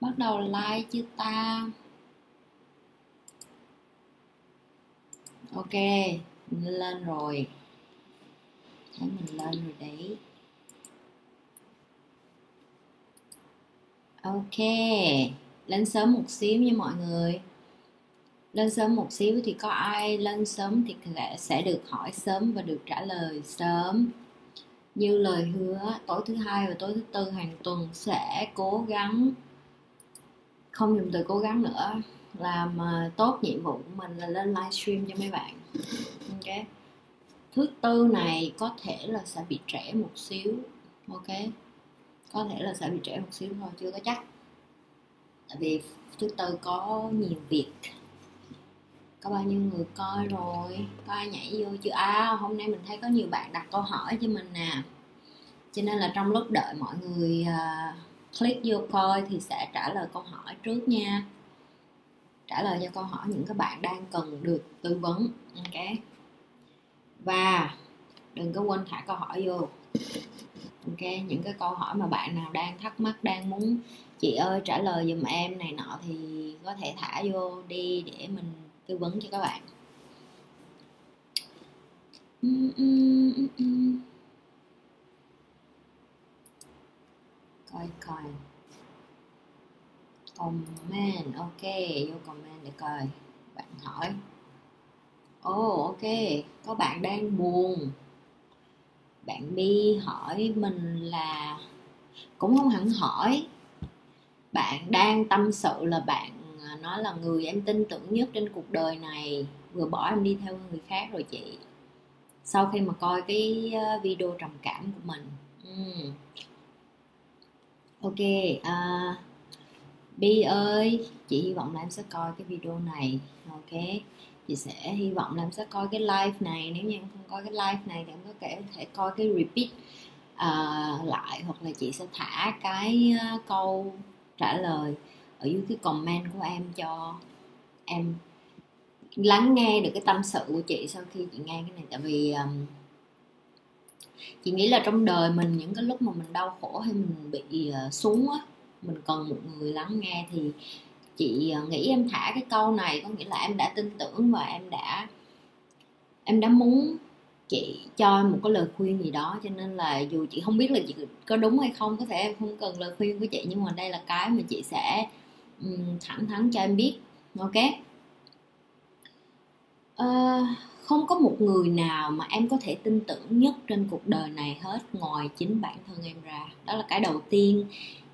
bắt đầu like chưa ta? Ok, mình lên rồi. Thấy mình lên rồi đấy. Ok, lên sớm một xíu nha mọi người. Lên sớm một xíu thì có ai lên sớm thì sẽ được hỏi sớm và được trả lời sớm. Như lời hứa, tối thứ hai và tối thứ tư hàng tuần sẽ cố gắng không dùng từ cố gắng nữa. Làm ờ, tốt nhiệm vụ của mình là lên livestream cho mấy bạn. Ok. Thứ tư này có thể là sẽ bị trễ một xíu. Ok. Có thể là sẽ bị trễ một xíu thôi chưa có chắc. Tại vì thứ tư có nhiều việc. Có bao nhiêu người coi rồi? Có ai nhảy vô chưa? À hôm nay mình thấy có nhiều bạn đặt câu hỏi cho mình nè. Cho nên là trong lúc đợi mọi người uh, click vô coi thì sẽ trả lời câu hỏi trước nha. Trả lời cho câu hỏi những các bạn đang cần được tư vấn. Ok. Và đừng có quên thả câu hỏi vô. Ok, những cái câu hỏi mà bạn nào đang thắc mắc, đang muốn chị ơi trả lời giùm em này nọ thì có thể thả vô đi để mình tư vấn cho các bạn. Coi coi. Comment ok. Vô comment để coi. Bạn hỏi. Ồ oh, ok. Có bạn đang buồn. Bạn bi hỏi mình là cũng không hẳn hỏi. Bạn đang tâm sự là bạn à, nói là người em tin tưởng nhất trên cuộc đời này. Vừa bỏ em đi theo người khác rồi chị. Sau khi mà coi cái à, video trầm cảm của mình. Uhm ok uh, bi ơi chị hy vọng là em sẽ coi cái video này. Ok chị sẽ hy vọng là em sẽ coi cái live này. Nếu như em không coi cái live này thì em có thể, thể coi cái repeat uh, lại hoặc là chị sẽ thả cái uh, câu trả lời ở dưới cái comment của em cho em lắng nghe được cái tâm sự của chị sau khi chị nghe cái này. Tại vì um, chị nghĩ là trong đời mình những cái lúc mà mình đau khổ hay mình bị ờ, xuống á mình cần một người lắng nghe thì chị ờ, nghĩ em thả cái câu này có nghĩa là em đã tin tưởng và em đã em đã muốn chị cho em một cái lời khuyên gì đó. Cho nên là dù chị không biết là chị có đúng hay không có thể em không cần lời khuyên của chị nhưng mà đây là cái mà chị sẽ um, thẳng thắn cho em biết ok? Uh, không có một người nào mà em có thể tin tưởng nhất trên cuộc đời này hết ngoài chính bản thân em ra. Đó là cái đầu tiên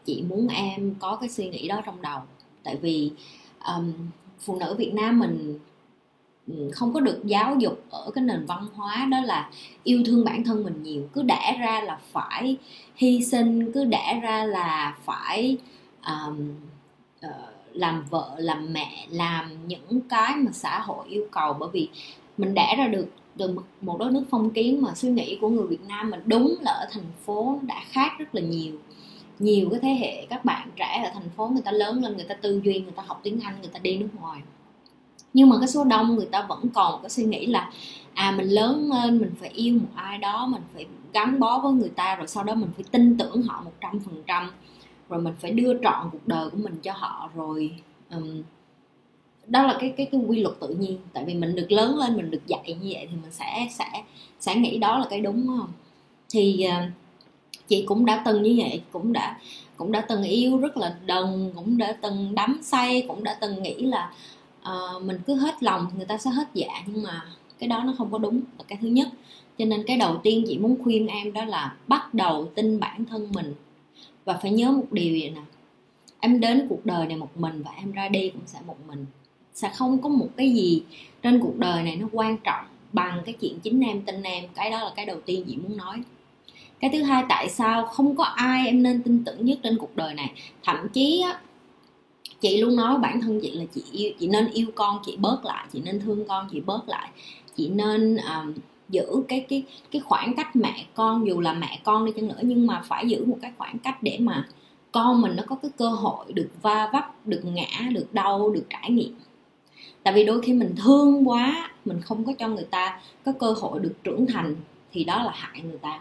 chị muốn em có cái suy nghĩ đó trong đầu. Tại vì um, phụ nữ Việt Nam mình không có được giáo dục ở cái nền văn hóa đó là yêu thương bản thân mình nhiều. Cứ đẻ ra là phải hy sinh cứ đẻ ra là phải um, uh, làm vợ làm mẹ làm những cái mà xã hội yêu cầu. Bởi vì mình đẻ ra được từ một đất nước phong kiến mà suy nghĩ của người Việt Nam mình đúng là ở thành phố đã khác rất là nhiều. Nhiều cái thế hệ các bạn trẻ ở thành phố người ta lớn lên người ta tư duy người ta học tiếng anh người ta đi nước ngoài. Nhưng mà cái số đông người ta vẫn còn cái suy nghĩ là à mình lớn lên mình phải yêu một ai đó mình phải gắn bó với người ta rồi sau đó mình phải tin tưởng họ một trăm phần trăm rồi mình phải đưa trọn cuộc đời của mình cho họ rồi um, đó là cái cái cái quy luật tự nhiên. Tại vì mình được lớn lên mình được dạy như vậy thì mình sẽ sẽ sẽ nghĩ đó là cái đúng không? Thì uh, chị cũng đã từng như vậy cũng đã cũng đã từng yêu rất là đần cũng đã từng đắm say cũng đã từng nghĩ là uh, mình cứ hết lòng người ta sẽ hết dạ. Nhưng mà cái đó nó không có đúng là cái thứ nhất. Cho nên cái đầu tiên chị muốn khuyên em đó là bắt đầu tin bản thân mình. Và phải nhớ một điều vậy nè em đến cuộc đời này một mình và em ra đi cũng sẽ một mình sẽ không có một cái gì trên cuộc đời này nó quan trọng bằng cái chuyện chính em tin em cái đó là cái đầu tiên chị muốn nói. Cái thứ hai tại sao không có ai em nên tin tưởng nhất trên cuộc đời này? Thậm chí á chị luôn nói bản thân chị là chị yêu chị nên yêu con chị bớt lại chị nên thương con chị bớt lại. Chị nên um, giữ cái cái cái khoảng cách mẹ con dù là mẹ con đi chăng nữa nhưng mà phải giữ một cái khoảng cách để mà con mình nó có cái cơ hội được va vấp được ngã được đau được trải nghiệm tại vì đôi khi mình thương quá, mình không có cho người ta có cơ hội được trưởng thành, thì đó là hại người ta.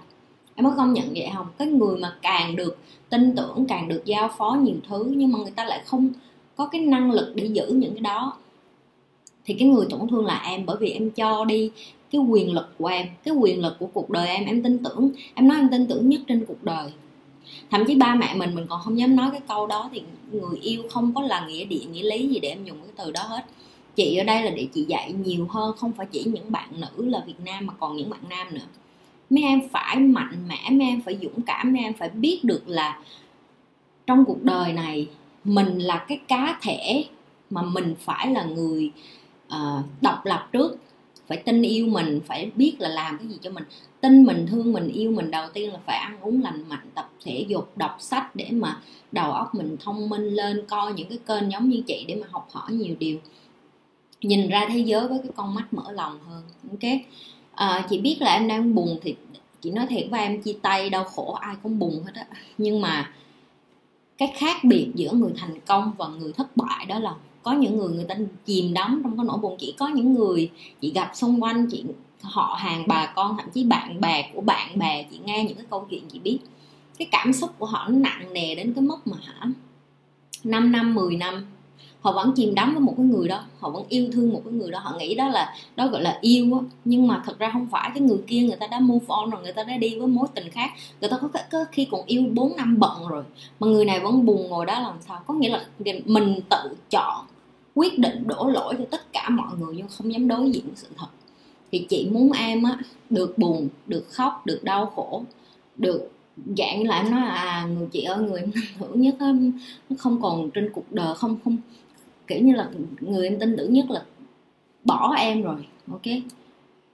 Em có công nhận vậy không? Cái người mà càng được tin tưởng, càng được giao phó nhiều thứ, nhưng mà người ta lại không có cái năng lực để giữ những cái đó, thì cái người tổn thương là em. Bởi vì em cho đi cái quyền lực của em, cái quyền lực của cuộc đời em. Em tin tưởng, em nói em tin tưởng nhất trên cuộc đời. Thậm chí ba mẹ mình mình còn không dám nói cái câu đó, thì người yêu không có là nghĩa địa, nghĩa lý gì để em dùng cái từ đó hết chị ở đây là để chị dạy nhiều hơn không phải chỉ những bạn nữ là việt nam mà còn những bạn nam nữa. Mấy em phải mạnh mẽ mấy em phải dũng cảm mấy em phải biết được là trong cuộc đời này mình là cái cá thể mà mình phải là người uh, độc lập trước. Phải tin yêu mình phải biết là làm cái gì cho mình. Tin mình thương mình yêu mình đầu tiên là phải ăn uống lành mạnh tập thể dục đọc sách để mà đầu óc mình thông minh lên coi những cái kênh giống như chị để mà học hỏi nhiều điều nhìn ra thế giới với cái con mắt mở lòng hơn. Ok. À, chị biết là em đang buồn thì chị nói thiệt với em chia tay đau khổ ai cũng buồn hết á. Nhưng mà cái khác biệt giữa người thành công và người thất bại đó là có những người người ta chìm đắm trong cái nỗi buồn. Chỉ có những người chị gặp xung quanh chị họ hàng bà con thậm chí bạn bè của bạn bè chị nghe những cái câu chuyện chị biết. Cái cảm xúc của họ nó nặng nề đến cái mức mà hả? 5 năm 10 năm họ vẫn chìm đắm với một cái người đó họ vẫn yêu thương một cái người đó. Họ nghĩ đó là đó gọi là yêu á. Nhưng mà thật ra không phải cái người kia người ta đã move on rồi người ta đã đi với mối tình khác. Người ta có, có khi còn yêu 4 năm bận rồi mà người này vẫn buồn ngồi đó làm sao. Có nghĩa là mình tự chọn quyết định đổ lỗi cho tất cả mọi người nhưng không dám đối diện với sự thật. Thì chị muốn em á được buồn được khóc được đau khổ được dạng là em nói là à người chị ơi người em hưởng nhất á, nó không còn trên cuộc đời không không kiểu như là người em tin tưởng nhất là bỏ em rồi, ok?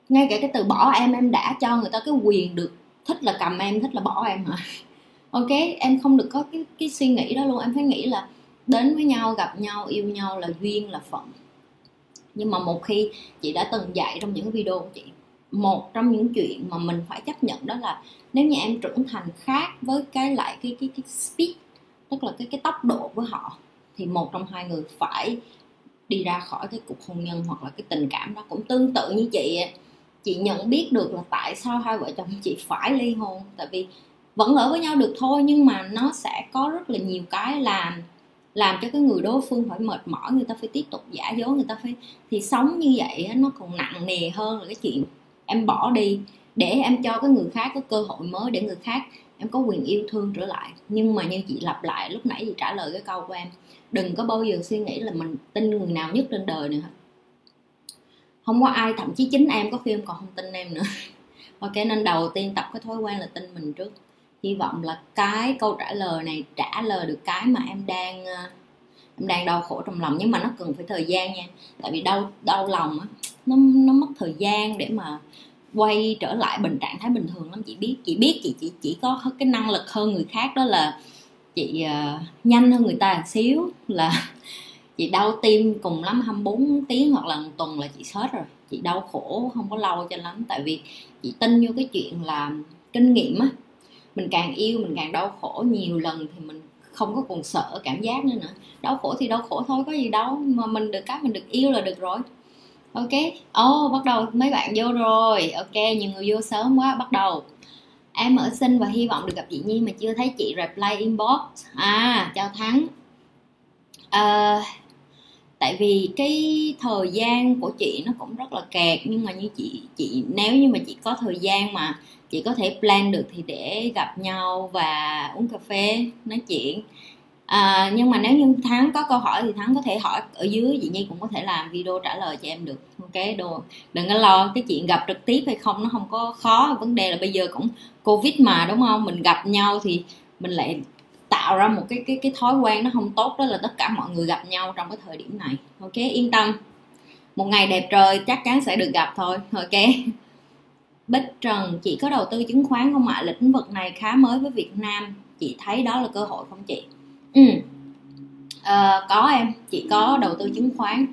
Ngay cả cái từ bỏ em em đã cho người ta cái quyền được thích là cầm em, thích là bỏ em hả? Ok, em không được có cái cái suy nghĩ đó luôn. Em phải nghĩ là đến với nhau, gặp nhau, yêu nhau là duyên, là phận. Nhưng mà một khi chị đã từng dạy trong những video của chị, một trong những chuyện mà mình phải chấp nhận đó là nếu như em trưởng thành khác với cái lại cái cái cái speed, tức là cái cái tốc độ với họ thì một trong hai người phải đi ra khỏi cái cuộc hôn nhân hoặc là cái tình cảm đó cũng tương tự như chị chị nhận biết được là tại sao hai vợ chồng chị phải ly hôn, tại vì vẫn ở với nhau được thôi, nhưng mà nó sẽ có rất là nhiều cái làm làm cho cái người đối phương phải mệt mỏi, người ta phải tiếp tục giả dối, người ta phải, thì sống như vậy nó còn nặng nề hơn là cái chuyện em bỏ đi. Để em cho cái người khác có cơ hội mới, để người khác em có quyền yêu thương trở lại. Nhưng mà như chị lặp lại, lúc nãy chị trả lời cái câu của em đừng có bao giờ suy nghĩ là mình tin người nào nhất trên đời nữa. Không có ai, thậm chí chính em có phim còn không tin em nữa. Ok, nên đầu tiên tập cái thói quen là tin mình trước. Hy vọng là cái câu trả lời này trả lời được cái mà em đang ờ, em đang đau khổ trong lòng. Nhưng mà nó cần phải thời gian nha. Tại vì đau đau lòng á, nó nó mất thời gian để mà quay trở lại bình trạng thái bình thường lắm. Chị biết chị biết chị chỉ chỉ có cái năng lực hơn người khác, đó là chị uh, nhanh hơn người ta một xíu là chị đau tim cùng lắm 24 tiếng hoặc là một tuần là chị hết rồi. Chị đau khổ không có lâu cho lắm. Tại vì chị tin vô cái chuyện là kinh nghiệm á mình càng yêu mình càng đau khổ nhiều lần thì mình không có còn sợ cảm giác nữa nữa. Đau khổ thì đau khổ thôi có gì đâu. Mà mình được cái mình được yêu là được rồi. Ok? Ồ oh, bắt đầu mấy bạn vô rồi. Ok nhiều người vô sớm quá bắt đầu em ở sinh và hy vọng được gặp chị Nhi mà chưa thấy chị reply inbox. À chào Thắng. À, tại vì cái thời gian của chị nó cũng rất là kẹt nhưng mà như chị chị nếu như mà chị có thời gian mà chị có thể plan được thì để gặp nhau và uống cà phê nói chuyện à, nhưng mà nếu như thắng có câu hỏi thì thắng có thể hỏi ở dưới chị nhi cũng có thể làm video trả lời cho em được. Ok đồ đừng có lo cái chuyện gặp trực tiếp hay không nó không có khó. Vấn đề là bây giờ cũng covid mà đúng không? Mình gặp nhau thì mình lại tạo ra một cái cái cái thói quen nó không tốt đó là tất cả mọi người gặp nhau trong cái thời điểm này. Ok yên tâm. Một ngày đẹp trời chắc chắn sẽ được gặp thôi. Ok. Bích Trần chị có đầu tư chứng khoán không ạ? Lĩnh vực này khá mới với Việt Nam. Chị thấy đó là cơ hội không chị? Ừ. À, có em chị có đầu tư chứng khoán.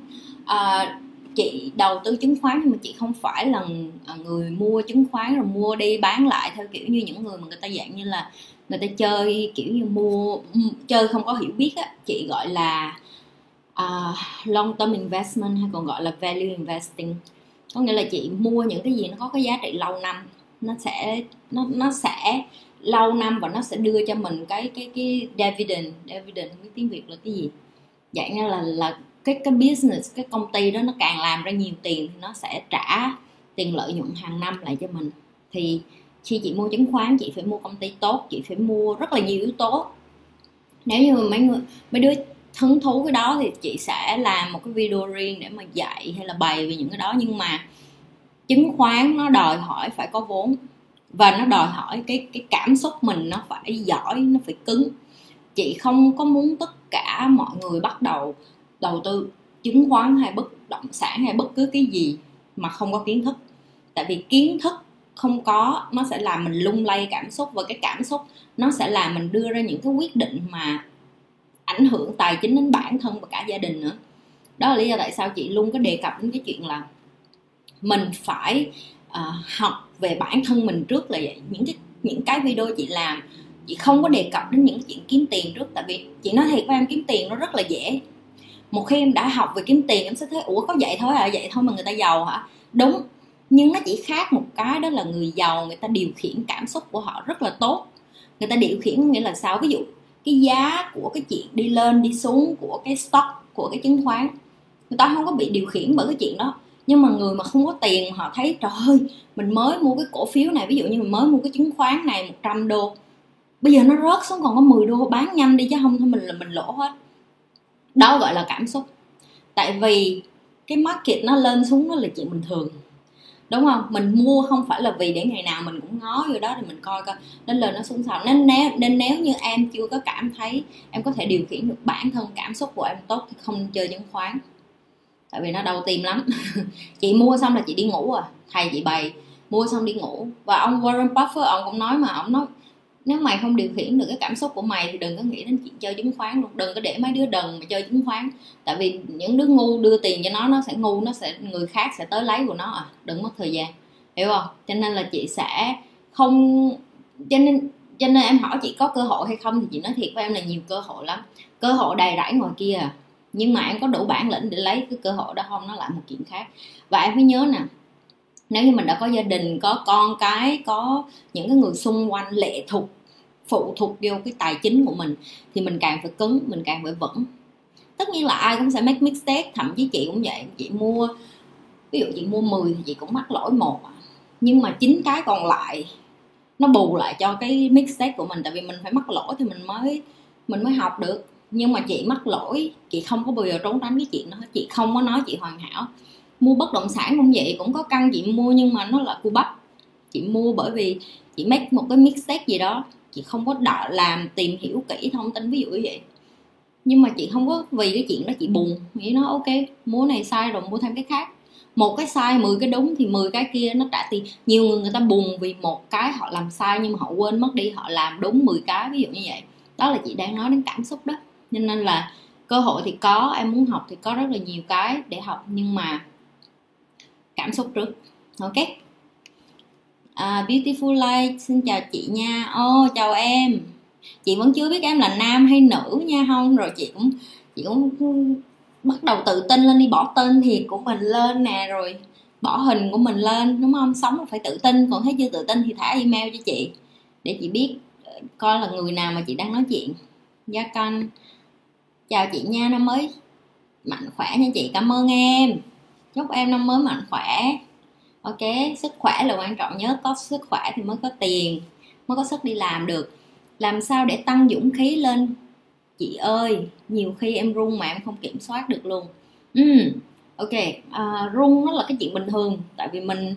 À, chị đầu tư chứng khoán nhưng mà chị không phải là à, người mua chứng khoán rồi mua đi bán lại theo kiểu như những người mà người ta dạng như là người ta chơi kiểu như mua ừ, chơi không có hiểu biết á. Chị gọi là uh, long term investment hay còn gọi là value investing. Có nghĩa là chị mua những cái gì nó có cái giá trị lâu năm nó sẽ nó nó sẽ lâu năm và nó sẽ đưa cho mình cái cái cái dividend dividend không biết tiếng việt là cái gì? Dạng như là là cái cái business, cái công ty đó nó càng làm ra nhiều tiền thì nó sẽ trả tiền lợi nhuận hàng năm lại cho mình. Thì khi chị mua chứng khoán, chị phải mua công ty tốt, chị phải mua rất là nhiều yếu tố. Nếu như mấy người, mấy đứa hứng thú cái đó thì chị sẽ làm một cái video riêng để mà dạy hay là bày về những cái đó. Nhưng mà chứng khoán nó đòi hỏi phải có vốn và nó đòi hỏi cái cái cảm xúc mình nó phải giỏi, nó phải cứng. Chị không có muốn tất cả mọi người bắt đầu đầu tư chứng khoán hay bất, động sản hay bất cứ cái gì mà không có kiến thức. Tại vì kiến thức không có, nó sẽ làm mình lung lay cảm xúc và cái cảm xúc nó sẽ làm mình đưa ra những cái quyết định mà ảnh hưởng tài chính đến bản thân và cả gia đình nữa. Đó là lý do tại sao chị luôn có đề cập đến cái chuyện là mình phải uh, học về bản thân mình trước là vậy. Những cái những cái video chị làm chị không có đề cập đến những chuyện kiếm tiền trước tại vì chị nói thiệt với em kiếm tiền nó rất là dễ. Một khi em đã học về kiếm tiền em sẽ thấy ủa có vậy thôi à vậy thôi mà người ta giàu hả? Đúng nhưng nó chỉ khác một cái đó là người giàu người ta điều khiển cảm xúc của họ rất là tốt. Người ta điều khiển nghĩa là sao? Ví dụ cái giá của cái chuyện đi lên đi xuống của cái stock của cái chứng khoán người ta không có bị điều khiển bởi cái chuyện đó nhưng mà người mà không có tiền họ thấy, trời ơi, mình mới mua cái cổ phiếu này, ví dụ như mình mới mua cái chứng khoán này 100 đô, bây giờ nó rớt xuống còn có 10 đô, bán nhanh đi chứ không thôi, mình là mình lỗ hết. Đó gọi là cảm xúc. Tại vì cái market nó lên xuống nó là chuyện bình thường. Đúng không? Mình mua không phải là vì để ngày nào mình cũng ngó vô đó thì mình coi coi, nó lên nó xuống sao. Nên nếu nên nếu như em chưa có cảm thấy em có thể điều khiển được bản thân cảm xúc của em tốt thì không chơi chứng khoán tại vì nó đau tim lắm. Chị mua xong là chị đi ngủ à. Thầy chị bày, mua xong đi ngủ. Và ông Warren Buffett, ông cũng nói mà, ông nói, nếu mày không điều khiển được cái cảm xúc của mày thì đừng có nghĩ đến chuyện chơi chứng khoán luôn. Đừng có để mấy đứa đần mà chơi chứng khoán. Tại vì những đứa ngu đưa tiền cho nó nó sẽ ngu, nó sẽ, người khác sẽ tới lấy của nó à. Đừng mất thời gian. Hiểu không? Cho nên là chị sẽ không, cho nên cho nên em hỏi chị có cơ hội hay không thì chị nói thiệt với em là nhiều cơ hội lắm. Cơ hội đầy rẫy ngoài kia à nhưng mà em có đủ bản lĩnh để lấy cái cơ hội đó không? Nó lại một chuyện khác. Và em phải nhớ nè, nếu như mình đã có gia đình, có con cái, có những cái người xung quanh lệ thuộc, phụ thuộc vô cái tài chính của mình, thì mình càng phải cứng, mình càng phải vững. Tất nhiên là ai cũng sẽ make mistake, thậm chí chị cũng vậy. Chị mua, ví dụ chị mua 10 thì chị cũng mắc lỗi một. Nhưng mà chín cái còn lại, nó bù lại cho cái mistake của mình. Tại vì mình phải mắc lỗi thì mình mới mình mới học được nhưng mà chị mắc lỗi, chị không có bao giờ trốn tránh cái chuyện đó chị không có nói chị hoàn hảo. Mua bất động sản cũng vậy, cũng có căn chị mua nhưng mà nó là cu bắp. Chị mua bởi vì chị make một cái mixtape gì đó. Chị không có đợi làm, tìm hiểu kỹ thông tin, ví dụ như vậy. Nhưng mà chị không có, vì cái chuyện đó chị buồn. Nghĩ nó ok, mua này sai rồi, mua thêm cái khác. Một cái sai 10 cái đúng thì 10 cái kia nó trả tiền. Nhiều người người ta buồn vì một cái họ làm sai nhưng mà họ quên mất đi, họ làm đúng 10 cái, ví dụ như vậy. Đó là chị đang nói đến cảm xúc đó nên nên là cơ hội thì có em muốn học thì có rất là nhiều cái để học nhưng mà cảm xúc trước. Ok. À, beautiful light xin chào chị nha. Ô oh, chào em. Chị vẫn chưa biết em là nam hay nữ nha không? Rồi chị cũng chị cũng bắt đầu tự tin lên đi bỏ tên thiệt của mình lên nè rồi bỏ hình của mình lên đúng không? Sống là phải tự tin còn thấy chưa tự tin thì thả email cho chị để chị biết ờ, coi là người nào mà chị đang nói chuyện. Gia con chào chị nha năm mới mạnh khỏe nha chị cảm ơn em. Chúc em năm mới mạnh khỏe. Ok sức khỏe là quan trọng nhớ có sức khỏe thì mới có tiền mới có sức đi làm được. Làm sao để tăng dũng khí lên? Chị ơi nhiều khi em run mà em không kiểm soát được luôn. Ừ ok à, run nó là cái chuyện bình thường tại vì mình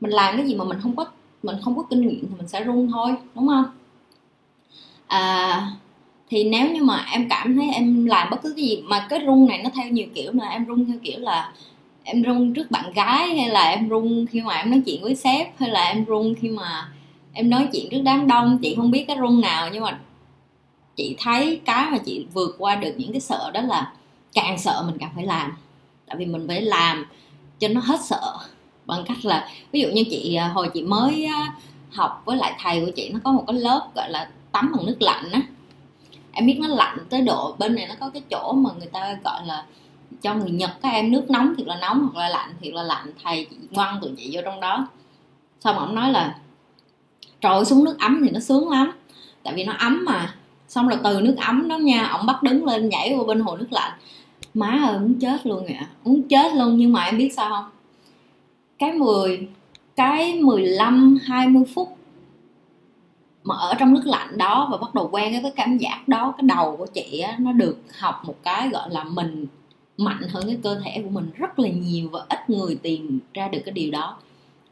mình làm cái gì mà mình không có mình không có kinh nghiệm thì mình sẽ run thôi đúng không? À, thì nếu như mà em cảm thấy em làm bất cứ cái gì mà cái run này nó theo nhiều kiểu là em run theo kiểu là em run trước bạn gái, hay là em run khi mà em nói chuyện với sếp, hay là em run khi mà em nói chuyện trước đám đông, chị không biết cái run nào. Nhưng mà chị thấy cái mà chị vượt qua được những cái sợ đó là càng sợ mình càng phải làm. Tại vì mình phải làm cho nó hết sợ, bằng cách là ví dụ như chị à, hồi chị mới à, học với lại thầy của chị, nó có một cái lớp gọi là tắm bằng nước lạnh á em biết nó lạnh tới độ bên này nó có cái chỗ mà người ta gọi là cho người nhật các em nước nóng thiệt là nóng hoặc là lạnh thiệt là lạnh, thầy chị ngoan tụi chị vô trong đó. Xong ông nói là trồi xuống nước ấm thì nó sướng lắm. Tại vì nó ấm mà. Xong rồi từ nước ấm đó nha, ông bắt đứng lên nhảy qua bên hồ nước lạnh. Má ơi, muốn chết luôn ạ, muốn chết luôn nhưng mà em biết sao không? Cái 10 cái 15 20 phút mà ở trong nước lạnh đó và bắt đầu quen với cái cảm giác đó cái đầu của chị á, nó được học một cái gọi là mình mạnh hơn cái cơ thể của mình rất là nhiều và ít người tìm ra được cái điều đó.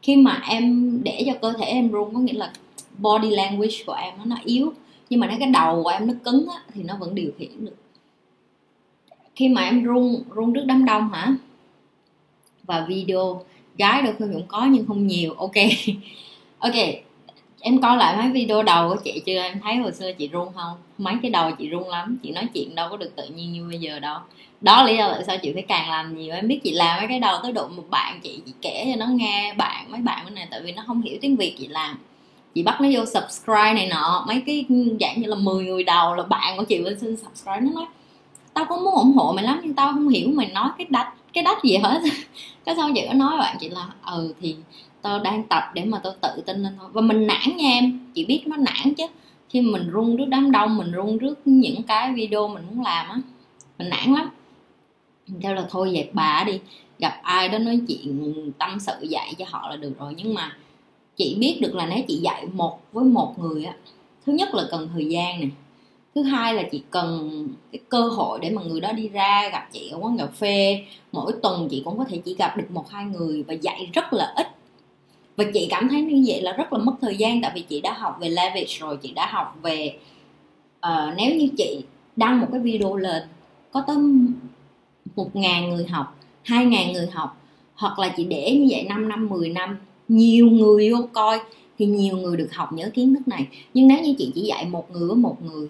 Khi mà em để cho cơ thể em run có nghĩa là body language của em nó yếu nhưng mà nếu cái đầu của em nó cứng á, thì nó vẫn điều khiển được. Khi mà em run run trước đám đông hả? Và video gái đôi khi cũng có nhưng không nhiều ok. Ok em coi lại mấy video đầu của chị chưa? Em thấy hồi xưa chị run không? Mấy cái đầu chị run lắm. Chị nói chuyện đâu có được tự nhiên như bây giờ đâu. Đó lý do tại sao chị phải càng làm nhiều. Em biết chị làm mấy cái đầu tới độ một bạn, chị chị kể cho nó nghe bạn, mấy bạn bên này, tại vì nó không hiểu tiếng việt chị làm. Chị bắt nó vô subscribe này nọ, mấy cái dạng như là 10 người đầu là bạn của chị bên xin subscribe nó nói, tao có muốn ủng hộ mày lắm, nhưng tao không hiểu mày nói cái đách cái đách gì hết. Cái xong chị có nói bạn chị là ừ thì tao đang tập để mà tao tự tin lên thôi. Và mình nản nha em, chị biết nó nản chứ. Khi mình run trước đám đông, mình run trước những cái video mình muốn làm á, mình nản lắm. Theo là thôi dẹp bà đi, gặp ai đó nói chuyện tâm sự dạy cho họ là được rồi. Nhưng mà chị biết được là nếu chị dạy một với một người á, thứ nhất là cần thời gian này thứ hai là chị cần cái cơ hội để mà người đó đi ra, gặp chị ở quán cà phê. Mỗi tuần chị cũng có thể chỉ gặp được một hai người và dạy rất là ít và chị cảm thấy như vậy là rất là mất thời gian tại vì chị đã học về leverage rồi chị đã học về uh, nếu như chị đăng một cái video lên có tới một ngàn người học hai ngàn người học hoặc là chị để như vậy 5 năm 10 năm nhiều người vô coi thì nhiều người được học nhớ kiến thức này. Nhưng nếu như chị chỉ dạy một người với một người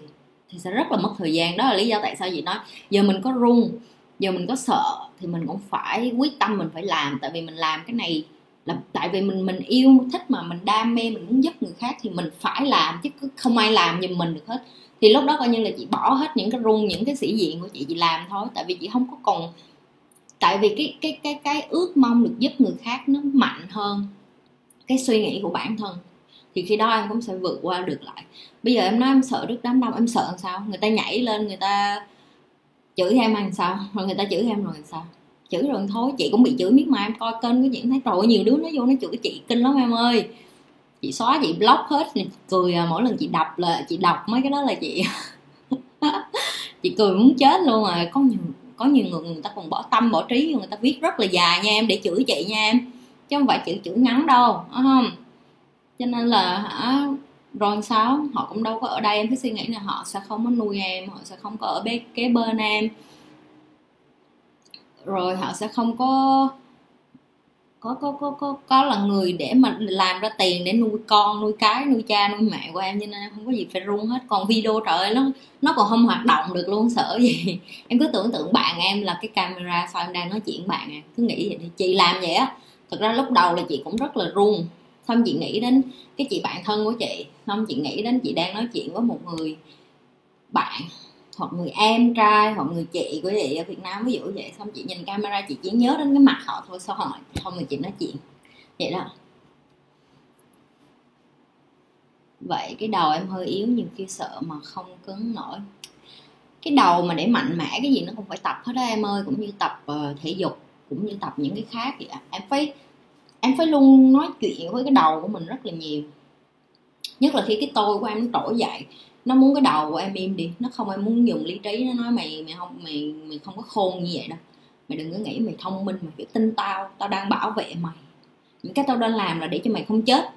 thì sẽ rất là mất thời gian. Đó là lý do tại sao chị nói giờ mình có run giờ mình có sợ thì mình cũng phải quyết tâm mình phải làm tại vì mình làm cái này là tại vì mình mình yêu, thích mà mình đam mê, mình muốn giúp người khác thì mình phải làm chứ không ai làm giùm mình được hết. Thì lúc đó coi như là chị bỏ hết những cái run những cái sĩ diện của chị chị làm thôi. Tại vì chị không có còn, tại vì cái cái cái cái ước mong được giúp người khác nó mạnh hơn cái suy nghĩ của bản thân. Thì khi đó em cũng sẽ vượt qua được lại. Bây giờ em nói em sợ trước đám đông, em sợ làm sao? Người ta nhảy lên, người ta chửi em làm sao? Rồi người ta chửi em rồi làm sao? Chửi rồi thôi, chị cũng bị chửi miết mà em coi kênh của chị thấy rồi nhiều đứa nó vô nó chửi chị kinh lắm em ơi. Chị xóa, chị block hết cười à, mỗi lần chị đọc là, chị đọc mấy cái đó là chị chị cười muốn chết luôn rồi có nhiều có nhiều người người ta còn bỏ tâm, bỏ trí, người ta viết rất là dài nha em, để chửi chị nha em. Chứ không phải chữ chữ ngắn đâu không? Cho nên là hả, rồi sao? Họ cũng đâu có ở đây, em phải suy nghĩ là họ sẽ không có nuôi em, họ sẽ không có ở bên kế bên em rồi họ sẽ không có có có có có có là người để mà làm ra tiền để nuôi con, nuôi cái, nuôi cha, nuôi mẹ của em, cho nên em không có gì phải run hết. Còn video trời ơi, nó nó còn không hoạt động được luôn, sợ gì. Em cứ tưởng tượng bạn em là cái camera sao em đang nói chuyện bạn à cứ nghĩ vậy thì chị làm vậy á, thật ra lúc đầu là chị cũng rất là run. Xong chị nghĩ đến cái chị bạn thân của chị, xong chị nghĩ đến chị đang nói chuyện với một người bạn hoặc người em trai hoặc người chị của chị ở Việt Nam ví dụ vậy. Xong chị nhìn camera chị chỉ nhớ đến cái mặt họ thôi sao hỏi không thì chị nói chuyện. Vậy đó. Vậy cái đầu em hơi yếu nhiều khi sợ mà không cứng nổi. Cái đầu mà để mạnh mẽ cái gì nó cũng phải tập hết đó em ơi cũng như tập uh, thể dục cũng như tập những cái khác vậy em phải em phải luôn nói chuyện với cái đầu của mình rất là nhiều. Nhất là khi cái tôi của em nó trỗi dậy nó muốn cái đầu của em im đi. Nó không, em muốn dùng lý trí nó nói, mày mày không, mày mày không có khôn như vậy đâu. Mày đừng có nghĩ mày thông minh, mày phải tin tao. Tao đang bảo vệ mày. Những cái tao đang làm là để cho mày không chết.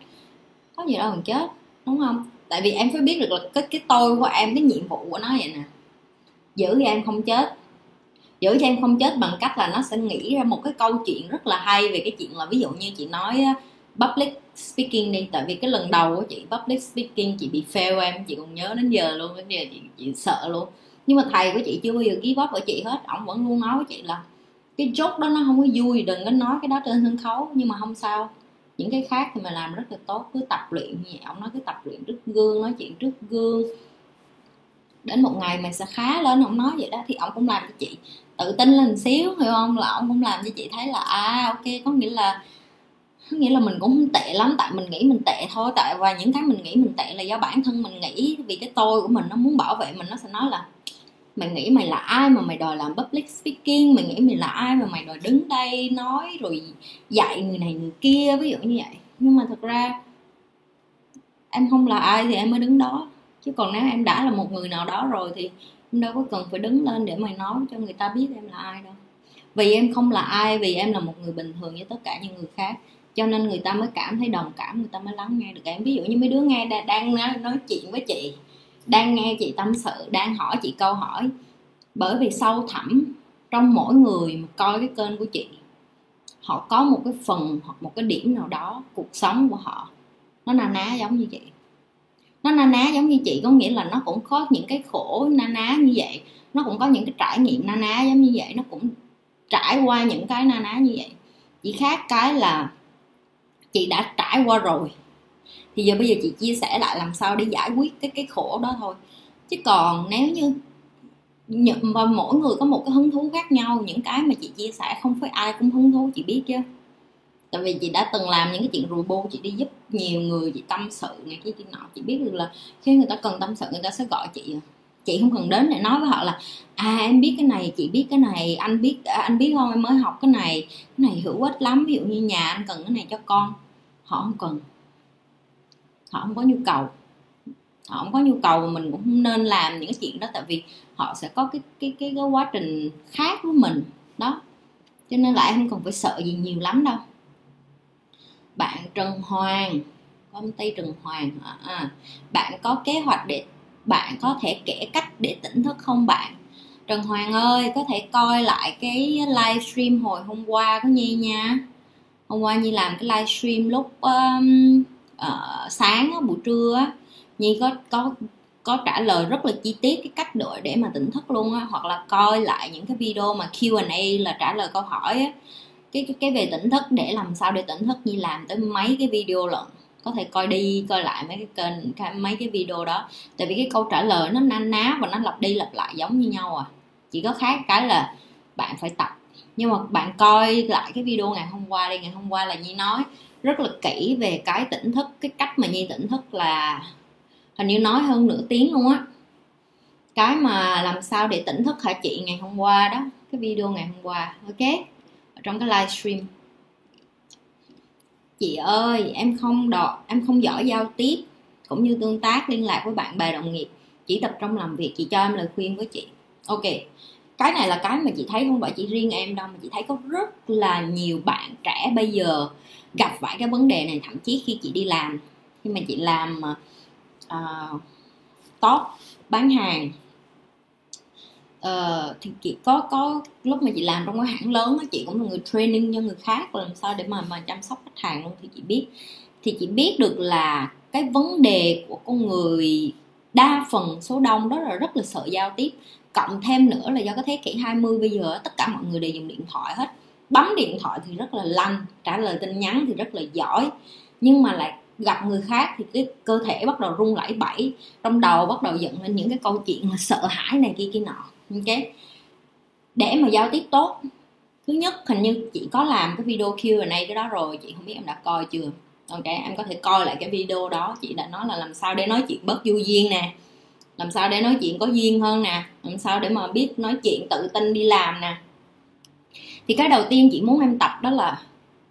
Có gì đâu còn chết, đúng không? Tại vì em phải biết được là cái cái tôi của em, cái nhiệm vụ của nó vậy nè. Giữ cho em không chết. Giữ cho em không chết bằng cách là nó sẽ nghĩ ra một cái câu chuyện rất là hay về cái chuyện là ví dụ như chị nói public speaking đi tại vì cái lần đầu của chị public speaking chị bị fail em chị còn nhớ đến giờ luôn đến giờ chị, chị sợ luôn. Nhưng mà thầy của chị chưa bao giờ ký bóp ở chị hết ổng vẫn luôn nói với chị là cái chốt đó nó không có vui đừng có nói cái đó trên sân khấu nhưng mà không sao. Những cái khác thì mà làm rất là tốt cứ tập luyện như ổng ông nói cứ tập luyện trước gương nói chuyện trước gương. Đến một ngày mình sẽ khá lên ông nói vậy đó thì ông cũng làm cho chị tự tin lên xíu hiểu không? Là ông cũng làm cho chị thấy là à ok có nghĩa là nghĩa là mình cũng không tệ lắm, tại mình nghĩ mình tệ thôi, tại và những cái mình nghĩ mình tệ là do bản thân mình nghĩ, vì cái tôi của mình nó muốn bảo vệ mình, nó sẽ nói là, mày nghĩ mày là ai mà mày đòi làm public speaking? Mày nghĩ mày là ai mà mày đòi đứng đây nói rồi dạy người này người kia? Ví dụ như vậy. Nhưng mà thật ra, em không là ai thì em mới đứng đó. Chứ còn nếu em đã là một người nào đó rồi thì em đâu có cần phải đứng lên để mày nói cho người ta biết em là ai đâu. Vì em không là ai, vì em là một người bình thường như tất cả những người khác cho nên người ta mới cảm thấy đồng cảm người ta mới lắng nghe được. Em ví dụ như mấy đứa nghe đang, đang nói chuyện với chị đang nghe chị tâm sự đang hỏi chị câu hỏi. Bởi vì sâu thẳm trong mỗi người mà coi cái kênh của chị họ có một cái phần hoặc một cái điểm nào đó cuộc sống của họ nó na ná giống như chị. Nó na ná giống như chị có nghĩa là nó cũng có những cái khổ na ná như vậy nó cũng có những cái trải nghiệm na ná giống như vậy nó cũng trải qua những cái na ná như vậy. Chỉ khác cái là chị đã trải qua rồi. Thì giờ bây giờ chị chia sẻ lại làm sao để giải quyết cái cái khổ đó thôi. Chứ còn nếu như và mỗi người có một cái hứng thú khác nhau, những cái mà chị chia sẻ không phải ai cũng hứng thú, chị biết chứ. Tại vì chị đã từng làm những cái chuyện rùi bu chị đi giúp nhiều người, chị tâm sự này cái chuyện nọ, chị biết được là khi người ta cần tâm sự, người ta sẽ gọi chị. À chị không cần đến để nói với họ là à em biết cái này chị biết cái này anh biết à, anh biết không? Em mới học cái này cái này hữu ích lắm ví dụ như nhà anh cần cái này cho con. Họ không cần. Họ không có nhu cầu. Họ không có nhu cầu mà mình cũng không nên làm những cái chuyện đó tại vì họ sẽ có cái cái cái, cái quá trình khác với mình. Đó. Cho nên lại không cần phải sợ gì nhiều lắm đâu. Bạn Trần Hoàng công ty Trần Hoàng à, à. bạn có kế hoạch để bạn có thể kể cách để tỉnh thức không bạn? Trần Hoàng ơi có thể coi lại cái livestream hồi hôm qua của Nhi nha. Hôm qua Nhi làm cái livestream lúc um, uh, sáng buổi trưa Nhi có có có trả lời rất là chi tiết cái cách đội để mà tỉnh thức luôn á hoặc là coi lại những cái video mà Q&A là trả lời câu hỏi á. Cái, cái về tỉnh thức để làm sao để tỉnh thức? Như làm tới mấy cái video lận? Có thể coi đi, coi lại mấy cái kênh mấy cái video đó. Tại vì cái câu trả lời nó na ná và nó lặp đi lặp lại giống như nhau à. Chỉ có khác cái là bạn phải tập. Nhưng mà bạn coi lại cái video ngày hôm qua đi, ngày hôm qua là nhi nói rất là kỹ về cái tỉnh thức, cái cách mà nhi tỉnh thức là hình như nói hơn nửa tiếng luôn á. Cái mà làm sao để tỉnh thức hả chị ngày hôm qua đó, cái video ngày hôm qua, ok? Ở trong cái livestream chị ơi em không đọ em không giỏi giao tiếp cũng như tương tác liên lạc với bạn bè đồng nghiệp. Chỉ tập trung làm việc chị cho em lời khuyên với chị. Ok cái này là cái mà chị thấy không phải chỉ riêng em đâu mà chị thấy có rất là nhiều bạn trẻ bây giờ gặp phải cái vấn đề này thậm chí khi chị đi làm. Khi mà chị làm uh, top bán hàng uh, thì chị có có lúc mà chị làm trong cái hãng lớn chị cũng là người training cho người khác làm sao để mà mà chăm sóc khách hàng luôn thì chị biết. Thì chị biết được là cái vấn đề của con người đa phần số đông đó là rất là sợ giao tiếp. Cộng thêm nữa là do cái thế kỷ 20 bây giờ tất cả mọi người đều dùng điện thoại hết. Bấm điện thoại thì rất là lanh trả lời tin nhắn thì rất là giỏi. Nhưng mà lại gặp người khác thì cái cơ thể bắt đầu rung lẩy bẩy trong đầu bắt đầu dựng lên những cái câu chuyện là sợ hãi này kia kia nọ ok. Để mà giao tiếp tốt, thứ nhất, hình như chị có làm cái video Q&A cái đó rồi, chị không biết em đã coi chưa? Ok, em có thể coi lại cái video đó. Chị đã nói là làm sao để nói chuyện bớt vô duyên nè, làm sao để nói chuyện có duyên hơn nè, làm sao để mà biết nói chuyện tự tin đi làm nè. Thì cái đầu tiên chị muốn em tập đó là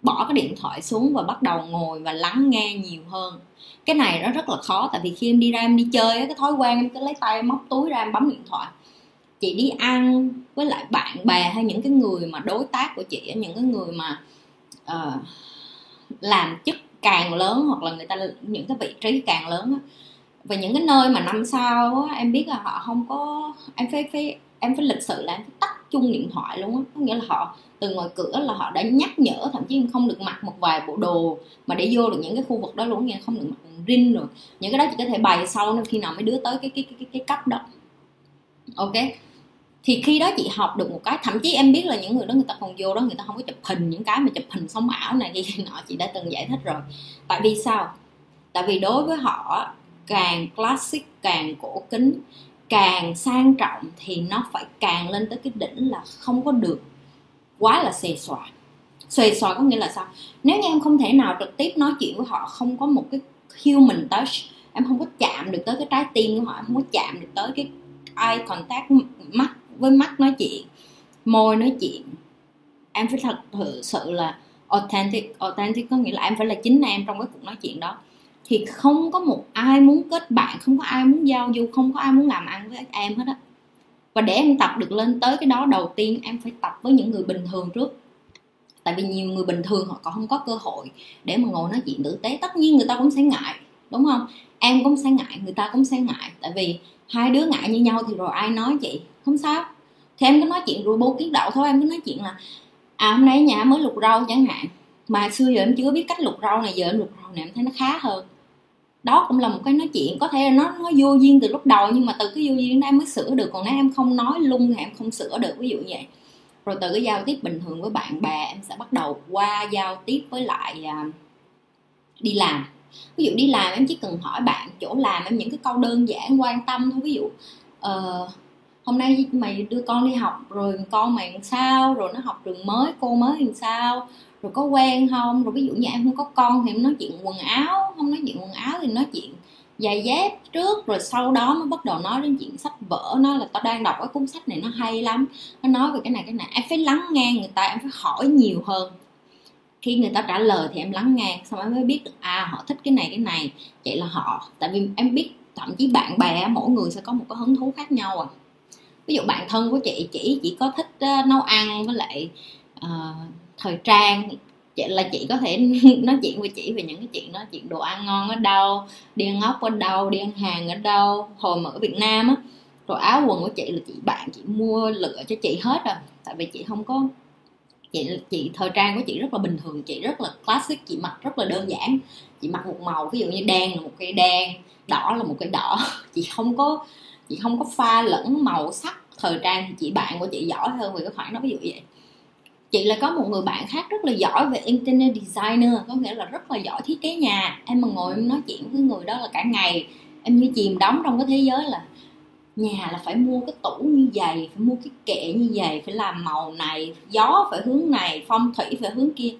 bỏ cái điện thoại xuống và bắt đầu ngồi và lắng nghe nhiều hơn. Cái này nó rất là khó, tại vì khi em đi ra em đi chơi cái thói quen em cứ lấy tay em móc túi ra em bấm điện thoại chị đi ăn với lại bạn bè hay những cái người mà đối tác của chị những cái người mà uh, làm chức càng lớn hoặc là người ta những cái vị trí càng lớn và những cái nơi mà năm sau em biết là họ không có em phải phải em phải lịch sự là em phải tắt chung điện thoại luôn á. Có nghĩa là họ từ ngoài cửa là họ đã nhắc nhở thậm chí không được mặc một vài bộ đồ mà để vô được những cái khu vực đó luôn nghe không được mặc rin rồi. Những cái đó chỉ có thể bày sau nên khi nào mấy đứa tới cái cái cái cái cấp đó. Ok? Thì khi đó chị học được một cái, thậm chí em biết là những người đó người ta còn vô đó, người ta không có chụp hình, những cái mà chụp hình sống ảo này kia nọ, chị đã từng giải thích rồi. Tại vì sao? Tại vì đối với họ, càng classic, càng cổ kính, càng sang trọng thì nó phải càng lên tới cái đỉnh là không có được quá là xề xòa. Xề xòa có nghĩa là sao? Nếu như em không thể nào trực tiếp nói chuyện với họ, không có một cái human touch, em không có chạm được tới cái trái tim của họ, em không có chạm được tới cái eye contact, mắt với mắt nói chuyện, môi nói chuyện. Em phải thật sự là authentic. Authentic có nghĩa là em phải là chính em trong cái cuộc nói chuyện đó. Thì không có một ai muốn kết bạn, không có ai muốn giao du, không có ai muốn làm ăn với em hết á. Và để em tập được lên tới cái đó, đầu tiên em phải tập với những người bình thường trước. Tại vì nhiều người bình thường họ còn không có cơ hội để mà ngồi nói chuyện tử tế. Tất nhiên người ta cũng sẽ ngại, đúng không? Em cũng sẽ ngại, người ta cũng sẽ ngại. Tại vì hai đứa ngại như nhau thì rồi ai nói chị không sao. Thì em cứ nói chuyện rồi bố kiến đậu thôi em cứ nói chuyện là à hôm nay nhà mới lục rau chẳng hạn. Mà xưa giờ em chưa biết cách lục rau này giờ em lục rau này em thấy nó khá hơn. Đó cũng là một cái nói chuyện có thể là nó nó vô duyên từ lúc đầu nhưng mà từ cái vô duyên đó em mới sửa được. Còn nếu em không nói lung thì em không sửa được ví dụ như vậy. Rồi từ cái giao tiếp bình thường với bạn bè em sẽ bắt đầu qua giao tiếp với lại à, đi làm. Ví dụ đi làm em chỉ cần hỏi bạn chỗ làm em những cái câu đơn giản quan tâm thôi. Ví dụ uh, hôm nay mày đưa con đi học, rồi con mày làm sao, rồi nó học trường mới, cô mới làm sao, rồi có quen không? Rồi ví dụ như em không có con thì em nói chuyện quần áo, không nói chuyện quần áo thì nói chuyện giày dép trước, rồi sau đó mới bắt đầu nói đến chuyện sách vở. Nó là tao đang đọc cái cuốn sách này, nó hay lắm. Nó nói về cái này cái này. Em phải lắng nghe người ta, em phải hỏi nhiều hơn. Khi người ta trả lời thì em lắng nghe, xong em mới biết được à họ thích cái này cái này. Vậy là họ, tại vì em biết, thậm chí bạn bè, mỗi người sẽ có một cái hứng thú khác nhau à ví dụ bạn thân của chị chỉ chỉ có thích uh, nấu ăn với lại uh, thời trang. Chị là chị có thể nói chuyện với chị về những cái chuyện đó chuyện đồ ăn ngon ở đâu đi ăn ốc ở đâu đi ăn hàng ở đâu hồi mà ở việt nam á rồi áo quần của chị là chị bạn chị mua lựa cho chị hết rồi. Tại vì chị không có chị chị thời trang của chị rất là bình thường chị rất là classic chị mặc rất là đơn giản. Chị mặc một màu ví dụ như đen là một cái đen đỏ là một cái đỏ. Chị không có chị không có pha lẫn màu sắc, thời trang thì chị bạn của chị giỏi hơn về cái khoản đó, ví dụ vậy. Chị là có một người bạn khác rất là giỏi về internet designer, có nghĩa là rất là giỏi thiết kế nhà. Em mà ngồi em nói chuyện với người đó là cả ngày, em như chìm đóng trong cái thế giới là nhà là phải mua cái tủ như vậy, phải mua cái kệ như vậy, phải làm màu này, gió phải hướng này, phong thủy phải hướng kia.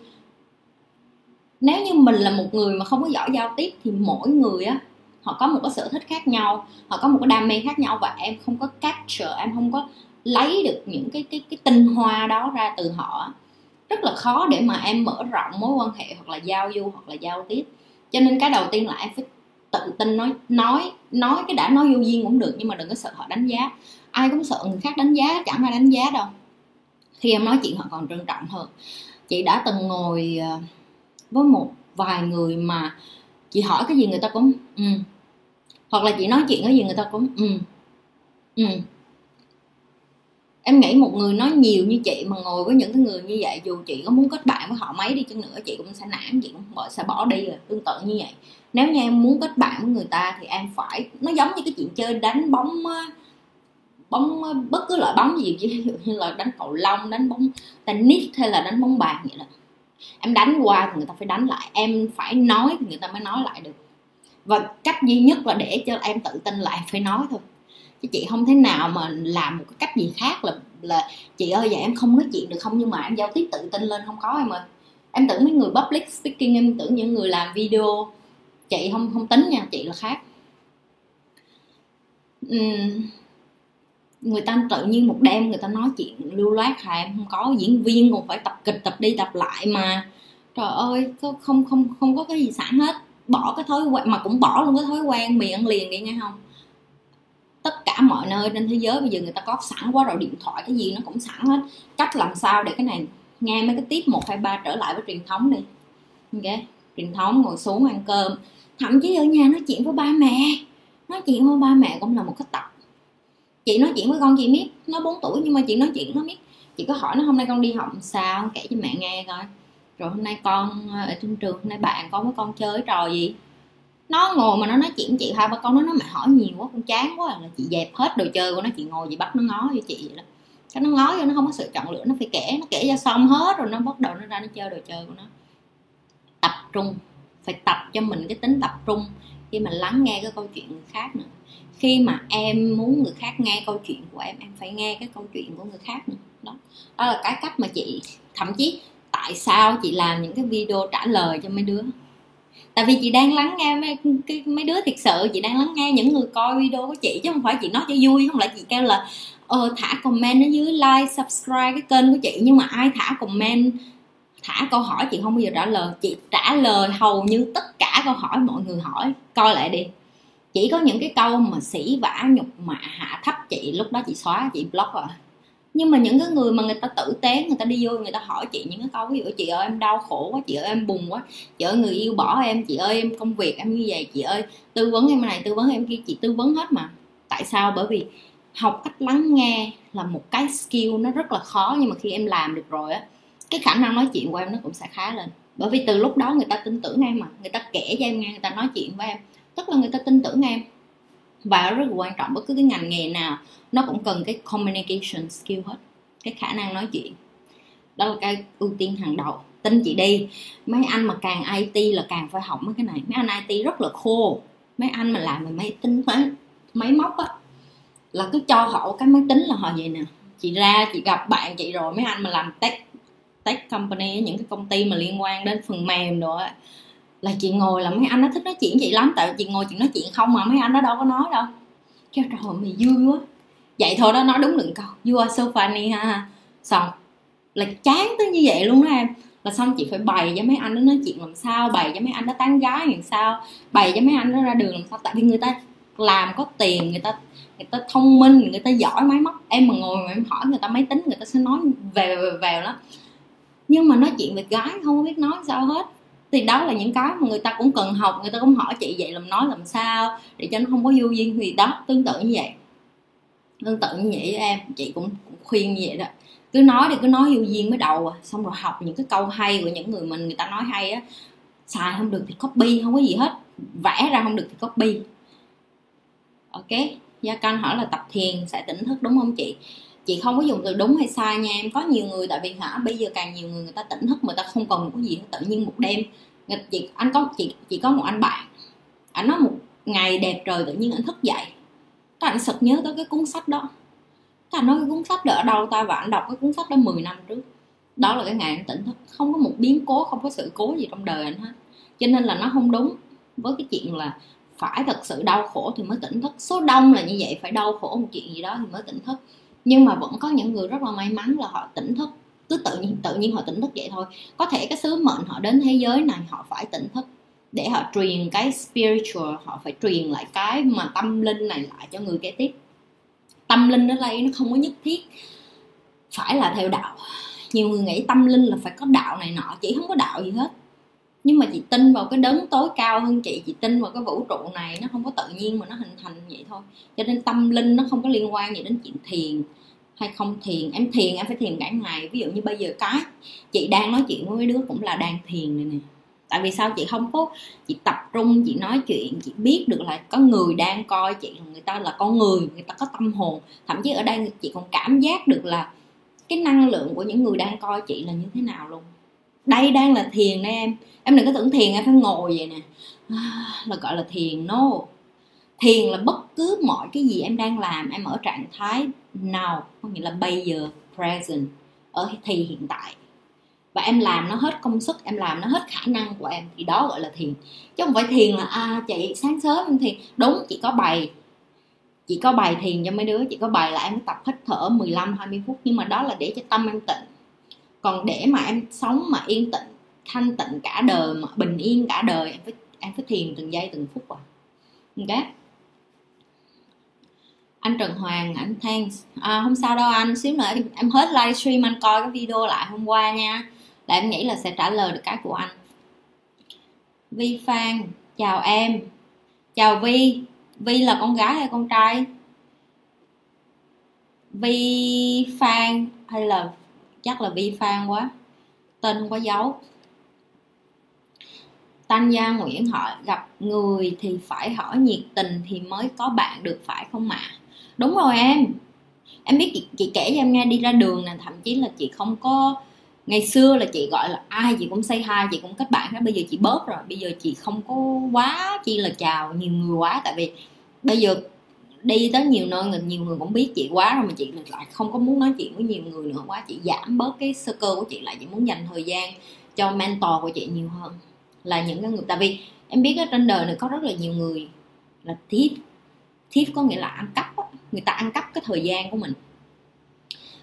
Nếu như mình là một người mà không có giỏi giao tiếp thì mỗi người á họ có một cái sở thích khác nhau, họ có một cái đam mê khác nhau và em không có capture, em không có lấy được những cái cái cái tinh hoa đó ra từ họ. Rất là khó để mà em mở rộng mối quan hệ hoặc là giao du hoặc là giao tiếp. Cho nên cái đầu tiên là em phải tự tin nói nói nói cái đã nói vô duyên cũng được nhưng mà đừng có sợ họ đánh giá. Ai cũng sợ người khác đánh giá, chẳng ai đánh giá đâu. Khi em nói chuyện họ còn trân trọng hơn. Chị đã từng ngồi ờ, với một vài người mà chị hỏi cái gì người ta cũng ừ hoặc là chị nói chuyện cái gì người ta cũng ừ ừ. Em nghĩ một người nói nhiều như chị mà ngồi với những cái người như vậy, dù chị có muốn kết bạn với họ mấy đi chăng nữa, chị cũng sẽ nản, chị cũng bỏ, sẽ bỏ đi rồi, tương tự như vậy. Nếu như em muốn kết bạn với người ta thì em phải, nó giống như cái chuyện chơi đánh bóng bóng bất cứ loại bóng gì, ví dụ như là đánh cầu lông, đánh bóng tennis hay là đánh bóng bàn vậy đó. Em đánh qua thì người ta phải đánh lại, em phải nói thì người ta mới nói lại được và cách duy nhất là để cho em tự tin là em phải nói thôi. Chứ chị không thể nào mà làm một cái cách gì khác là là chị ơi vậy em không nói chuyện được không? Nhưng mà em giao tiếp tự tin lên không có em ơi. Em tưởng mấy người public speaking em tưởng những người làm video. Chị không không tính nha chị là khác. Uhm, người ta tự nhiên một đêm người ta nói chuyện lưu loát hà em không có diễn viên còn phải tập kịch tập đi tập lại mà. Trời ơi không không không có cái gì sẵn hết bỏ cái thói quen, mà cũng bỏ luôn cái thói quen mì ăn liền đi nghe không? Tất cả mọi nơi trên thế giới bây giờ người ta có sẵn quá rồi, điện thoại cái gì nó cũng sẵn hết. Cách làm sao để cái này nghe mấy cái tiếp một, hai, ba trở lại với truyền thống đi. Ok, truyền thống, ngồi xuống ăn cơm. Thậm chí ở nhà nói chuyện với ba mẹ. Nói chuyện với ba mẹ cũng là một cái tập. Chị nói chuyện với con chị biết nó 4 tuổi nhưng mà chị nói chuyện nó biết chị có hỏi nó hôm nay con đi học sao? Kể cho mẹ nghe coi rồi hôm nay con ờ, ở trên trường, hôm nay bạn con với con chơi trò gì? Nó ngồi mà nó nói chuyện chị hai ba con nó nói mẹ hỏi nhiều quá, con chán quá à. là chị dẹp hết đồ chơi của nó, chị ngồi chị bắt nó ngó cho chị vậy đó. Cái nó ngó cho nó không có sự chọn lựa, nó phải kể, nó kể ra xong hết rồi nó bắt đầu nó ra nó chơi đồ chơi của nó. Tập trung, phải tập cho mình cái tính tập trung, khi mà lắng nghe cái câu chuyện người khác nữa. Khi mà em muốn người khác nghe câu chuyện của em em phải nghe cái câu chuyện của người khác nữa. Đó đó là cái cách mà chị, thậm chí tại sao chị làm những cái video trả lời cho mấy đứa? Tại vì chị đang lắng nghe mấy, cái, mấy đứa thiệt sự chị đang lắng nghe những người coi video của chị chứ không phải chị nói cho vui không lại chị kêu là ờ, thả comment ở dưới like subscribe cái kênh của chị. Nhưng mà ai thả comment thả câu hỏi chị không bao giờ trả lời. Chị trả lời hầu như tất cả câu hỏi mọi người hỏi. Coi lại đi. Chỉ có những cái câu mà sĩ vả nhục mạ hạ thấp chị lúc đó chị xóa chị block rồi nhưng mà những cái người mà người ta tử tế, người ta đi vô, người ta hỏi chị những cái câu, ví dụ, chị ơi, em đau khổ quá, chị ơi, em buồn quá, chị ơi, người yêu bỏ em, chị ơi, em công việc, em như vậy, chị ơi, tư vấn em này, tư vấn em kia. Chị tư vấn hết mà. Tại sao? Bởi vì học cách lắng nghe là một cái skill nó rất là khó, nhưng mà khi em làm được rồi á, cái khả năng nói chuyện của em nó cũng sẽ khá lên. Bởi vì từ lúc đó người ta tin tưởng em mà, người ta kể cho em nghe, người ta nói chuyện với em. Tức là người ta tin tưởng em và rất là quan trọng bất cứ cái ngành nghề nào nó cũng cần cái communication skill hết cái khả năng nói chuyện. Đó là cái ưu tiên hàng đầu. Tin chị đi mấy anh mà càng IT là càng phải học mấy cái này. Mấy anh IT rất là khô mấy anh mà làm về máy tính máy, máy móc á là cứ cho họ cái máy tính là họ vậy nè. Chị ra chị gặp bạn chị rồi mấy anh mà làm tech tech company những cái công ty mà liên quan đến phần mềm rồi á là chị ngồi là mấy anh nó thích nói chuyện chị lắm, tại chị ngồi chị nói chuyện không mà mấy anh nó đâu có nói đâu. Kêu, trời mày vui quá. Vậy thôi đó, nói đúng đừng câu. You are so funny ha xong, là chán tới như vậy luôn đó em. Là xong chị phải bày cho mấy anh nó nói chuyện làm sao, bày cho mấy anh nó tán gái làm sao, bày cho mấy anh nó ra đường làm sao. Tại vì người ta làm có tiền, người ta người ta thông minh, người ta giỏi máy móc. Em mà ngồi mà em hỏi người ta máy tính, người ta sẽ nói về về về đó nhưng mà nói chuyện về gái không biết nói sao hết thì đó là những cái mà người ta cũng cần học người ta cũng hỏi chị vậy làm nói làm sao để cho nó không có vô duyên. Thì đó tương tự như vậy. Tương tự như vậy với em chị cũng, cũng khuyên như vậy đó. Cứ nói thì cứ nói vô duyên mới đầu à. Xong rồi học những cái câu hay của những người mình người ta nói hay á. Xài không được thì copy không có gì hết. Vẽ ra không được thì copy. Ok? Gia canh hỏi là tập thiền sẽ tỉnh thức đúng không chị? Chị không có dùng từ đúng hay sai nha, em có nhiều người, tại vì hả, bây giờ càng nhiều người người ta tỉnh thức, người ta không còn một cái gì tự nhiên một đêm chị, anh có, chị chị có một anh bạn anh nói một ngày đẹp trời tự nhiên anh thức dậy. Cái anh sực nhớ tới cái cuốn sách đó. Cái anh nói cái cuốn sách đó ở đâu ta? Và anh đọc cái cuốn sách đó 10 năm trước. Đó là cái ngày anh tỉnh thức. Không có một biến cố, không có sự cố gì trong đời anh hết. Cho nên là nó không đúng với cái chuyện là phải thật sự đau khổ thì mới tỉnh thức. Số đông là như vậy, phải đau khổ một chuyện gì đó thì mới tỉnh thức nhưng mà vẫn có những người rất là may mắn là họ tỉnh thức. Cứ tự nhiên tự nhiên họ tỉnh thức vậy thôi. Có thể cái sứ mệnh họ đến thế giới này họ phải tỉnh thức để họ truyền cái spiritual, họ phải truyền lại cái mà tâm linh này lại cho người kế tiếp. Tâm linh ở đây nó không có nhất thiết phải là theo đạo. Nhiều người nghĩ tâm linh là phải có đạo này nọ, chỉ không có đạo gì hết nhưng mà chị tin vào cái đấng tối cao hơn chị chị tin vào cái vũ trụ này, nó không có tự nhiên mà nó hình thành vậy thôi. Cho nên tâm linh nó không có liên quan gì đến chuyện thiền hay không thiền. Em thiền, em phải thiền cả ngày. Ví dụ như bây giờ cái chị đang nói chuyện với mấy đứa cũng là đang thiền này nè. Tại vì sao? Chị không có, chị tập trung, chị nói chuyện, chị biết được là có người đang coi chị người ta là con người người ta có tâm hồn. Thậm chí ở đây chị còn cảm giác được là cái năng lượng của những người đang coi chị là như thế nào luôn đây đang là thiền đây em. Em đừng có tưởng thiền em phải ngồi vậy nè. À, là gọi là thiền no thiền là bất cứ mọi cái gì em đang làm em ở trạng thái nào có nghĩa là bây giờ present ở thì hiện tại. Và em làm nó hết công sức em làm nó hết khả năng của em thì đó gọi là thiền. Chứ không phải thiền là à chị sáng sớm em thiền. Đúng chị có bài chị có bài thiền cho mấy đứa chị có bài là em tập hít thở 15 20 phút nhưng mà đó là để cho tâm em tịnh còn để mà em sống mà yên tĩnh thanh tịnh cả đời mà bình yên cả đời em phải em phải thiền từng giây từng phút à. Ok? Anh Trần Hoàng anh thanks. À, không sao đâu anh xíu nữa em hết livestream anh coi cái video lại hôm qua nha. Là em nghĩ là sẽ trả lời được cái của anh. Vi Phan chào em. Chào Vi. Vi là con gái hay con trai? Vi Phan hay là chắc là bi Phan quá tên quá dấu Tanh Gia Nguyễn hỏi gặp người thì phải hỏi nhiệt tình thì mới có bạn được phải không ạ? À? Đúng rồi em. Em biết chị, chị kể cho em nghe đi ra đường nè, thậm chí là chị không có ngày xưa là chị gọi là ai chị cũng say hi chị cũng kết bạn đó bây giờ chị bớt rồi bây giờ chị không có quá chi là chào nhiều người quá tại vì bây giờ đi tới nhiều nơi người nhiều người cũng biết chị quá rồi mà chị lại không có muốn nói chuyện với nhiều người nữa. Quá chị giảm bớt cái sơ cơ của chị lại chị muốn dành thời gian cho mentor của chị nhiều hơn là những cái người. Tại vì em biết ở trên đời này có rất là nhiều người là thief thief có nghĩa là ăn cắp đó. người ta ăn cắp cái thời gian của mình.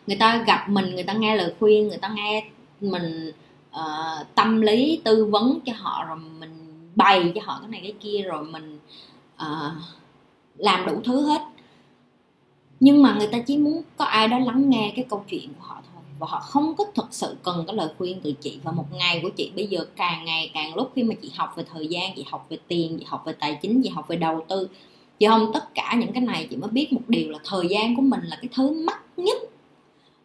Người ta gặp mình người ta nghe lời khuyên người ta nghe mình uh, tâm lý tư vấn cho họ rồi mình bày cho họ cái này cái kia rồi mình uh, làm đủ thứ hết. Nhưng mà người ta chỉ muốn có ai đó lắng nghe cái câu chuyện của họ thôi. Và họ không có thực sự cần cái lời khuyên từ chị. Và một ngày của chị bây giờ càng ngày càng lúc khi mà chị học về thời gian chị học về tiền chị học về tài chính chị học về đầu tư chị không tất cả những cái này chị mới biết một điều là thời gian của mình là cái thứ mắc nhất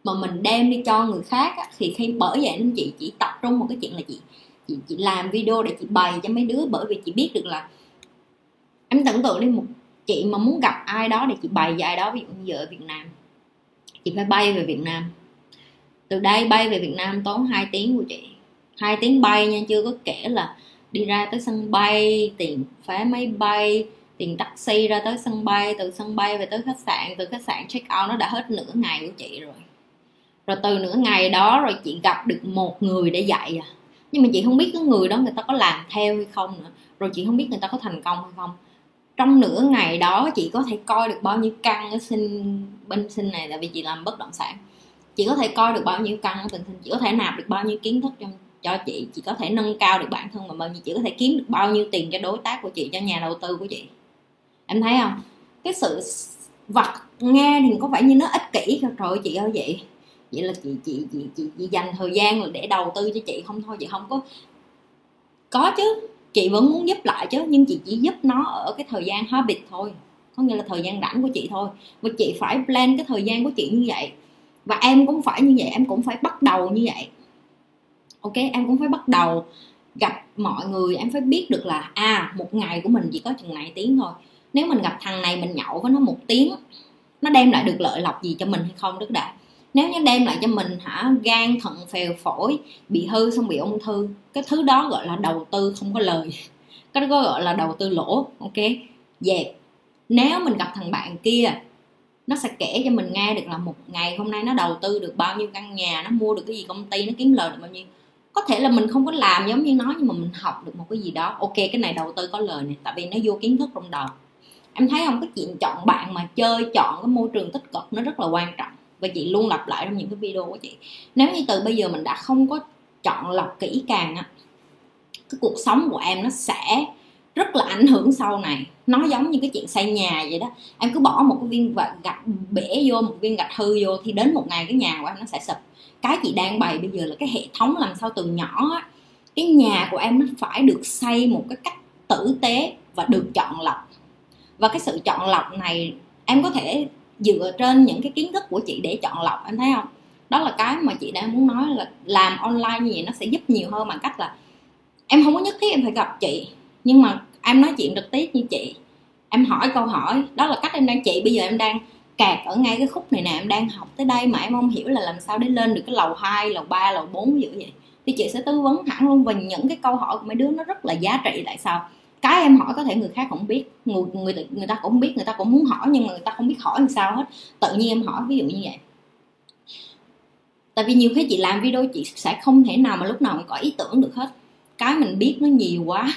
mà mình đem đi cho người khác á, thì khi bởi vậy nên chị chỉ tập trung một cái chuyện là chị chị chị làm video để chị bày cho mấy đứa. Bởi vì chị biết được là em tưởng tượng đi một chị mà muốn gặp ai đó để chị bày cho ai đó, ví dụ như ở Việt Nam. Chị phải bay về Việt Nam. Từ đây bay về Việt Nam tốn 2 tiếng của chị. Hai tiếng bay nha, chưa có kể là đi ra tới sân bay tiền vé máy bay tiền taxi ra tới sân bay, từ sân bay về tới khách sạn, từ khách sạn check out nó đã hết nửa ngày của chị rồi. Rồi từ nửa ngày đó rồi chị gặp được một người để dạy à. Nhưng mà chị không biết cái người đó người ta có làm theo hay không nữa. Rồi chị không biết người ta có thành công hay không trong nửa ngày đó chị có thể coi được bao nhiêu căn ở sinh bên sinh này tại vì chị làm bất động sản. Chị có thể coi được bao nhiêu căn ở tình sinh chị có thể nạp được bao nhiêu kiến thức trong cho chị. Chị có thể nâng cao được bản thân mình bao nhiêu chị có thể kiếm được bao nhiêu tiền cho đối tác của chị cho nhà đầu tư của chị. Em thấy không? Cái sự vật nghe thì có vẻ như nó ích kỷ rồi chị ơi vậy? Vậy là chị chị chị chị, chị dành thời gian để đầu tư cho chị không thôi chị không có có chứ chị vẫn muốn giúp lại chứ, nhưng chị chỉ giúp nó ở cái thời gian habit thôi. Có nghĩa là thời gian rảnh của chị thôi. Và chị phải plan cái thời gian của chị như vậy. Và em cũng phải như vậy, em cũng phải bắt đầu như vậy. Ok, em cũng phải bắt đầu gặp mọi người, em phải biết được là à một ngày của mình chỉ có chừng này tiếng thôi. Nếu mình gặp thằng này mình nhậu với nó một tiếng, nó đem lại được lợi lộc gì cho mình hay không, đức đã nếu như đem lại cho mình hả, gan, thận, phèo, phổi bị hư xong bị ung thư, cái thứ đó gọi là đầu tư không có lời. Cái đó gọi là đầu tư lỗ, ok? Dẹp. Nếu mình gặp thằng bạn kia, nó sẽ kể cho mình nghe được là một ngày hôm nay nó đầu tư được bao nhiêu căn nhà, nó mua được cái gì công ty, nó kiếm lời được bao nhiêu. Có thể là mình không có làm giống như nó, nhưng mà mình học được một cái gì đó. Ok, cái này đầu tư có lời này tại vì nó vô kiến thức trong đầu. Em thấy không? Cái chuyện chọn bạn mà chơi, chọn cái môi trường tích cực nó rất là quan trọng và chị luôn lặp lại trong những cái video của chị. Nếu như từ bây giờ mình đã không có chọn lọc kỹ càng á, cái cuộc sống của em nó sẽ rất là ảnh hưởng sau này. Nó giống như cái chuyện xây nhà vậy đó. Em cứ bỏ một cái viên gạch bể vô, một viên gạch hư vô thì đến một ngày cái nhà của em nó sẽ sụp. Cái chị đang bày bây giờ là cái hệ thống làm sao từ nhỏ á, cái nhà của em nó phải được xây một cái cách tử tế và được chọn lọc. Và cái sự chọn lọc này em có thể dựa trên những cái kiến thức của chị để chọn lọc em thấy không? Đó là cái mà chị đang muốn nói là làm online như vậy nó sẽ giúp nhiều hơn bằng cách là em không có nhất thiết em phải gặp chị nhưng mà em nói chuyện trực tiếp như chị. Em hỏi câu hỏi đó là cách em đang chị bây giờ em đang kẹt ở ngay cái khúc này nè em đang học tới đây mà em không hiểu là làm sao để lên được cái lầu 2, lầu 3, lầu 4 ví dụ vậy. Thì chị sẽ tư vấn hẳn luôn và những cái câu hỏi của mấy đứa nó rất là giá trị. Tại sao? Cái em hỏi có thể người khác không biết, người người người ta cũng biết, người ta cũng muốn hỏi nhưng mà người ta không biết hỏi làm sao hết. Tự nhiên em hỏi, ví dụ như vậy. Tại vì nhiều khi chị làm video chị sẽ không thể nào mà lúc nào cũng có ý tưởng được hết. Cái mình biết nó nhiều quá.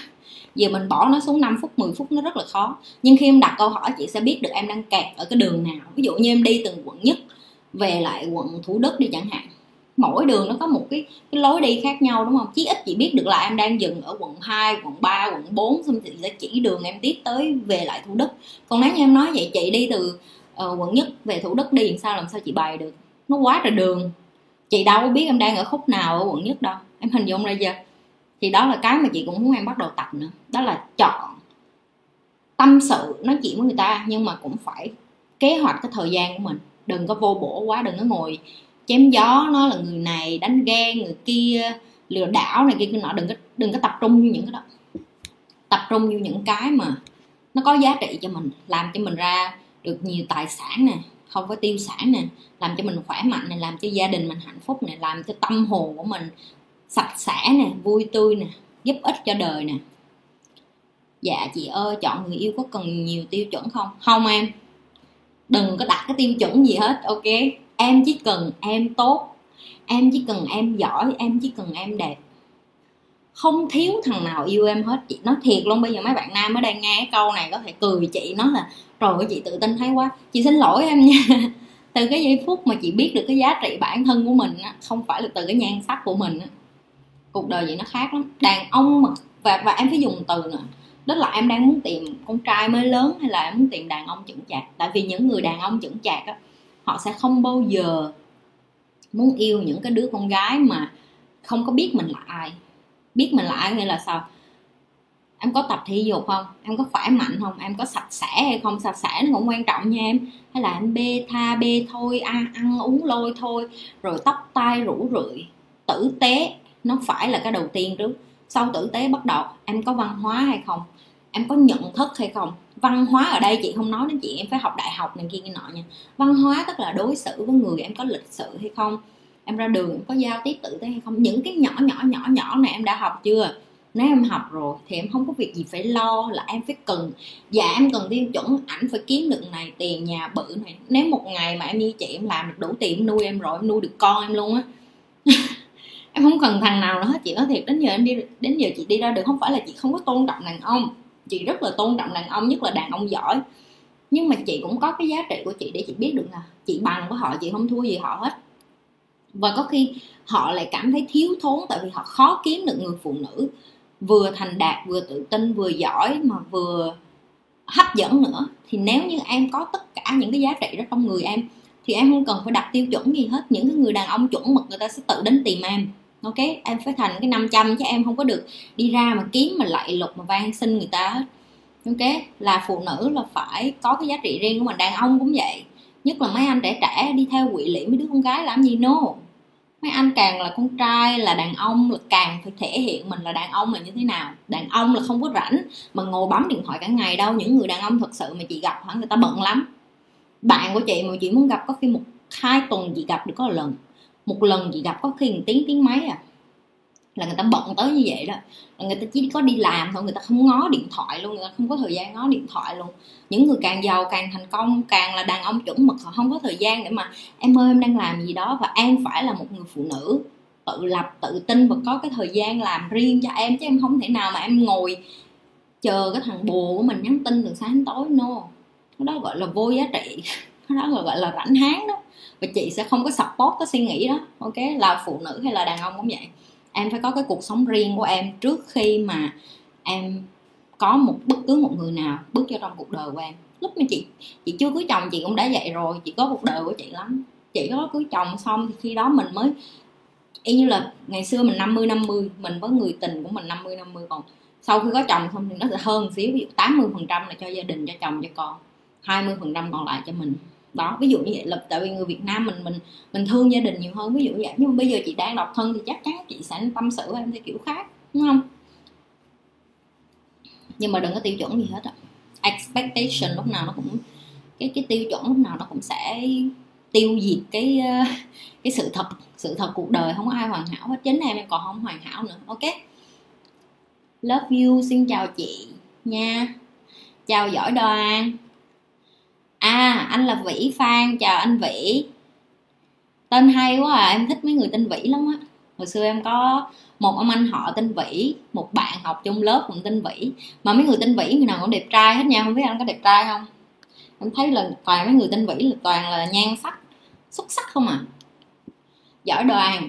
Giờ mình bỏ nó xuống 5 phút 10 phút nó rất là khó. Nhưng khi em đặt câu hỏi, chị sẽ biết được em đang kẹt ở cái đường nào. Ví dụ như em đi từ quận nhất về lại quận thủ đức đi chẳng hạn mỗi đường nó có một cái cái lối đi khác nhau đúng không? Chí ít chị biết được là em đang dừng ở quận 2, quận 3, quận 4 xong chị sẽ chỉ đường em tiếp tới về lại thủ đức. Còn nếu như em nói vậy chị đi từ uh, quận nhất về thủ đức đi làm sao làm sao chị bày được? Nó quá trời đường. Chị đâu có biết em đang ở khúc nào ở quận nhất đâu. Em hình dung ra chưa? Thì đó là cái mà chị cũng muốn em bắt đầu tập nữa. Đó là chọn tâm sự nói chuyện với người ta nhưng mà cũng phải kế hoạch cái thời gian của mình. Đừng có vô bổ quá đừng có ngồi chém gió nó là người này đánh ghen, người kia lừa đảo này kia kia nọ. Đừng có đừng có tập trung như những cái đó. Tập trung như những cái mà nó có giá trị cho mình, làm cho mình ra được nhiều tài sản nè, không có tiêu sản nè, làm cho mình khỏe mạnh nè, làm cho gia đình mình hạnh phúc nè, làm cho tâm hồn của mình sạch sẽ nè, vui tươi nè, giúp ích cho đời nè. Dạ chị ơi, chọn người yêu có cần nhiều tiêu chuẩn không? Không em. Đừng có đặt cái tiêu chuẩn gì hết, ok? Em chỉ cần em tốt, em chỉ cần em giỏi, em chỉ cần em đẹp. Không thiếu thằng nào yêu em hết. Chị nói thiệt luôn, bây giờ mấy bạn nam ở đây nghe cái câu này có thể cười chị, nói là rồi chị tự tin thấy quá. Chị xin lỗi em nha. Từ cái giây phút mà chị biết được cái giá trị bản thân của mình không phải là từ cái nhan sắc của mình cuộc đời vậy nó khác lắm. Đàn ông mà, và và em phải dùng từ nữa. Đó là em đang muốn tìm con trai mới lớn hay là em muốn tìm đàn ông chững chạc? Tại vì những người đàn ông chững chạc á họ sẽ không bao giờ muốn yêu những cái đứa con gái mà không có biết mình là ai. Biết mình là ai nghĩa là sao? Em có tập thể dục không? Em có khỏe mạnh không? Em có sạch sẽ hay không? Sạch sẽ nó cũng quan trọng nha em. Hay là em bê tha, bê thôi ăn ăn, uống, lôi thôi. Rồi tóc, tai, rủ rượi. Tử tế, nó phải là cái đầu tiên trước. Sau tử tế bắt đầu, em có văn hóa hay không? Em có nhận thức hay không? Văn hóa ở đây, chị không nói đến chị em phải học đại học này kia cái nọ nha. Văn hóa tức là đối xử với người em có lịch sự hay không, em ra đường em có giao tiếp tử tế hay không. Những cái nhỏ nhỏ nhỏ nhỏ này em đã học chưa? Nếu em học rồi thì em không có việc gì phải lo là em phải cần dạ em cần tiêu chuẩn, ảnh phải kiếm được này, tiền, nhà, bự này. Nếu một ngày mà em như chị em làm được đủ tiền, em nuôi em rồi, em nuôi được con em luôn á. Em không cần thằng nào nữa hết, chị nói thiệt, đến giờ em đi, đến giờ chị đi ra được không phải là chị không có tôn trọng đàn ông chị rất là tôn trọng đàn ông, nhất là đàn ông giỏi. Nhưng mà chị cũng có cái giá trị của chị để chị biết được là chị bằng với họ, chị không thua gì họ hết. Và có khi họ lại cảm thấy thiếu thốn tại vì họ khó kiếm được người phụ nữ. Vừa thành đạt, vừa tự tin, vừa giỏi mà vừa hấp dẫn nữa. Thì nếu như em có tất cả những cái giá trị đó trong người em, thì em không cần phải đặt tiêu chuẩn gì hết. Những cái người đàn ông chuẩn mực, người ta sẽ tự đến tìm em ok, em phải thành cái 500 chứ em không có được đi ra mà kiếm mà lạy lục mà van xin người ta. Ok, là phụ nữ là phải có cái giá trị riêng của mình, đàn ông cũng vậy. Nhất là mấy anh trẻ trẻ đi theo quỵ lị mấy đứa con gái làm gì no. Mấy anh càng là con trai là đàn ông là càng phải thể hiện mình là đàn ông là như thế nào. Đàn ông là không có rảnh mà ngồi bấm điện thoại cả ngày đâu. Những người đàn ông thật sự mà chị gặp hả, người ta bận lắm. Bạn của chị mà chị muốn gặp có khi một hai tuần chị gặp được có một lần một lần chị gặp có khi một tiếng tiếng mấy à là người ta bận tới như vậy đó. Là người ta chỉ có đi làm thôi, người ta không ngó điện thoại luôn, người ta không có thời gian ngó điện thoại luôn. Những người càng giàu càng thành công, càng là đàn ông chuẩn mực, họ không có thời gian để mà, em ơi, em đang làm gì đó? Và em phải là một người phụ nữ tự lập, tự tin và có cái thời gian làm riêng cho em, chứ em không thể nào mà em ngồi chờ cái thằng bồ của mình nhắn tin từ sáng đến tối no đó gọi là vô giá trị. Đó gọi là rảnh háng đó và chị sẽ không có support cái suy nghĩ đó, ok? Là phụ nữ hay là đàn ông cũng vậy. Em phải có cái cuộc sống riêng của em trước khi mà em có một, bất cứ một người nào bước vô trong cuộc đời của em. Lúc mà chị chị chưa cưới chồng, chị cũng đã vậy rồi, chị có cuộc đời của chị lắm. Chị có cưới chồng xong thì khi đó mình mới, y như là ngày xưa mình 50 50 mình với người tình của mình 50 50 còn sau khi có chồng xong thì nó sẽ hơn xíu, ví dụ 80 phần trăm là cho gia đình, cho chồng, cho con 20 phần trăm còn lại cho mình đó, ví dụ như vậy là tại vì người Việt Nam mình mình mình thương gia đình nhiều hơn, ví dụ như vậy. Nhưng mà bây giờ chị đang độc thân thì chắc chắn chị sẽ tâm sự với em theo kiểu khác, đúng không? Nhưng mà đừng có tiêu chuẩn gì hết á. Expectation lúc nào nó cũng, cái cái tiêu chuẩn lúc nào nó cũng sẽ tiêu diệt cái ờ, cái sự thật sự thật cuộc đời, không có ai hoàn hảo hết. Chính em em còn không hoàn hảo nữa, ok? Love you, xin chào chị nha. Chào giỏi đoàn à anh là vĩ phan, chào anh vĩ. Tên hay quá à em thích mấy người tên vĩ lắm á. Hồi xưa em có một ông anh họ tên vĩ, một bạn học chung lớp cũng tên vĩ. Mà mấy người tên vĩ người nào cũng đẹp trai hết nha, không biết anh có đẹp trai không? Em thấy là toàn mấy người tên vĩ là toàn là nhan sắc, xuất sắc không à? Giỏi đoàn.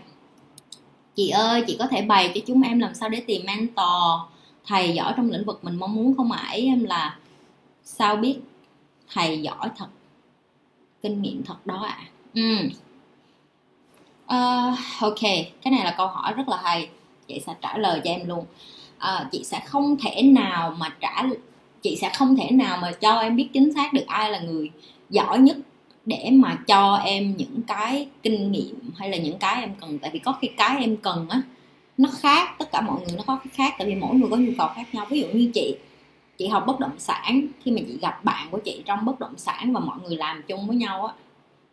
Chị ơi, chị có thể bày cho chúng em làm sao để tìm mentor, thầy giỏi trong lĩnh vực mình mong muốn không ạ? Em là sao biết? Thầy giỏi thật. Kinh nghiệm thật đó ạ. À. ừ. uh, ok cái này là câu hỏi rất là hay. Chị sẽ trả lời cho em luôn. Uh, chị sẽ không thể nào mà trả chị sẽ không thể nào mà cho em biết chính xác được ai là người giỏi nhất để mà cho em những cái kinh nghiệm hay là những cái em cần. Tại vì có khi cái em cần á nó khác tất cả mọi người nó có cái khác. Tại vì mỗi người có nhu cầu khác nhau. Ví dụ như chị chị học bất động sản khi mà chị gặp bạn của chị trong bất động sản và mọi người làm chung với nhau á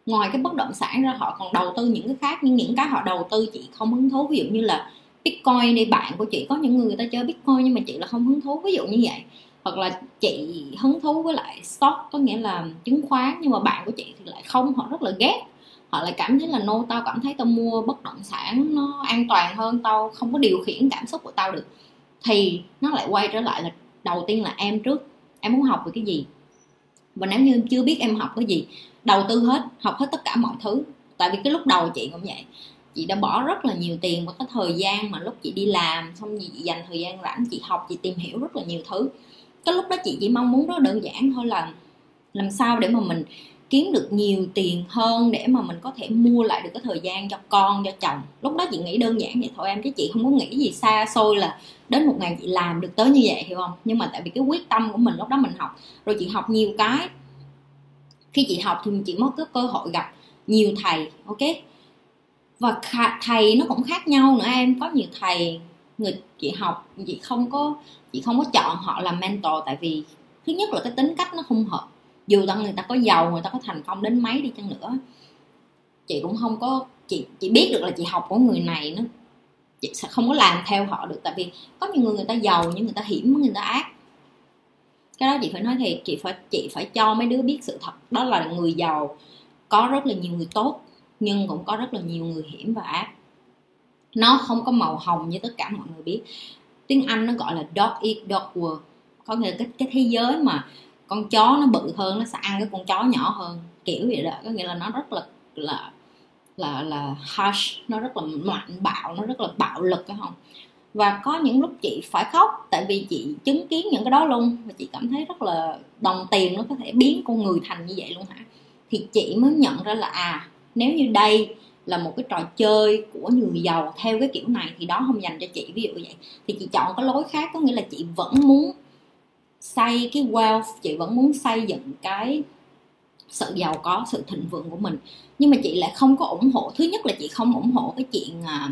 ngoài cái bất động sản ra họ còn đầu tư những cái khác nhưng những cái họ đầu tư chị không hứng thú. Ví dụ như là bitcoin đi bạn của chị có những người, người ta chơi bitcoin nhưng mà chị là không hứng thú ví dụ như vậy. Hoặc là chị hứng thú với lại stock có nghĩa là chứng khoán nhưng mà bạn của chị thì lại không họ rất là ghét. Họ lại cảm thấy là nô tao cảm thấy tao mua bất động sản nó an toàn hơn tao không có điều khiển cảm xúc của tao được. Thì nó lại quay trở lại là đầu tiên là em trước, em muốn học về cái gì? Và nếu như em chưa biết em học cái gì, đầu tư hết, học hết tất cả mọi thứ. Tại vì cái lúc đầu chị cũng vậy. Chị đã bỏ rất là nhiều tiền và cái thời gian mà lúc chị đi làm, xong chị dành thời gian rảnh, chị học, chị tìm hiểu rất là nhiều thứ. Cái lúc đó chị chỉ mong muốn rất đơn giản thôi là làm sao để mà mình kiếm được nhiều tiền hơn để mà mình có thể mua lại được cái thời gian cho con, cho chồng. Lúc đó chị nghĩ đơn giản vậy thôi em, chứ chị không có nghĩ gì xa xôi là đến một ngày chị làm được tới như vậy, hiểu không? Nhưng mà tại vì cái quyết tâm của mình lúc đó mình học, rồi chị học nhiều cái. Khi chị học thì chị mới có cơ hội gặp nhiều thầy, ok? Và thầy nó cũng khác nhau nữa em. Có nhiều thầy người chị học, chị không có, chị không có chọn họ làm mentor, tại vì thứ nhất là cái tính cách nó không hợp dù rằng người ta có giàu người ta có thành công đến mấy đi chăng nữa chị cũng không có chị chị biết được là chị học của người này nó chị sẽ không có làm theo họ được. Tại vì có những người người ta giàu nhưng người ta hiểm người ta ác. Cái đó chị phải nói thiệt chị phải chị phải cho mấy đứa biết sự thật. Đó là người giàu có rất là nhiều người tốt nhưng cũng có rất là nhiều người hiểm và ác. Nó không có màu hồng như tất cả mọi người biết. Tiếng anh nó gọi là dog eat dog world có nghĩa là cái, cái thế giới mà con chó nó bự hơn, nó sẽ ăn cái con chó nhỏ hơn. Kiểu vậy đó, có nghĩa là nó rất là là là là harsh, nó rất là mạnh bạo, nó rất là bạo lực, phải không? Và có những lúc chị phải khóc, tại vì chị chứng kiến những cái đó luôn, và chị cảm thấy rất là đồng tiền nó có thể biến con người thành như vậy luôn hả? Thì chị mới nhận ra là à nếu như đây là một cái trò chơi của người giàu theo cái kiểu này thì đó không dành cho chị. Ví dụ vậy, thì chị chọn cái lối khác, có nghĩa là chị vẫn muốn xây cái wealth chị vẫn muốn xây dựng cái sự giàu có sự thịnh vượng của mình. Nhưng mà chị lại không có ủng hộ. Thứ nhất là chị không ủng hộ cái chuyện uh,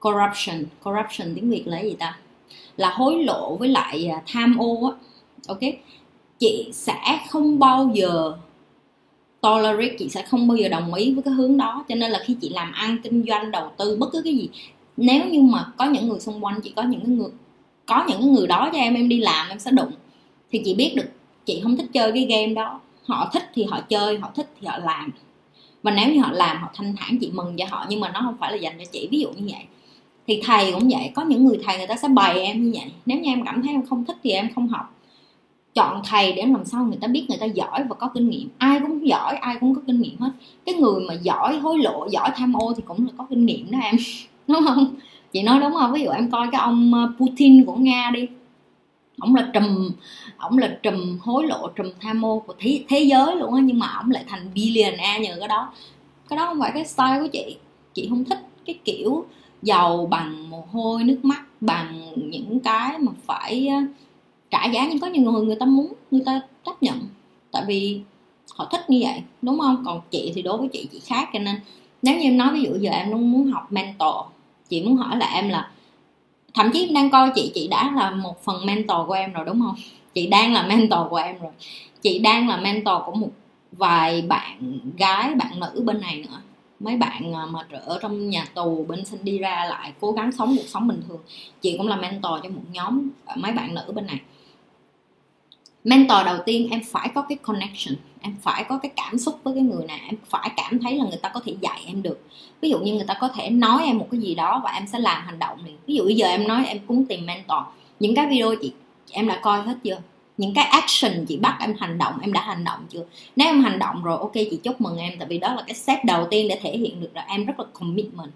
corruption. Corruption tiếng việt là gì ta? Là hối lộ với lại uh, tham ô á. Ok? Chị sẽ không bao giờ tolerate chị sẽ không bao giờ đồng ý với cái hướng đó. Cho nên là khi chị làm ăn kinh doanh đầu tư bất cứ cái gì nếu như mà có những người xung quanh chị có những cái người có những người đó cho em em đi làm em sẽ đụng. Thì chị biết được, chị không thích chơi cái game đó. Họ thích thì họ chơi, họ thích thì họ làm. Và nếu như họ làm, họ thanh thản, chị mừng cho họ. Nhưng mà nó không phải là dành cho chị, ví dụ như vậy. Thì thầy cũng vậy, có những người thầy người ta sẽ bày em như vậy. Nếu như em cảm thấy em không thích thì em không học. Chọn thầy để làm sao người ta biết người ta giỏi và có kinh nghiệm. Ai cũng giỏi, ai cũng có kinh nghiệm hết. Cái người mà giỏi hối lộ, giỏi tham ô thì cũng là có kinh nghiệm đó em. Đúng không? Chị nói đúng không? Ví dụ em coi cái ông ờ, Putin của nga đi. Ông là trùm ông là trùm hối lộ trùm tham mô của thế, thế giới luôn á nhưng mà ông lại thành billionaire nhờ cái đó. Cái đó không phải cái style của chị. Chị không thích cái kiểu giàu bằng mồ hôi nước mắt bằng những cái mà phải ờ, trả giá nhưng có nhiều người người ta muốn người ta chấp nhận. Tại vì họ thích như vậy đúng không? Còn chị thì đối với chị chị khác cho nên. Nếu như em nói ví dụ giờ em luôn muốn học mentor chị muốn hỏi là em là, thậm chí em đang coi chị chị đã là một phần mentor của em rồi đúng không? Chị đang là mentor của em rồi. Chị đang là mentor của một vài bạn gái, bạn nữ bên này nữa. Mấy bạn à, mà ở trong nhà tù, bên sinh đi ra lại, cố gắng sống cuộc sống bình thường. Chị cũng là mentor cho một nhóm à, mấy bạn nữ bên này. Mentor đầu tiên, em phải có cái connection em phải có cái cảm xúc với cái người này em phải cảm thấy là người ta có thể dạy em được. Ví dụ như người ta có thể nói em một cái gì đó và em sẽ làm hành động liền. Ví dụ bây giờ em nói em cũng tìm mentor. Những cái video chị, em đã coi hết chưa? Những cái action chị bắt em hành động, em đã hành động chưa? Nếu em hành động rồi, ok, chị chúc mừng em, tại vì đó là cái step đầu tiên để thể hiện được là em rất là commitment.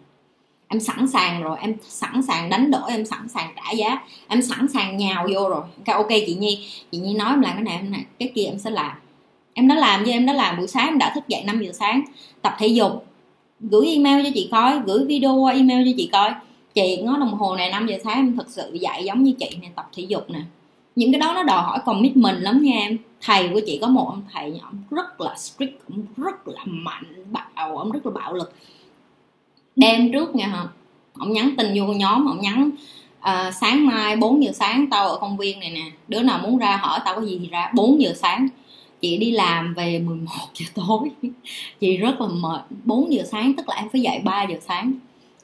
Em sẵn sàng rồi, em sẵn sàng đánh đổi, em sẵn sàng trả giá, em sẵn sàng nhào vô rồi. Cái ok, chị nhi chị nhi nói em làm cái này, em này cái kia, em sẽ làm em đã làm với em đã làm. Buổi sáng em đã thức dậy 5 giờ sáng tập thể dục. Gửi email cho chị coi gửi video qua email cho chị coi. Chị ngó đồng hồ này 5 giờ sáng em thật sự dạy giống như chị này tập thể dục nè. Những cái đó nó đòi hỏi commitment lắm nha em. Thầy của chị có một ông thầy nhỏ rất là strict ông rất là mạnh bạo ông rất là bạo lực. Đêm trước nha hả ông nhắn tin vô nhóm ông nhắn à, sáng mai 4 giờ sáng tao ở công viên này nè. Đứa nào muốn ra hỏi tao có gì thì ra. 4 giờ sáng chị đi làm về 11 giờ tối. Chị rất là mệt. 4 giờ sáng, tức là em phải dậy 3 giờ sáng.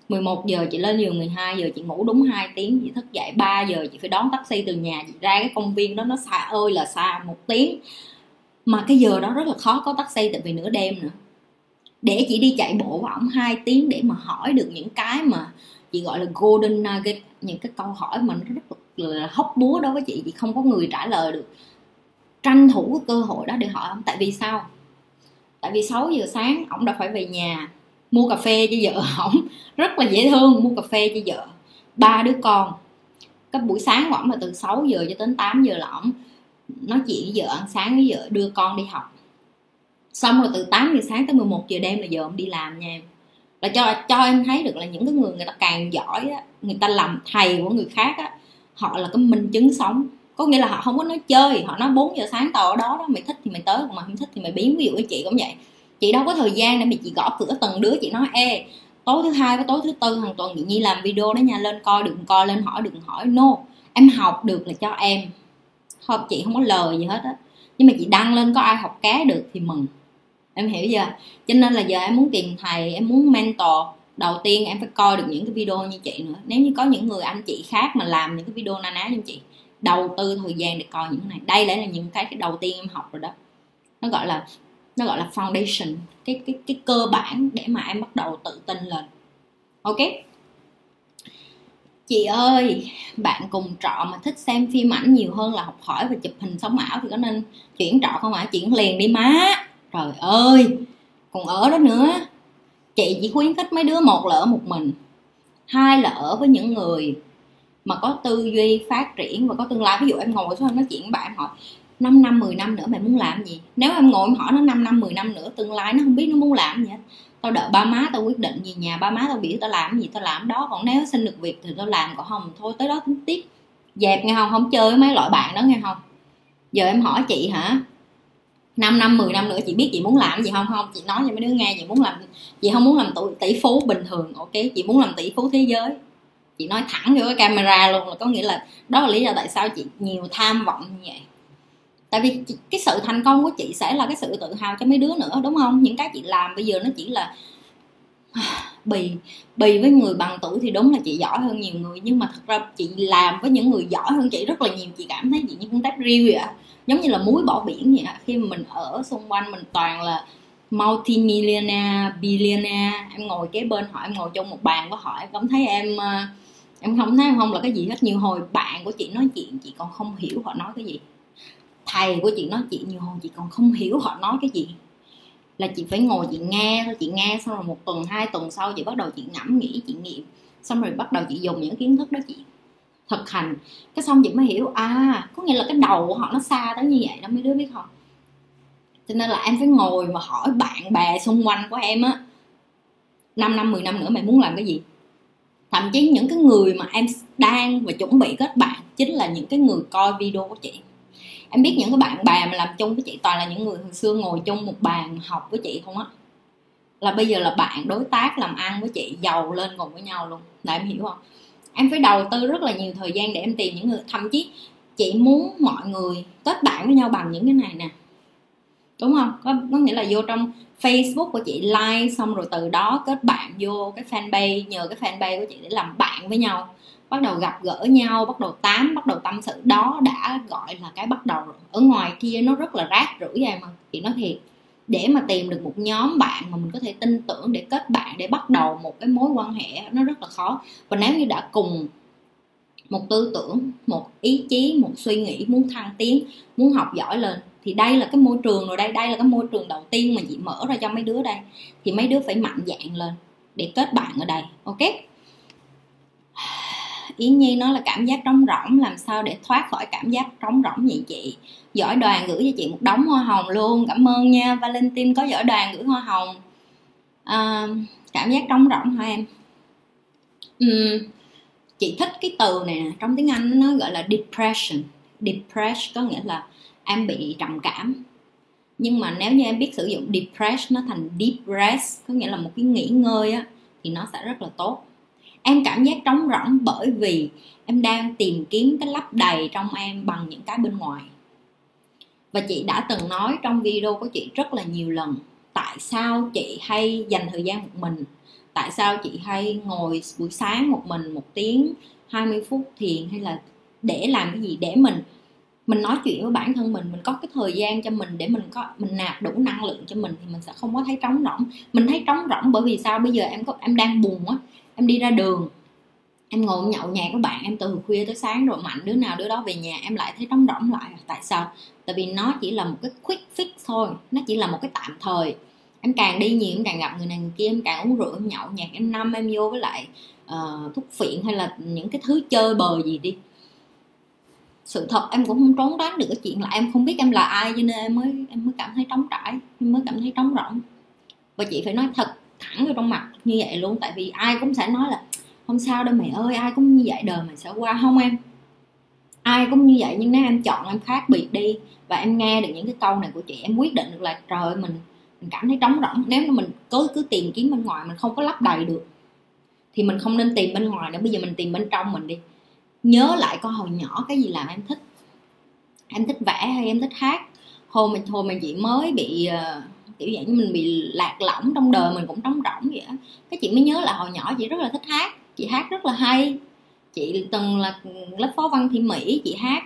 11 giờ chị lên giường 12 giờ chị ngủ đúng 2 tiếng. Chị thức dậy 3 giờ chị phải đón taxi từ nhà chị ra. Cái công viên đó nó xa ơi là xa một tiếng. Mà cái giờ đó rất là khó có taxi tại vì nửa đêm nữa. Để chị đi chạy bộ với ổng 2 tiếng để mà hỏi được những cái mà chị gọi là golden nugget, những cái câu hỏi mà nó rất là hóc búa đối với chị. Chị không có người trả lời được tranh thủ cái cơ hội đó để hỏi ông tại vì sao? Tại vì 6 giờ sáng ổng đã phải về nhà mua cà phê cho vợ ổng. Rất là dễ thương, mua cà phê cho vợ. Ba đứa con. Cái buổi sáng của ổng là từ 6 giờ cho đến 8 giờ là ổng nói chuyện với vợ, ăn sáng với vợ, đưa con đi học. Xong rồi từ 8 giờ sáng tới 11 giờ đêm là giờ ông đi làm nha em. Là cho cho em thấy được là những cái người người ta càng giỏi á, người ta làm thầy của người khác á, họ là cái minh chứng sống có nghĩa là họ không có nói chơi, họ nói 4 giờ sáng tao ở đó đó, mày thích thì mày tới, còn mà không thích thì mày biến, ví dụ với chị cũng vậy. Chị đâu có thời gian để mà chị gõ cửa từng đứa, chị nói, ê, tối thứ hai với tối thứ tư hàng tuần chị nhi làm video đó nha, lên coi, đừng coi, lên hỏi, đừng hỏi. No, em học được là cho em. Không, chị không có lời gì hết á. Nhưng mà chị đăng lên có ai học cá được thì mừng. Em hiểu chưa? Cho nên là giờ em muốn tìm thầy, em muốn mentor. Đầu tiên em phải coi được những cái video như chị nữa. Nếu như có những người anh chị khác mà làm những cái video na ná như chị đầu tư thời gian để coi những cái này. Đây là những cái, cái đầu tiên em học rồi đó. Nó gọi là nó gọi là foundation cái cái cái cơ bản để mà em bắt đầu tự tin lên. Ok? Chị ơi bạn cùng trọ mà thích xem phim ảnh nhiều hơn là học hỏi và chụp hình sống ảo thì có nên chuyển trọ không ạ? Chuyển liền đi má. Trời ơi còn ở đó nữa. Chị chỉ khuyến khích mấy đứa một là ở một mình. Hai là ở với những người mà có tư duy phát triển và có tương lai. Ví dụ em ngồi xuống em nói chuyện với bạn hỏi 5 năm 10 năm nữa mày muốn làm gì? Nếu em ngồi em hỏi nó 5 năm 10 năm nữa, tương lai nó không biết nó muốn làm gì hết. Tao đợi ba má tao quyết định gì, nhà ba má tao biểu tao làm gì, tao làm đó. Còn nếu xin được việc thì tao làm, còn không thôi, tới đó tính tiếp. Dẹp nghe không? Không chơi với mấy loại bạn đó nghe không? Giờ em hỏi chị hả? 5 năm 10 năm nữa chị biết chị muốn làm gì không? Không, chị nói cho mấy đứa nghe, chị muốn làm, chị không muốn làm tỷ phú bình thường. Ok, chị muốn làm tỷ phú thế giới chị nói thẳng vô cái camera luôn là có nghĩa là đó là lý do tại sao chị nhiều tham vọng như vậy tại vì cái sự thành công của chị sẽ là cái sự tự hào cho mấy đứa nữa đúng không những cái chị làm bây giờ nó chỉ là bì bì với người bằng tuổi thì đúng là chị giỏi hơn nhiều người nhưng mà thật ra chị làm với những người giỏi hơn chị rất là nhiều chị cảm thấy chị như con tép riêu vậy à. giống như là muối bỏ biển vậy à. khi mà mình ở xung quanh mình toàn là multi millionaire billionaire em ngồi kế bên họ em ngồi trong một bàn với họ em cảm thấy em uh, em không thấy em không là cái gì hết nhiều hồi bạn của chị nói chuyện, chị còn không hiểu họ nói cái gì. Thầy của chị nói chuyện, nhiều hồi chị còn không hiểu họ nói cái gì. Là chị phải ngồi chị nghe chị nghe xong rồi một tuần, hai tuần sau chị bắt đầu chị ngẫm nghĩ, chị nghiệm. Xong rồi bắt đầu chị dùng những kiến thức đó chị thực hành. Cái xong chị mới hiểu à có nghĩa là cái đầu của họ nó xa tới như vậy đó, mấy đứa biết không? Cho nên là em phải ngồi và hỏi bạn bè xung quanh của em á. 5 năm 10 năm nữa mày muốn làm cái gì? Thậm chí những cái người mà em đang và chuẩn bị kết bạn chính là những cái người coi video của chị. Em biết những cái bạn bè mà làm chung với chị toàn là những người hồi xưa ngồi chung một bàn học với chị không á. Là bây giờ là bạn đối tác làm ăn với chị giàu lên cùng với nhau luôn. Là em hiểu không? Em phải đầu tư rất là nhiều thời gian để em tìm những người thậm chí chị muốn mọi người kết bạn với nhau bằng những cái này nè. Đúng không? Có, có nghĩa là vô trong Facebook của chị like xong rồi từ đó kết bạn vô cái fanpage, nhờ cái fanpage của chị để làm bạn với nhau. Bắt đầu gặp gỡ nhau, bắt đầu tám, bắt đầu tâm sự. Đó đã gọi là cái bắt đầu rồi. Ở ngoài kia nó rất là rác rưởi vậy mà. Chị nói thiệt, để mà tìm được một nhóm bạn mà mình có thể tin tưởng để kết bạn, để bắt đầu một cái mối quan hệ, nó rất là khó. Và nếu như đã cùng một tư tưởng, một ý chí, một suy nghĩ, muốn thăng tiến, muốn học giỏi lên thì đây là cái môi trường rồi đây đây là cái môi trường đầu tiên mà chị mở ra cho mấy đứa đây. Thì mấy đứa phải mạnh dạn lên để kết bạn ở đây ok? Yến Nhi nói là cảm giác trống rỗng làm sao để thoát khỏi cảm giác trống rỗng vậy chị? Giỏi đoàn gửi cho chị một đống hoa hồng luôn cảm ơn nha. Valentine có giỏi đoàn gửi hoa hồng. À, cảm giác trống rỗng hả em? Uhm, chị thích cái từ này trong tiếng Anh nó gọi là depression. Depression có nghĩa là em bị trầm cảm. Nhưng mà nếu như em biết sử dụng depress nó thành deep rest, có nghĩa là một cái nghỉ ngơi á, thì nó sẽ rất là tốt. Em cảm giác trống rỗng bởi vì em đang tìm kiếm cái lấp đầy trong em bằng những cái bên ngoài. Và chị đã từng nói trong video của chị rất là nhiều lần, tại sao chị hay dành thời gian một mình? Tại sao chị hay ngồi buổi sáng một mình một tiếng 20 phút thiền hay là để làm cái gì để mình? Mình nói chuyện với bản thân mình mình có cái thời gian cho mình để mình có mình nạp đủ năng lượng cho mình thì mình sẽ không có thấy trống rỗng. Mình thấy trống rỗng bởi vì sao? Bây giờ em có em đang buồn á em đi ra đường em ngồi nhậu nhạc với bạn em từ khuya tới sáng rồi mạnh đứa nào đứa đó về nhà em lại thấy trống rỗng lại. Tại sao? Tại vì nó chỉ là một cái quick fix thôi nó chỉ là một cái tạm thời. Em càng đi nhiều em càng gặp người này người kia em càng uống rượu em nhậu nhạc em năm em vô với lại uh, thuốc phiện hay là những cái thứ chơi bời gì đi sự thật, em cũng không trốn tránh được cái chuyện là em không biết em là ai, cho nên em mới em mới cảm thấy trống trải, em mới cảm thấy trống rỗng. Và chị phải nói thật thẳng vô trong mặt như vậy luôn, tại vì ai cũng sẽ nói là, không sao đâu mày ơi, ai cũng như vậy đời mày sẽ qua. Không em. Ai cũng như vậy, nhưng nếu em chọn em khác biệt đi và em nghe được những cái câu này của chị, em quyết định được là trời mình mình cảm thấy trống rỗng. Nếu mà mình cứ cứ tìm kiếm bên ngoài, mình không có lấp đầy được, thì mình không nên tìm bên ngoài nữa. Bây giờ mình tìm bên trong mình đi nhớ lại con hồi nhỏ cái gì làm em thích. Em thích vẽ hay em thích hát? Hồi mình hồi mình chị mới bị uh, kiểu dạng như mình bị lạc lõng trong đời mình cũng trống rỗng vậy á. Cái chị mới nhớ là hồi nhỏ chị rất là thích hát chị hát rất là hay. Chị từng là lớp phó văn thị mỹ chị hát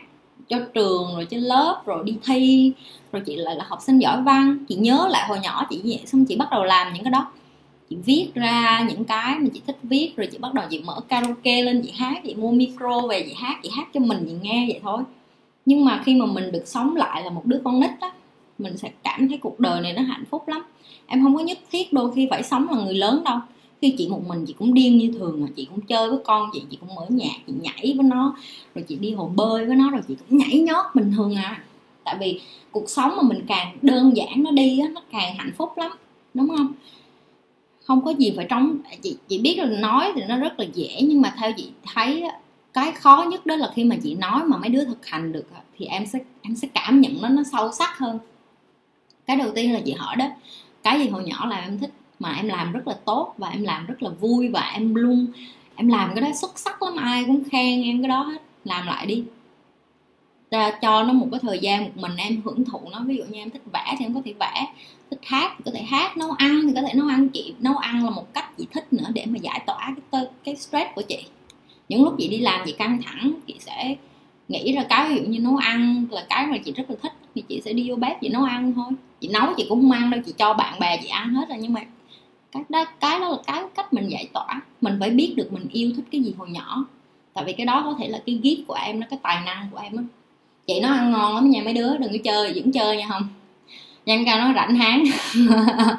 cho trường rồi trên lớp rồi đi thi rồi chị lại là học sinh giỏi văn. Chị nhớ lại hồi nhỏ chị vậy xong chị bắt đầu làm những cái đó chị viết ra những cái mà chị thích viết, rồi chị bắt đầu chị mở karaoke lên, chị hát, chị mua micro về, chị hát chị hát cho mình, chị nghe vậy thôi. Nhưng mà khi mà mình được sống lại là một đứa con nít á, mình sẽ cảm thấy cuộc đời này nó hạnh phúc lắm. Em không có nhất thiết đôi khi phải sống là người lớn đâu. Khi chị một mình, chị cũng điên như thường mà. Chị cũng chơi với con chị chị cũng mở nhạc, chị nhảy với nó, rồi chị đi hồ bơi với nó, rồi chị cũng nhảy nhót bình thường à. Tại vì cuộc sống mà mình càng đơn giản nó đi á, nó càng hạnh phúc lắm, đúng không? Không có gì phải trống. Chị chị biết là nói thì nó rất là dễ, nhưng mà theo chị thấy cái khó nhất đó là khi mà chị nói mà mấy đứa thực hành được thì em sẽ em sẽ cảm nhận nó nó sâu sắc hơn. Cái đầu tiên là chị hỏi đó, cái gì hồi nhỏ là em thích? Mà em làm rất là tốt và em làm rất là vui và em luôn, em làm cái đó xuất sắc lắm, ai cũng khen em cái đó hết. Làm lại đi cho nó một cái thời gian một mình em hưởng thụ nó. Ví dụ như em thích vẽ thì em có thể vẽ, thích hát thì có thể hát, nấu ăn thì có thể nấu ăn. Chị nấu ăn là một cách chị thích nữa để mà giải tỏa cái cái stress của chị. Những lúc chị đi làm chị căng thẳng, chị sẽ nghĩ ra cái ví dụ như nấu ăn là cái mà chị rất là thích thì chị sẽ đi vô bếp chị nấu ăn thôi. Chị nấu chị cũng không ăn đâu, chị cho bạn bè chị ăn hết rồi. Nhưng mà cái đó cái đó là cái cách mình giải tỏa. Mình phải biết được mình yêu thích cái gì hồi nhỏ. Tại vì cái đó có thể là cái gift của em, nó cái tài năng của em á chị nó ăn ngon lắm nha, mấy đứa, đừng có chơi, vẫn chơi nha không nhân cao nó rảnh háng.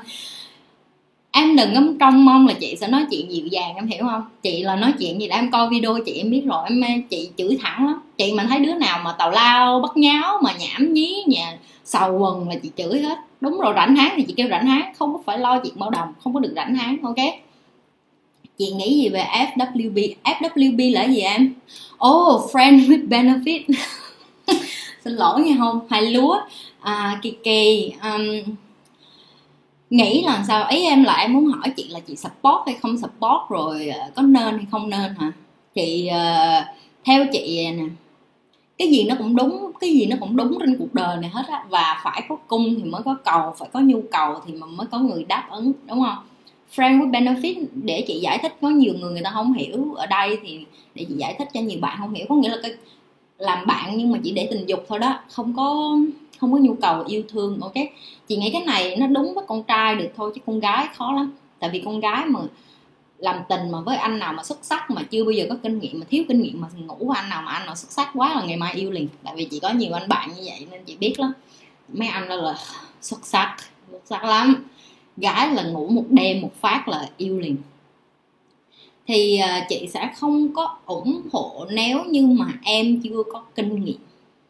Em đừng có trông mong là chị sẽ nói chuyện dịu dàng, em hiểu không? Chị là nói chuyện gì đã, em coi video chị, em biết rồi, em chị chửi thẳng lắm. Chị mà thấy đứa nào mà tào lao, bắt nháo, mà nhảm nhí, nhà sầu quần là chị chửi hết. Đúng rồi, rảnh háng thì chị kêu rảnh háng, không có phải lo chuyện bao đồng, không có được rảnh háng, ok? Chị nghĩ gì về FWB FWB là gì em? Oh friend with benefit. xin lỗi nghe không? Hai lúa. À, kỳ kỳ um, nghĩ là sao? Ý em lại muốn hỏi chị là chị support hay không support rồi ờ, có nên hay không nên hả? Chị uh, theo chị nè cái gì nó cũng đúng cái gì nó cũng đúng trên cuộc đời này hết á. Và phải có cung thì mới có cầu phải có nhu cầu thì mà mới có người đáp ứng đúng không? Friend with benefit để chị giải thích có nhiều người người ta không hiểu ở đây thì để chị giải thích cho nhiều bạn không hiểu. Có nghĩa là cái làm bạn nhưng mà chỉ để tình dục thôi đó. Không có không có nhu cầu yêu thương, ok? Chị nghĩ cái này nó đúng với con trai được thôi chứ con gái khó lắm. Tại vì con gái mà làm tình mà với anh nào mà xuất sắc mà chưa bao giờ có kinh nghiệm, mà thiếu kinh nghiệm mà ngủ với anh nào mà anh nào xuất sắc quá là ngày mai yêu liền. Tại vì chị có nhiều anh bạn như vậy nên chị biết lắm. Mấy anh đó là xuất sắc xuất sắc lắm. Gái là ngủ một đêm một phát là yêu liền thì à, chị sẽ không có ủng hộ nếu như mà em chưa có kinh nghiệm.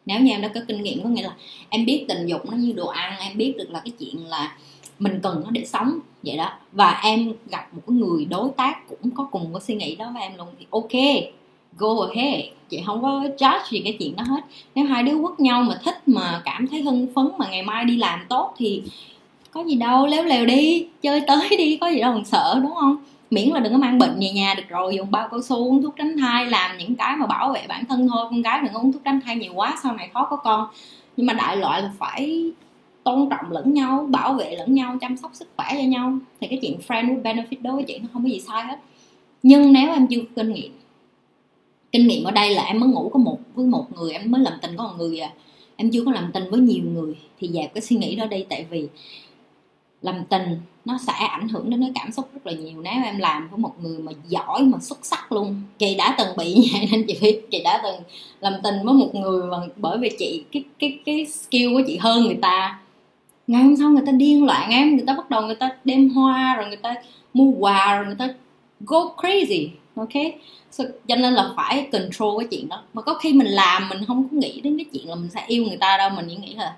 Nếu như em đã có kinh nghiệm, có nghĩa là em biết tình dục nó như đồ ăn, em biết được là cái chuyện là mình cần nó để sống, vậy đó. Và em gặp một cái người đối tác cũng có cùng cái suy nghĩ đó với em luôn thì ok, go ahead. Chị không có judge gì cái chuyện đó hết. Nếu hai đứa quất nhau mà thích mà cảm thấy hưng phấn mà ngày mai đi làm tốt thì có gì đâu, léo lèo đi, chơi tới đi, có gì đâu còn sợ, đúng không? Miễn là đừng có mang bệnh về nhà được rồi, dùng bao cao su, uống thuốc tránh thai, làm những cái mà bảo vệ bản thân thôi. Con gái đừng có uống thuốc tránh thai nhiều quá, sau này khó có con. Nhưng mà đại loại là phải tôn trọng lẫn nhau, bảo vệ lẫn nhau, chăm sóc sức khỏe cho nhau. Thì cái chuyện friend with benefit đối với chị nó không có gì sai hết. Nhưng nếu em chưa kinh nghiệm kinh nghiệm ở đây là em mới ngủ có một, với một người, em mới làm tình có một người à. Em chưa có làm tình với nhiều người, thì dẹp cái suy nghĩ đó đi. Tại vì làm tình nó sẽ ảnh hưởng đến cái cảm xúc rất là nhiều. Nếu em làm với một người mà giỏi mà xuất sắc luôn chị đã từng bị như vậy nên chị biết chị đã từng làm tình với một người mà bởi vì chị cái cái cái skill của chị hơn người ta. Ngày hôm sau người ta điên loạn em người ta bắt đầu người ta đem hoa rồi người ta mua quà rồi người ta go crazy ok? So, cho nên là phải control cái chuyện đó. Mà có khi mình làm mình không có nghĩ đến cái chuyện là mình sẽ yêu người ta đâu mình chỉ nghĩ là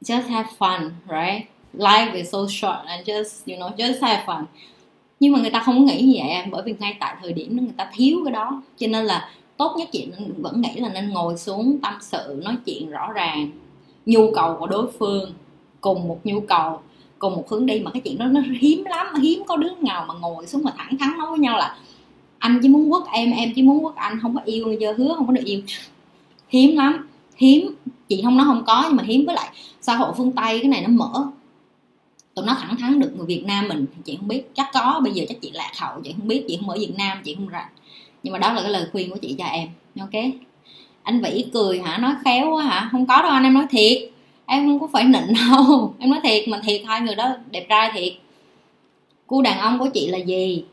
just have fun right? Life is so short and just, you know, just have fun. Nhưng mà người ta không nghĩ như vậy em, bởi vì ngay tại thời điểm đó người ta thiếu cái đó, cho nên là tốt nhất chị vẫn nghĩ là nên ngồi xuống tâm sự, nói chuyện rõ ràng, nhu cầu của đối phương, cùng một nhu cầu, cùng một hướng đi. Mà cái chuyện đó nó hiếm lắm, hiếm có đứa nào mà ngồi xuống mà thẳng thắn nói với nhau là, anh chỉ muốn quất em em chỉ muốn quất anh, không có yêu giờ hứa, không có được yêu. Hiếm lắm, hiếm, chị không nói không có nhưng mà hiếm. Với lại xã hội phương tây, cái này nó mở tụi nó thẳng thắn được người việt nam mình thì chị không biết. Chắc có, bây giờ chắc chị lạc hậu, chị không biết, chị không ở việt nam, chị không rành. Nhưng mà đó là cái lời khuyên của chị cho em. Ok? Anh vĩ cười hả? Nói khéo quá hả? Không có đâu anh, em nói thiệt. Em không có phải nịnh đâu. Em nói thiệt, mà thiệt hai người đó đẹp trai thiệt. Cu đàn ông của chị là gì?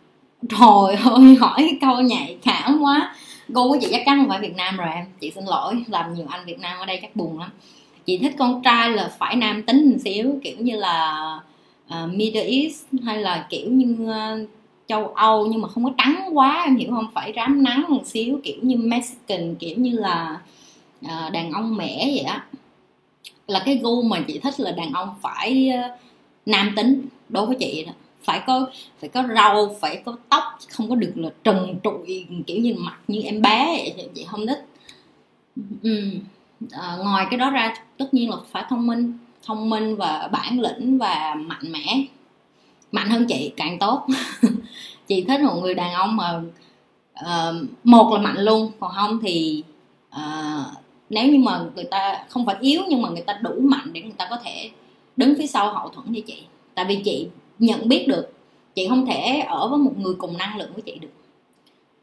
Trời ơi, hỏi câu nhạy cảm quá. Cô của chị chắc chắn không phải việt nam rồi em. Chị xin lỗi, làm nhiều anh việt nam ở đây chắc buồn lắm. Chị thích con trai là phải nam tính một xíu, kiểu như là uh, Middle East hay là kiểu như uh, châu Âu nhưng mà không có trắng quá em hiểu không? Phải rám nắng một xíu kiểu như Mexican kiểu như là uh, đàn ông mẻ vậy á. Là cái gu mà chị thích là đàn ông phải uh, nam tính đối với chị đó. Phải có phải có râu phải có tóc không có được là trần trụi kiểu như mặt như em bé vậy chị không thích. Ừ à, ngoài cái đó ra tất nhiên là phải thông minh thông minh và bản lĩnh và mạnh mẽ. Mạnh hơn chị càng tốt. Chị thích một người đàn ông mà uh, một là mạnh luôn còn không thì uh, nếu như mà người ta không phải yếu nhưng mà người ta đủ mạnh để người ta có thể đứng phía sau hậu thuẫn cho chị. Tại vì chị nhận biết được chị không thể ở với một người cùng năng lượng với chị được.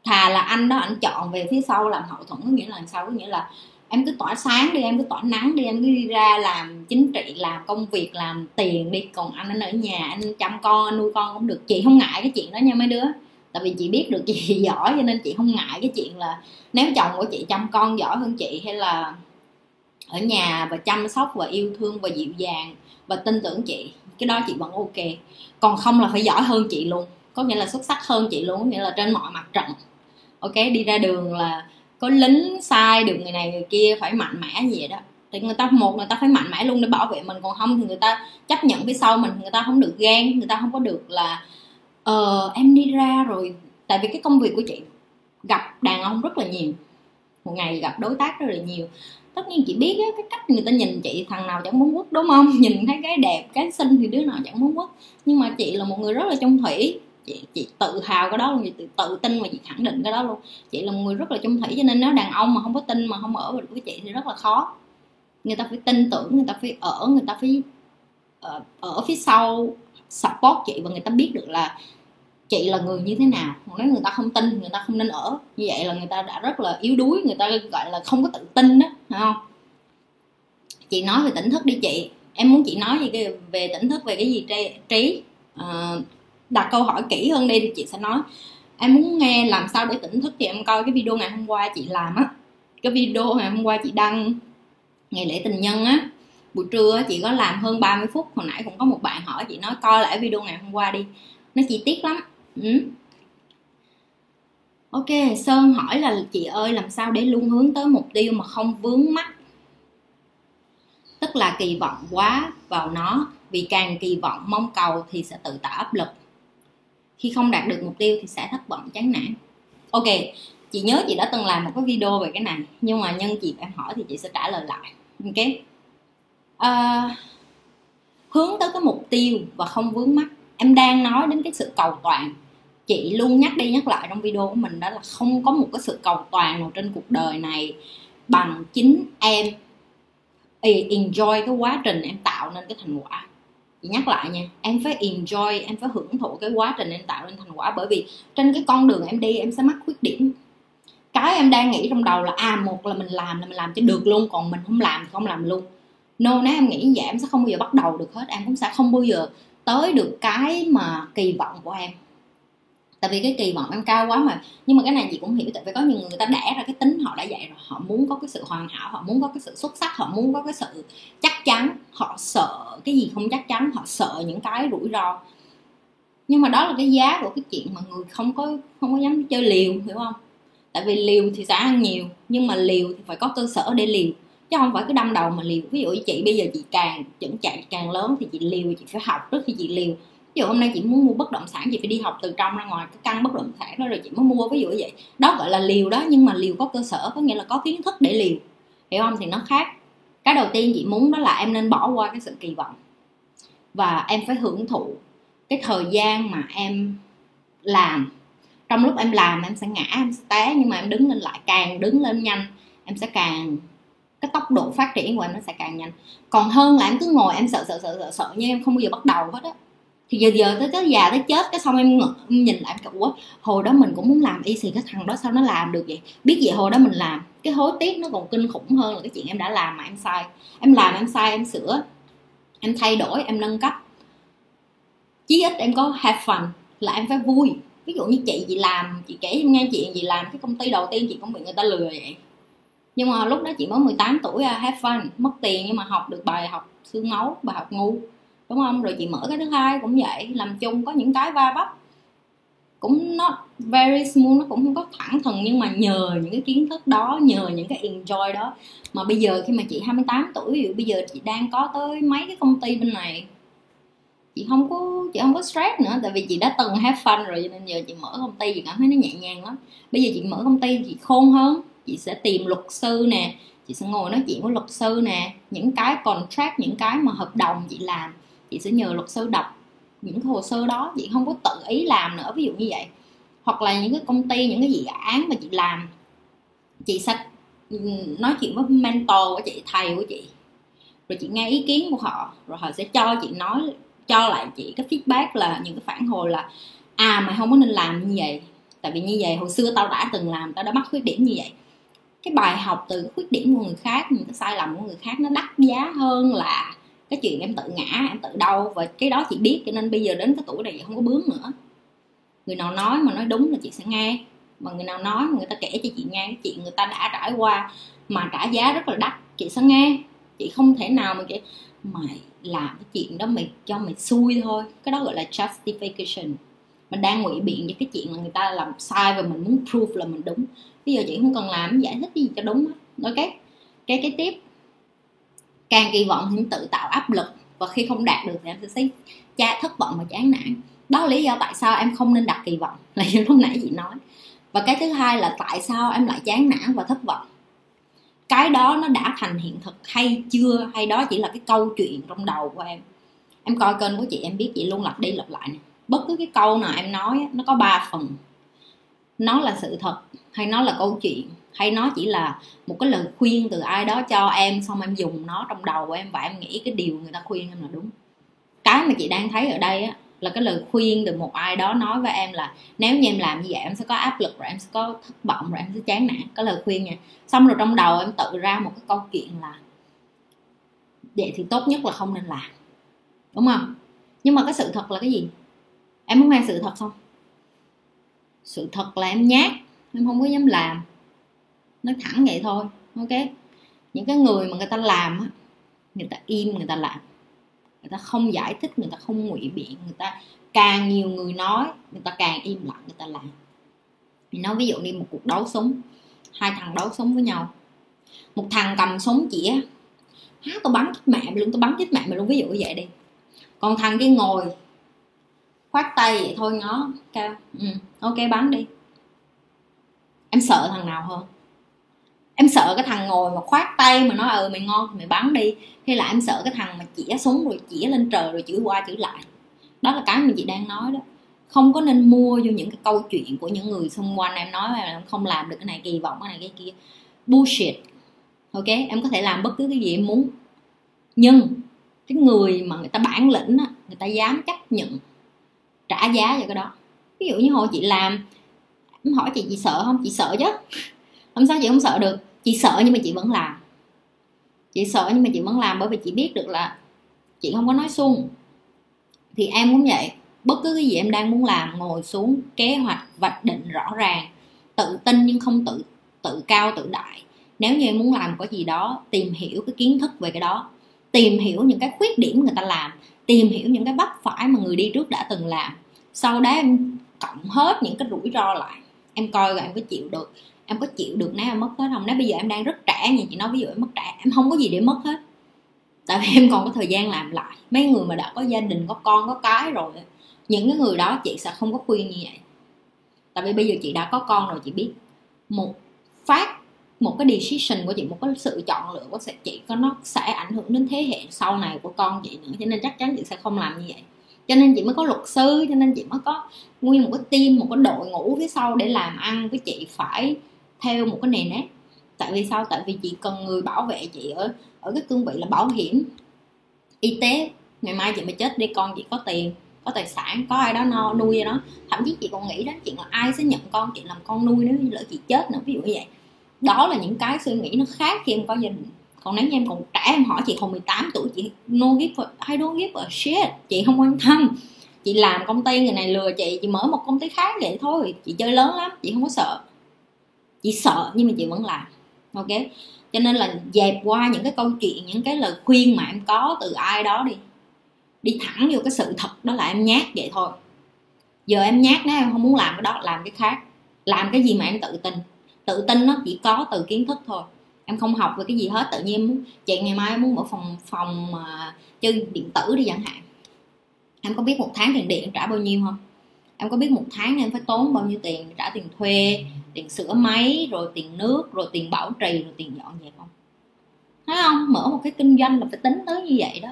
Thà là anh đó anh chọn về phía sau làm hậu thuẫn có nghĩa là sao? Có nghĩa là em cứ tỏa sáng đi, em cứ tỏa nắng đi, em cứ đi ra làm chính trị, làm công việc, làm tiền đi. Còn anh anh ở nhà, anh chăm con, anh nuôi con cũng được. Chị không ngại cái chuyện đó nha mấy đứa. Tại vì chị biết được chị giỏi cho nên chị không ngại cái chuyện là nếu chồng của chị chăm con giỏi hơn chị hay là ở nhà và chăm sóc và yêu thương và dịu dàng và tin tưởng chị, cái đó chị vẫn ok. Còn không là phải giỏi hơn chị luôn. Có nghĩa là xuất sắc hơn chị luôn, có nghĩa là trên mọi mặt trận. Ok, đi ra đường là có lính sai được người này người kia phải mạnh mẽ gì vậy đó. Thì người ta một người ta phải mạnh mẽ luôn để bảo vệ mình còn không thì người ta chấp nhận phía sau mình người ta không được ghen người ta không có được là ờ em đi ra rồi. Tại vì cái công việc của chị gặp đàn ông rất là nhiều một ngày gặp đối tác rất là nhiều. Tất nhiên chị biết á, cái cách người ta nhìn chị thằng nào chẳng muốn quất đúng không? Nhìn thấy cái đẹp cái xinh thì đứa nào chẳng muốn quất. Nhưng mà chị là một người rất là trung thủy chị chị tự hào cái đó luôn chị tự, tự tin mà chị khẳng định cái đó luôn. Chị là một người rất là trung thủy cho nên nếu đàn ông mà không có tin mà không ở với chị thì rất là khó. Người ta phải tin tưởng người ta phải ở người ta phải uh, ở phía sau support chị và người ta biết được là chị là người như thế nào. Còn nếu người ta không tin người ta không nên ở. Như vậy là người ta đã rất là yếu đuối người ta gọi là không có tự tin đó phải không? Chị nói về tỉnh thức đi chị. Em muốn chị nói gì về tỉnh thức về cái gì trí? Uh, đặt câu hỏi kỹ hơn đi thì chị sẽ nói, em muốn nghe làm sao để tỉnh thức thì em coi cái video ngày hôm qua chị làm á. Cái video ngày hôm qua chị đăng, ngày lễ tình nhân á. Buổi trưa chị có làm hơn 30 phút, hồi nãy cũng có một bạn hỏi chị nói, coi lại video ngày hôm qua đi. Nó chi tiết lắm. Ừ. ok, sơn hỏi là, chị ơi, làm sao để luôn hướng tới mục tiêu mà không vướng mắt tức là kỳ vọng quá vào nó. Vì càng kỳ vọng mong cầu thì sẽ tự tạo áp lực khi không đạt được mục tiêu thì sẽ thất vọng chán nản. Ok chị nhớ chị đã từng làm một cái video về cái này nhưng mà nhân dịp em hỏi thì chị sẽ trả lời lại. Ok. À, hướng tới cái mục tiêu và không vướng mắt em đang nói đến cái sự cầu toàn. Chị luôn nhắc đi nhắc lại trong video của mình đó là không có một cái sự cầu toàn nào trên cuộc đời này bằng chính em. Enjoy cái quá trình em tạo nên cái thành quả chị nhắc lại nha, em phải enjoy, em phải hưởng thụ cái quá trình em tạo nên thành quả. Bởi vì trên cái con đường em đi, em sẽ mắc khuyết điểm. Cái em đang nghĩ trong đầu là à một là mình làm là mình làm cho được luôn, còn mình không làm thì không làm luôn. No, nếu em nghĩ như vậy, em sẽ không bao giờ bắt đầu được hết. Em cũng sẽ không bao giờ tới được cái mà kỳ vọng của em tại vì cái kỳ vọng em cao quá mà. Nhưng mà cái này chị cũng hiểu tại vì có nhiều người, ta đẻ ra cái tính họ đã dạy rồi. Họ muốn có cái sự hoàn hảo họ muốn có cái sự xuất sắc họ muốn có cái sự chắc chắn. Họ sợ cái gì không chắc chắn họ sợ những cái rủi ro. Nhưng mà đó là cái giá của cái chuyện mà người không có không có dám chơi liều hiểu không? Tại vì liều thì sẽ ăn nhiều nhưng mà liều thì phải có cơ sở để liều. Chứ không phải cứ đâm đầu mà liều. Ví dụ như chị bây giờ chị càng chững chạy càng lớn thì chị liều chị phải học trước khi chị liều ví dụ hôm nay chị muốn mua bất động sản, chị phải đi học từ trong ra ngoài, cái căn bất động sản đó rồi chị mới mua, ví dụ như vậy. Đó gọi là liều đó, nhưng mà liều có cơ sở, có nghĩa là có kiến thức để liều. Hiểu không? Thì nó khác. Cái đầu tiên chị muốn đó là em nên bỏ qua cái sự kỳ vọng. Và em phải hưởng thụ cái thời gian mà em làm. Trong lúc em làm, em sẽ ngã, em sẽ té, nhưng mà em đứng lên lại, càng đứng lên nhanh, em sẽ càng, cái tốc độ phát triển của em nó sẽ càng nhanh. Còn hơn là em cứ ngồi, em sợ sợ sợ sợ sợ, nhưng em không bao giờ bắt đầu hết á thì giờ giờ tới tới già tới chết cái xong em, em nhìn lại em quá hồi đó mình cũng muốn làm y xì cái thằng đó sao nó làm được vậy? Biết vậy hồi đó mình làm cái hối tiếc nó còn kinh khủng hơn là cái chuyện em đã làm mà em sai. Em làm em sai em sửa em thay đổi em nâng cấp. Chí ít em có have fun là em phải vui. Ví dụ như chị chị làm chị kể em nghe chuyện chị làm cái công ty đầu tiên chị cũng bị người ta lừa vậy. Nhưng mà lúc đó chị mới 18 tuổi à, have fun mất tiền nhưng mà học được bài học xương máu bài học ngu đúng không? Rồi chị mở cái thứ hai cũng vậy, làm chung có những cái va vấp. Cũng nó very smooth, nó cũng không có thẳng thừng, nhưng mà nhờ những cái kiến thức đó, nhờ những cái enjoy đó. Mà bây giờ khi mà chị 28 tuổi, ví dụ bây giờ chị đang có tới mấy cái công ty bên này, chị không có, chị không có stress nữa, tại vì chị đã từng have fun rồi, cho nên giờ chị mở công ty, chị cảm thấy nó nhẹ nhàng lắm. Bây giờ chị mở công ty, chị khôn hơn, chị sẽ tìm luật sư nè, chị sẽ ngồi nói chuyện với luật sư nè. Những cái contract, những cái mà hợp đồng chị làm chị sẽ nhờ luật sư đọc những cái hồ sơ đó. Chị không có tự ý làm nữa, ví dụ như vậy. Hoặc là những cái công ty, những cái dự án mà chị làm, chị sẽ nói chuyện với mentor của chị, thầy của chị. Rồi chị nghe ý kiến của họ, rồi họ sẽ cho chị nói, cho lại chị cái feedback là những cái phản hồi là à mày không có nên làm như vậy. Tại vì như vậy hồi xưa tao đã từng làm, tao đã mắc khuyết điểm như vậy. Cái bài học từ khuyết điểm của người khác, những cái sai lầm của người khác nó đắt giá hơn là cái chuyện em tự ngã, em tự đau, và cái đó chị biết, cho nên bây giờ đến cái tuổi này chị không có bướng nữa. Người nào nói mà nói đúng là chị sẽ nghe, mà người nào nói mà người ta kể cho chị nghe, cái chuyện người ta đã trải qua mà trả giá rất là đắt, chị sẽ nghe. Chị không thể nào mà chị mày làm cái chuyện đó mày cho mày xui thôi. Cái đó gọi là justification. Mình đang ngụy biện cho cái chuyện là người ta làm sai và mình muốn proof là mình đúng. Bây giờ chị không cần làm, giải thích gì cho đúng hết. Ok cái cái tiếp càng kỳ vọng thì tự tạo áp lực. Và khi không đạt được thì em sẽ thấy cha thất vọng và chán nản. Đó là lý do tại sao em không nên đặt kỳ vọng. Là như lúc nãy chị nói. Và cái thứ hai là tại sao em lại chán nản và thất vọng? Cái đó nó đã thành hiện thực hay chưa? Hay đó chỉ là cái câu chuyện trong đầu của em? Em coi kênh của chị, em biết chị luôn lặp đi lặp lại này. bất cứ cái câu nào em nói nó có ba phần. Nó là sự thật hay nó là câu chuyện? Hay nó chỉ là một cái lời khuyên từ ai đó cho em, xong em dùng nó trong đầu của em và em nghĩ cái điều người ta khuyên em là đúng. Cái mà chị đang thấy ở đây á, là cái lời khuyên từ một ai đó nói với em là nếu như em làm như vậy, em sẽ có áp lực rồi em sẽ có thất vọng rồi em sẽ chán nản. Cái lời khuyên nha. Xong rồi trong đầu em tự ra một cái câu chuyện là vậy thì tốt nhất là không nên làm. Đúng không? Nhưng mà cái sự thật là cái gì? Em muốn nghe sự thật không? Sự thật là em nhát, em không có dám làm nói thẳng vậy thôi ok? Những cái người mà người ta làm người ta im người ta làm. Người ta không giải thích người ta không ngụy biện người ta càng nhiều người nói người ta càng im lặng người ta làm. Mình nói ví dụ đi một cuộc đấu súng hai thằng đấu súng với nhau. Một thằng cầm súng chỉ há tôi bắn chết mẹ mày luôn tôi bắn chết mẹ mày luôn. Ví dụ như vậy đi. Còn thằng kia ngồi khoát tay vậy thôi ngó cao. Ừ, ok bắn đi. Em sợ thằng nào hơn? Em sợ cái thằng ngồi mà khoát tay mà nói ừ mày ngon thì mày bắn đi. Hay là em sợ cái thằng mà chĩa súng rồi chĩa lên trời rồi chửi qua chửi lại. Đó là cái mà chị đang nói đó. Không có nên mua vô những cái câu chuyện của những người xung quanh em nói là em không làm được cái này kỳ vọng, cái này cái kia. Bullshit. Ok? Em có thể làm bất cứ cái gì em muốn. Nhưng cái người mà người ta bản lĩnh á, người ta dám chấp nhận, trả giá cho cái đó. Ví dụ như hồi chị làm, em hỏi chị chị sợ không? Chị sợ chứ. Làm sao, chị không sợ được chị sợ nhưng mà chị vẫn làm. Chị sợ nhưng mà chị vẫn làm bởi vì chị biết được là chị không có nói xuông thì em cũng vậy. Bất cứ cái gì em đang muốn làm, ngồi xuống kế hoạch, vạch định rõ ràng, tự tin nhưng không tự tự cao, tự đại. Nếu như em muốn làm có gì đó, tìm hiểu cái kiến thức về cái đó, tìm hiểu những cái khuyết điểm người ta làm, tìm hiểu những cái vấp phải mà người đi trước đã từng làm, sau đó em cộng hết những cái rủi ro lại, em coi là em có chịu được em có chịu được nếu em mất hết không? Nếu bây giờ em đang rất trẻ như chị nói, ví dụ em mất trẻ, em không có gì để mất hết. Tại vì em còn có thời gian làm lại. Mấy người mà đã có gia đình, có con, có cái rồi những cái người đó chị sẽ không có khuyên như vậy. Tại vì bây giờ chị đã có con rồi, chị biết một phát, một cái decision của chị, một cái sự chọn lựa của chị, có nó sẽ ảnh hưởng đến thế hệ sau này của con chị nữa. Cho nên chắc chắn chị sẽ không làm như vậy. Cho nên chị mới có luật sư, cho nên chị mới có nguyên một cái team, một cái đội ngũ phía sau để làm ăn với chị phải theo một cái nền nếp. Tại vì sao? Tại vì chị cần người bảo vệ chị ở ở cái cương vị là bảo hiểm y tế. Ngày mai chị mà chết đi con chị có tiền có tài sản có ai đó no nuôi cho nó thậm chí chị còn nghĩ đến chuyện là ai sẽ nhận con chị làm con nuôi nếu như lỡ chị chết nữa ví dụ như vậy. Đó là những cái suy nghĩ nó khác khi em có gia đình còn nếu như em còn trẻ em hỏi chị còn 18 tuổi chị no give a, I don't give a shit chị không quan tâm. Chị làm công ty người này lừa chị chị mở một công ty khác vậy thôi. Chị chơi lớn lắm chị không có sợ chị sợ, nhưng mà chị vẫn làm. Ok? Cho nên là dẹp qua những cái câu chuyện, những cái lời khuyên mà em có từ ai đó đi. Đi thẳng vô cái sự thật đó là em nhát vậy thôi. Giờ em nhát nếu em không muốn làm cái đó, làm cái khác. Làm cái gì mà em tự tin. Tự tin nó chỉ có từ kiến thức thôi. Em không học về cái gì hết, tự nhiên muốn chị ngày mai muốn mở phòng phòng mà chơi điện tử đi chẳng hạn. Em có biết một tháng tiền điện trả bao nhiêu không? Em có biết một tháng em phải tốn bao nhiêu tiền trả tiền thuê tiền sửa máy rồi tiền nước rồi tiền bảo trì rồi tiền dọn dẹp không? Thấy không? Mở một cái kinh doanh là phải tính tới như vậy đó.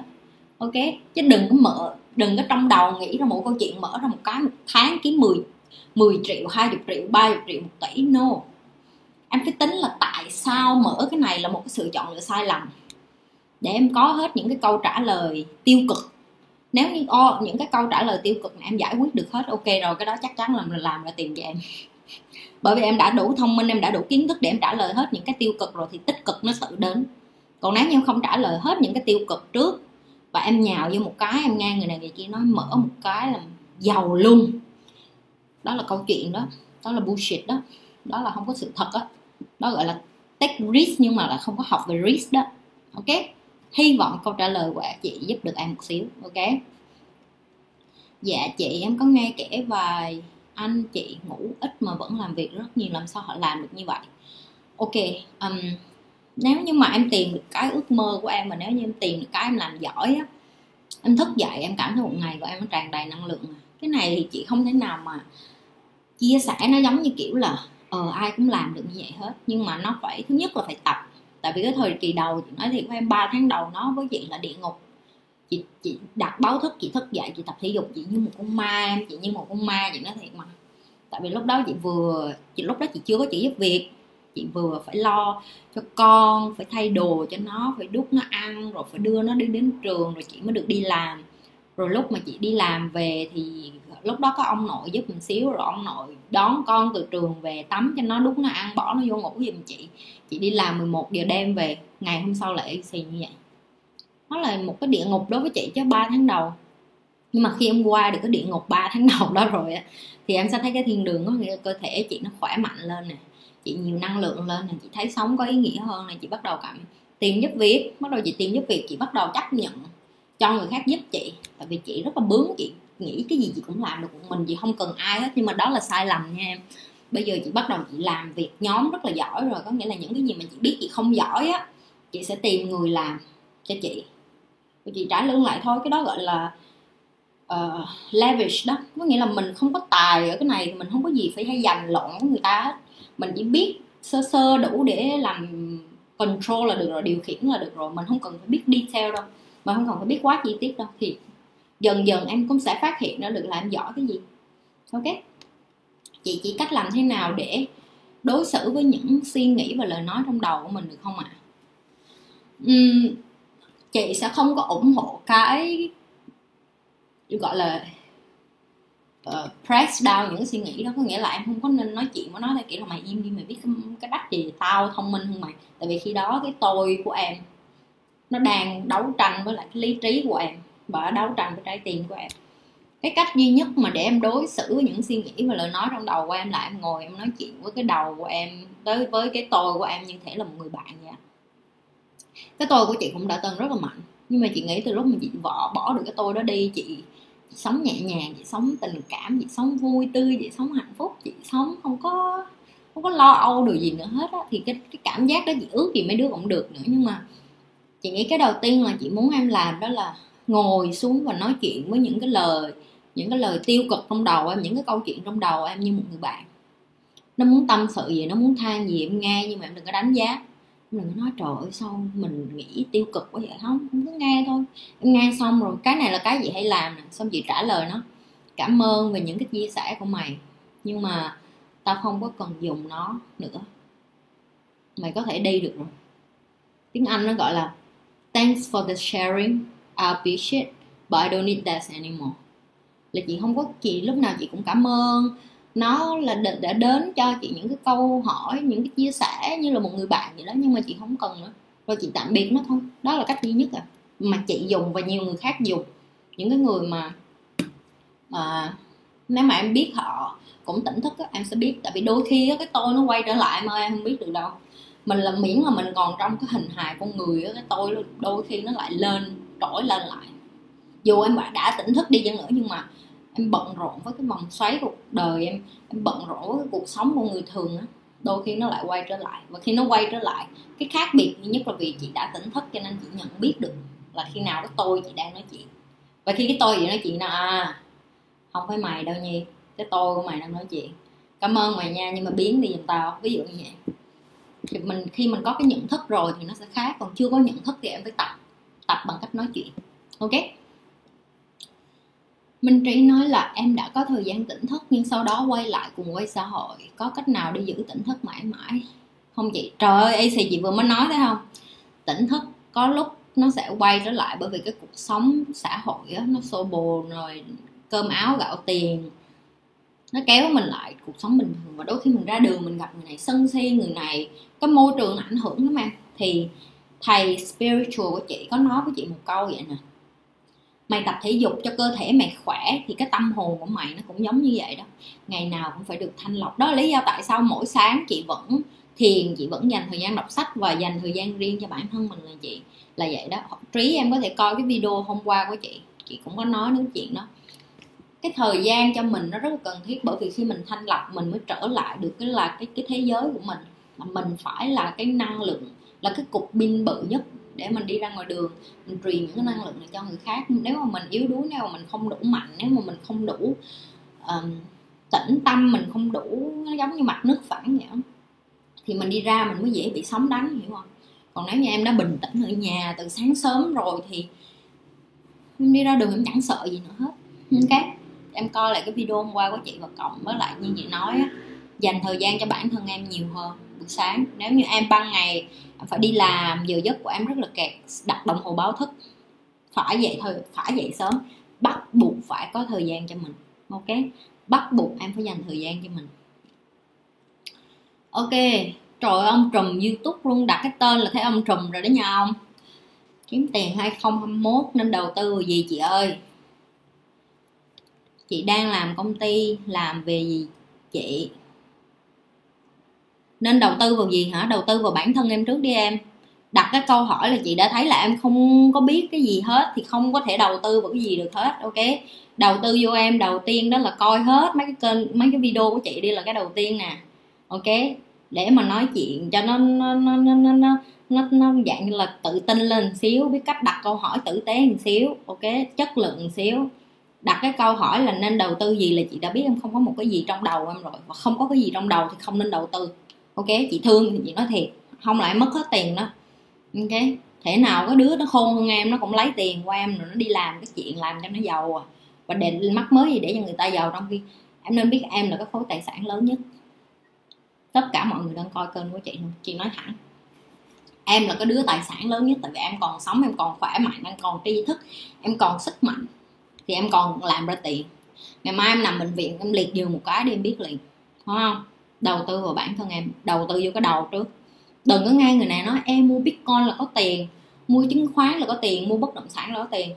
Ok? Chứ đừng có mở đừng có trong đầu nghĩ ra một câu chuyện mở ra một cái một tháng kiếm 10 10 triệu 20 triệu 30 triệu một tỷ. No. Em phải tính là tại sao mở cái này là một cái sự chọn lựa sai lầm. Để em có hết những cái câu trả lời tiêu cực. Nếu như oh, những cái câu trả lời tiêu cực mà em giải quyết được hết ok rồi cái đó chắc chắn là mình làm ra tiền cho em bởi vì em đã đủ thông minh, em đã đủ kiến thức để em trả lời hết những cái tiêu cực rồi thì tích cực nó tự đến. Còn nếu như em không trả lời hết những cái tiêu cực trước và em nhào vô một cái, em nghe người này người kia nói mở một cái là giàu luôn. Đó là câu chuyện đó đó là bullshit đó. Đó là không có sự thật á. Đó. đó gọi là take risk nhưng mà là không có học về risk đó. Ok? Hy vọng câu trả lời của chị giúp được em một xíu, ok? Dạ chị, em có nghe kể vài anh chị ngủ ít mà vẫn làm việc rất nhiều làm sao họ làm được như vậy? Ok um, nếu như mà em tìm được cái ước mơ của em mà nếu như em tìm được cái em làm giỏi á em thức dậy em cảm thấy một ngày của em nó tràn đầy năng lượng. Cái này thì chị không thể nào mà chia sẻ nó giống như kiểu là ờ ai cũng làm được như vậy hết. Nhưng mà nó phải thứ nhất là phải tập. Tại vì cái thời kỳ đầu chị nói thiệt với em 3 tháng đầu nó với chị là địa ngục chị chị đặt báo thức, chị thức dậy, chị tập thể dục, chị như một con ma chị như một con ma, chị nói thiệt mà. Tại vì lúc đó chị vừa, chị, lúc đó chị chưa có chị giúp việc, chị vừa phải lo cho con, phải thay đồ cho nó, phải đút nó ăn, rồi phải đưa nó đi đến trường rồi chị mới được đi làm. Rồi lúc mà chị đi làm về thì lúc đó có ông nội giúp mình xíu, rồi ông nội đón con từ trường về tắm cho nó, đút nó ăn, bỏ nó vô ngủ giùm chị. Chị đi làm 11 giờ đêm về, ngày hôm sau lại xì như vậy nó là một cái địa ngục đối với chị chứ 3 tháng đầu. Nhưng mà khi em qua được cái địa ngục 3 tháng đầu đó rồi thì em sẽ thấy cái thiên đường có nghĩa cơ thể chị nó khỏe mạnh lên nè. Chị nhiều năng lượng lên nè, chị thấy sống có ý nghĩa hơn nè, chị bắt đầu cảm, tìm giúp việc. Bắt đầu chị tìm giúp việc, chị bắt đầu chấp nhận cho người khác giúp chị. Tại vì chị rất là bướng, chị nghĩ cái gì chị cũng làm được, một mình chị không cần ai hết. Nhưng mà đó là sai lầm nha em. Bây giờ chị bắt đầu chị làm việc nhóm rất là giỏi rồi, có nghĩa là những cái gì mà chị biết chị không giỏi á, chị sẽ tìm người làm cho chị và chị trả lương lại thôi cái đó gọi là uh, leverage đó. Có nghĩa là mình không có tài ở cái này mình không có gì phải hay dành lộn với người ta hết. Mình chỉ biết sơ sơ đủ để làm control là được rồi điều khiển là được rồi. Mình không cần phải biết detail đâu mà không cần phải biết quá chi tiết đâu. Thì dần dần em cũng sẽ phát hiện ra được là em giỏi cái gì. Ok? Chị chỉ cách làm thế nào để đối xử với những suy nghĩ và lời nói trong đầu của mình được không ạ? À? uhm, chị sẽ không có ủng hộ cái gọi là uh, press down những suy nghĩ đó. Có nghĩa là em không có nên nói chuyện với nó theo kiểu là mày im đi mày biết cái, cái đắt gì tao thông minh hơn mày. Tại vì khi đó cái tôi của em nó đang đấu tranh với lại cái lý trí của em và đấu tranh với trái tim của em. Cái cách duy nhất mà để em đối xử với những suy nghĩ và lời nói trong đầu của em là em ngồi em nói chuyện với cái đầu của em tới với cái tôi của em như thể là một người bạn vậy cái tôi của chị cũng đã từng rất là mạnh. Nhưng mà chị nghĩ từ lúc mà chị vợ bỏ được cái tôi đó đi chị, chị sống nhẹ nhàng chị sống tình cảm chị sống vui tươi chị sống hạnh phúc chị sống không có không có lo âu điều gì nữa hết á thì cái cái cảm giác đó chị ước gì mấy đứa cũng được nữa. Nhưng mà chị nghĩ cái đầu tiên là chị muốn em làm đó là ngồi xuống và nói chuyện với những cái lời những cái lời tiêu cực trong đầu em những cái câu chuyện trong đầu em như một người bạn. Nó muốn tâm sự gì nó muốn than gì em nghe nhưng mà em đừng có đánh giá đừng nói, trời ơi, sao mình nghĩ tiêu cực quá vậy? Không em cứ nghe thôi. Em nghe xong rồi, cái này là cái gì hãy làm nè? Xong chị trả lời nó, cảm ơn về những cái chia sẻ của mày, nhưng mà tao không có cần dùng nó nữa. Mày có thể đi được rồi. Tiếng anh nó gọi là, thanks for the sharing. I appreciate, but I don't need that anymore. Là chị không có, chị lúc nào chị cũng cảm ơn nó là đã đến cho chị những cái câu hỏi những cái chia sẻ như là một người bạn vậy đó nhưng mà chị không cần nữa. Rồi chị tạm biệt nó thôi. Đó là cách duy nhất à. Mà chị dùng và nhiều người khác dùng. Những cái người mà à, nếu mà em biết họ cũng tỉnh thức á, em sẽ biết. Tại vì đôi khi á, cái tôi nó quay trở lại mà em không biết được đâu. Mình là miễn là mình còn trong cái hình hài con người á, cái tôi đôi khi nó lại lên trỗi lên lại. Dù em đã tỉnh thức đi chăng nữa nhưng mà em bận rộn với cái vòng xoáy cuộc đời em. Em bận rộn với cái cuộc sống của người thường á. Đôi khi nó lại quay trở lại. Và khi nó quay trở lại, cái khác biệt duy nhất là vì chị đã tỉnh thức cho nên chị nhận biết được là khi nào cái tôi chị đang nói chuyện. Và khi cái tôi chị nói chuyện là à không phải mày đâu nhi, cái tôi của mày đang nói chuyện. Cảm ơn mày nha, nhưng mà biến đi giùm tao. Ví dụ như vậy. Thì mình, khi mình có cái nhận thức rồi thì nó sẽ khác. Còn chưa có nhận thức thì em phải tập tập bằng cách nói chuyện. Ok? Minh Trí nói là em đã có thời gian tỉnh thức nhưng sau đó quay lại cùng quay xã hội. Có cách nào để giữ tỉnh thức mãi mãi? Không chị. Trời ơi AC chị vừa mới nói đấy không? Tỉnh thức có lúc nó sẽ quay trở lại bởi vì cái cuộc sống xã hội á, nó xô bồ rồi cơm áo gạo tiền. Nó kéo mình lại cuộc sống bình thường và đôi khi mình ra đường mình gặp người này sân si người này cái môi trường ảnh hưởng lắm em. Thì thầy spiritual của chị có nói với chị một câu vậy nè mày tập thể dục cho cơ thể mày khỏe thì cái tâm hồn của mày nó cũng giống như vậy đó. Ngày nào cũng phải được thanh lọc. Đó là lý do tại sao mỗi sáng chị vẫn thiền, chị vẫn dành thời gian đọc sách và dành thời gian riêng cho bản thân mình là chị. Là vậy đó. Trí em có thể coi cái video hôm qua của chị. Chị cũng có nói đến chuyện đó. Cái thời gian cho mình nó rất là cần thiết bởi vì khi mình thanh lọc mình mới trở lại được cái là cái cái thế giới của mình. Mình phải là cái năng lượng, là cái cục pin bự nhất để mình đi ra ngoài đường mình truyền những cái năng lượng này cho người khác. Nếu mà mình yếu đuối nếu mà mình không đủ mạnh nếu mà mình không đủ um, tĩnh tâm mình không đủ nó giống như mặt nước phẳng vậy thì mình đi ra mình mới dễ bị sóng đánh hiểu không? Còn nếu như em đã bình tĩnh ở nhà từ sáng sớm rồi thì em đi ra đường em chẳng sợ gì nữa hết. Ok em coi lại cái video hôm qua của chị và cộng với lại như chị nói á, dành thời gian cho bản thân em nhiều hơn buổi sáng. Nếu như em ban ngày em phải đi làm, giờ giấc của em rất là kẹt, đặt đồng hồ báo thức, phải dậy thời, phải dậy sớm, bắt buộc phải có thời gian cho mình. Ok? Bắt buộc em phải dành thời gian cho mình. Ok, trời ông trùm youtube luôn đặt cái tên là thấy ông trùm rồi đó nha ông. Kiếm tiền 2021 nên đầu tư gì chị ơi? Chị đang làm công ty, làm về gì chị? Nên đầu tư vào gì hả? Đầu tư vào bản thân em trước đi em. Đặt cái câu hỏi là chị đã thấy là em không có biết cái gì hết thì không có thể đầu tư vào cái gì được hết ok? Đầu tư vô em đầu tiên đó là coi hết mấy cái kênh mấy cái video của chị đi là cái đầu tiên nè ok? Để mà nói chuyện cho nó nó nó nó nó nó, nó, nó dạng như là tự tin lên xíu biết cách đặt câu hỏi tử tế một xíu ok? Chất lượng một xíu. Đặt cái câu hỏi là nên đầu tư gì là chị đã biết em không có một cái gì trong đầu em rồi. Và không có cái gì trong đầu thì không nên đầu tư ok, chị thương thì chị nói thiệt, không lại mất hết tiền đó. Ok, thể nào có đứa nó khôn hơn em, nó cũng lấy tiền của em rồi nó đi làm cái chuyện làm cho nó giàu à. Và để mắc mới gì để cho người ta giàu trong khi em nên biết em là cái khối tài sản lớn nhất. Tất cả mọi người đang coi kênh của chị chị nói thẳng. Em là cái đứa tài sản lớn nhất tại vì em còn sống, em còn khỏe mạnh, em còn tri thức, em còn sức mạnh. Thì em còn làm ra tiền. Ngày mai em nằm bệnh viện, em liệt giường một cái đi, em biết liền. Đúng không? Đầu tư vào bản thân em, đầu tư vô cái đầu trước. Đừng có nghe người này nói, em mua bitcoin là có tiền, mua chứng khoán là có tiền, mua bất động sản là có tiền.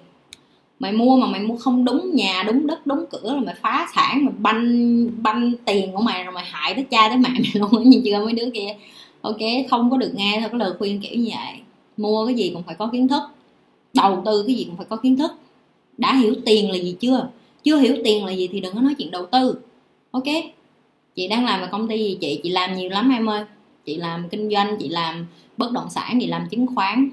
Mày mua mà mày mua không đúng nhà, đúng đất, đúng cửa là mày phá sản, mày banh banh tiền của mày rồi mày hại tới cha tới mẹ mày luôn nhìn chưa mấy đứa kia. Ok, không có được nghe theo cái lời khuyên kiểu như vậy. Mua cái gì cũng phải có kiến thức, đầu tư cái gì cũng phải có kiến thức. Đã hiểu tiền là gì chưa? Chưa hiểu tiền là gì thì đừng có nói chuyện đầu tư. Ok? Chị đang làm ở công ty gì chị chị làm nhiều lắm em ơi. Chị làm kinh doanh, chị làm bất động sản, chị làm chứng khoán.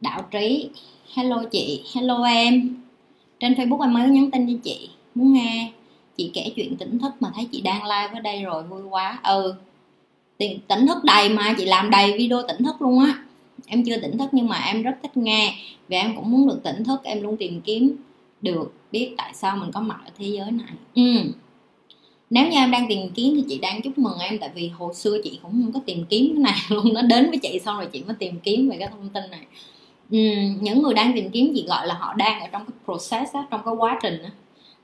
Đạo trí. Hello chị. Hello em. Trên facebook em mới nhắn tin cho chị. Muốn nghe chị kể chuyện tỉnh thức mà thấy chị đang live ở đây rồi, vui quá. Ừ. Tỉnh thức đầy mà, chị làm đầy video tỉnh thức luôn á. Em chưa tỉnh thức nhưng mà em rất thích nghe. Và em cũng muốn được tỉnh thức, em luôn tìm kiếm được biết tại sao mình có mặt ở thế giới này. Ừ nếu như em đang tìm kiếm thì chị đang chúc mừng em tại vì hồi xưa chị cũng không có tìm kiếm cái này luôn nó đến với chị xong rồi chị mới tìm kiếm về cái thông tin này. Uhm, những người đang tìm kiếm chị gọi là họ đang ở trong cái process đó, trong cái quá trình đó.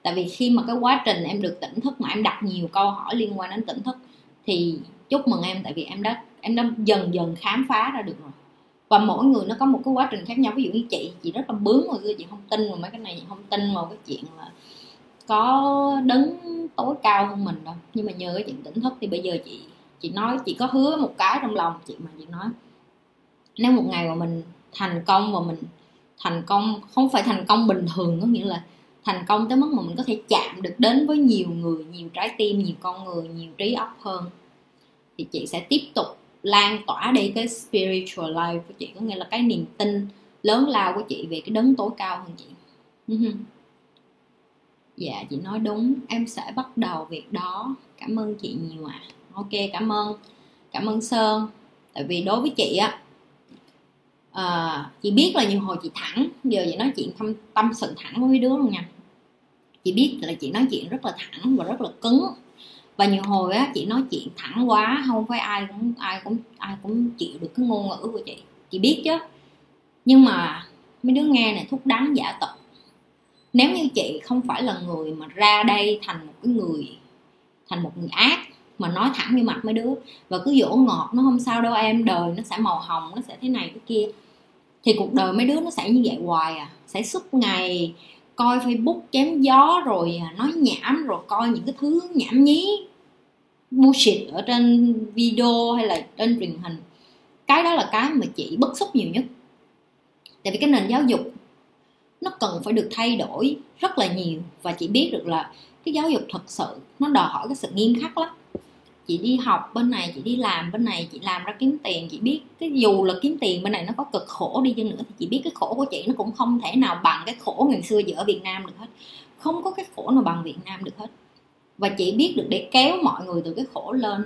tại vì khi mà cái quá trình em được tỉnh thức mà em đặt nhiều câu hỏi liên quan đến tỉnh thức thì chúc mừng em tại vì em đã em đã dần dần khám phá ra được rồi. Và mỗi người nó có một cái quá trình khác nhau. Ví dụ như chị chị rất là bướng rồi chị không tin vào mấy cái này chị không tin vào cái chuyện là có đứng tối cao hơn mình đâu. Nhưng mà nhờ cái chuyện tỉnh thức thì bây giờ chị chị nói, chị có hứa một cái trong lòng chị mà chị nói. Nếu một ngày mà mình thành công và mình thành công, không phải thành công bình thường, có nghĩa là thành công tới mức mà mình có thể chạm được đến với nhiều người, nhiều trái tim, nhiều con người, nhiều trí óc hơn, thì chị sẽ tiếp tục lan tỏa đi cái spiritual life của chị. Có nghĩa là cái niềm tin lớn lao của chị về cái đấng tối cao hơn chị. Ừ dạ chị nói đúng. Em sẽ bắt đầu việc đó. Cảm ơn chị nhiều ạ. À. ok cảm ơn. Cảm ơn sơn. Tại vì đối với chị á à, chị biết là nhiều hồi chị thẳng. Giờ chị nói chuyện tâm, tâm sự thẳng với mấy đứa luôn nha. Chị biết là chị nói chuyện rất là thẳng và rất là cứng. Và nhiều hồi á chị nói chuyện thẳng quá không phải ai cũng ai cũng ai cũng chịu được cái ngôn ngữ của chị. Chị biết chứ. Nhưng mà mấy đứa nghe này thuốc đắng giả tật nếu như chị không phải là người mà ra đây thành một cái người, thành một người ác, mà nói thẳng như mặt mấy đứa, và cứ dỗ ngọt, nó không sao đâu em, đời nó sẽ màu hồng, nó sẽ thế này thế kia. Thì cuộc đời mấy đứa nó sẽ như vậy hoài à. Sẽ suốt ngày coi facebook chém gió rồi à, nói nhảm rồi coi những cái thứ nhảm nhí, bullshit ở trên video hay là trên truyền hình. Cái đó là cái mà chị bức xúc nhiều nhất. Tại vì cái nền giáo dục nó cần phải được thay đổi rất là nhiều và chị biết được là cái giáo dục thật sự nó đòi hỏi cái sự nghiêm khắc lắm. Chị đi học bên này, chị đi làm bên này, chị làm ra kiếm tiền, chị biết cái dù là kiếm tiền bên này nó có cực khổ đi chăng nữa thì chị biết cái khổ của chị nó cũng không thể nào bằng cái khổ ngày xưa giờ ở Việt Nam được hết. Không có cái khổ nào bằng Việt Nam được hết. Và chị biết được để kéo mọi người từ cái khổ lên,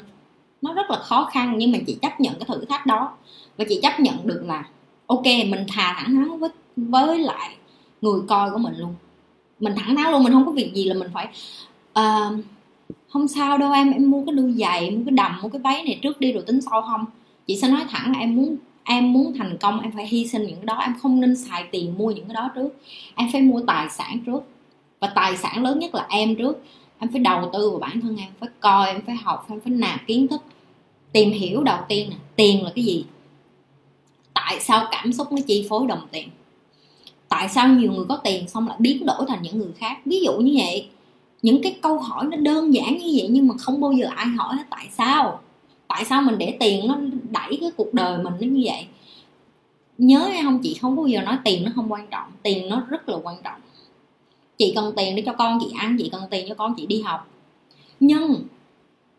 nó rất là khó khăn nhưng mà chị chấp nhận cái thử thách đó. Và chị chấp nhận được là, ok, mình thà thẳng thắn với với lại người coi của mình luôn. Mình thẳng thắn luôn mình không có việc gì là mình phải uh, không sao đâu em em mua cái đôi giày mua cái đầm mua cái váy này trước đi rồi tính sau không? Chị sẽ nói thẳng em muốn em muốn thành công em phải hy sinh những cái đó em không nên xài tiền mua những cái đó trước. Em phải mua tài sản trước. Và tài sản lớn nhất là em trước. Em phải đầu tư vào bản thân em phải coi em phải học em phải nạp kiến thức. Tìm hiểu đầu tiên nè tiền là cái gì? Tại sao cảm xúc nó chi phối đồng tiền? Tại sao nhiều người có tiền xong lại biến đổi thành những người khác? Ví dụ như vậy. Những cái câu hỏi nó đơn giản như vậy nhưng mà không bao giờ ai hỏi là tại sao? Tại sao mình để tiền nó đẩy cái cuộc đời mình nó như vậy? Nhớ hay không, chị không bao giờ nói tiền nó không quan trọng. Tiền nó rất là quan trọng. Chị cần tiền để cho con chị ăn, chị cần tiền cho con chị đi học. Nhưng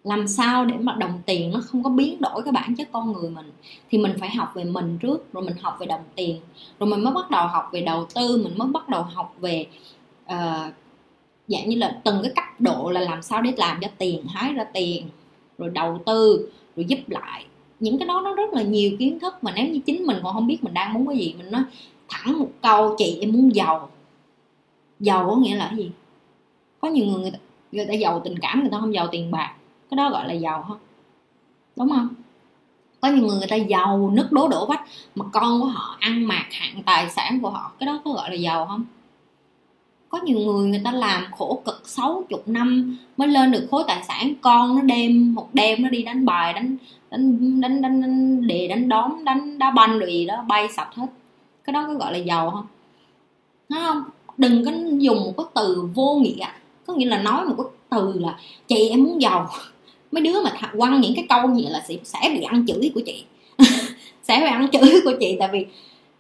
làm sao để mà đồng tiền nó không có biến đổi cái bản chất con người mình? Thì mình phải học về mình trước rồi mình học về đồng tiền. Rồi mình mới bắt đầu học về đầu tư mình mới bắt đầu học về uh, dạng như là từng cái cấp độ là làm sao để làm cho tiền hái ra tiền rồi đầu tư rồi giúp lại. Những cái đó nó rất là nhiều kiến thức mà nếu như chính mình còn không biết mình đang muốn cái gì mình nói thẳng một câu chị em muốn giàu. Giàu có nghĩa là cái gì? Có nhiều người người ta, người ta giàu tình cảm người ta không giàu tiền bạc cái đó gọi là giàu không đúng không? Có nhiều người người ta giàu nứt đố đổ vách mà con của họ ăn mạc hạng tài sản của họ cái đó có gọi là giàu không? Có nhiều người người ta làm khổ cực 60 năm mới lên được khối tài sản con nó đem một đêm nó đi đánh bài đánh đánh đánh đánh, đánh đề đánh đóm đánh đá banh rồi gì đó bay sạch hết. Cái đó có gọi là giàu không? Đúng không? Đừng có dùng một cái từ vô nghĩa. Có nghĩa là nói một cái từ là chị em muốn giàu mấy đứa mà quăng những cái câu như là sẽ, sẽ bị ăn chửi của chị. Sẽ bị ăn chửi của chị tại vì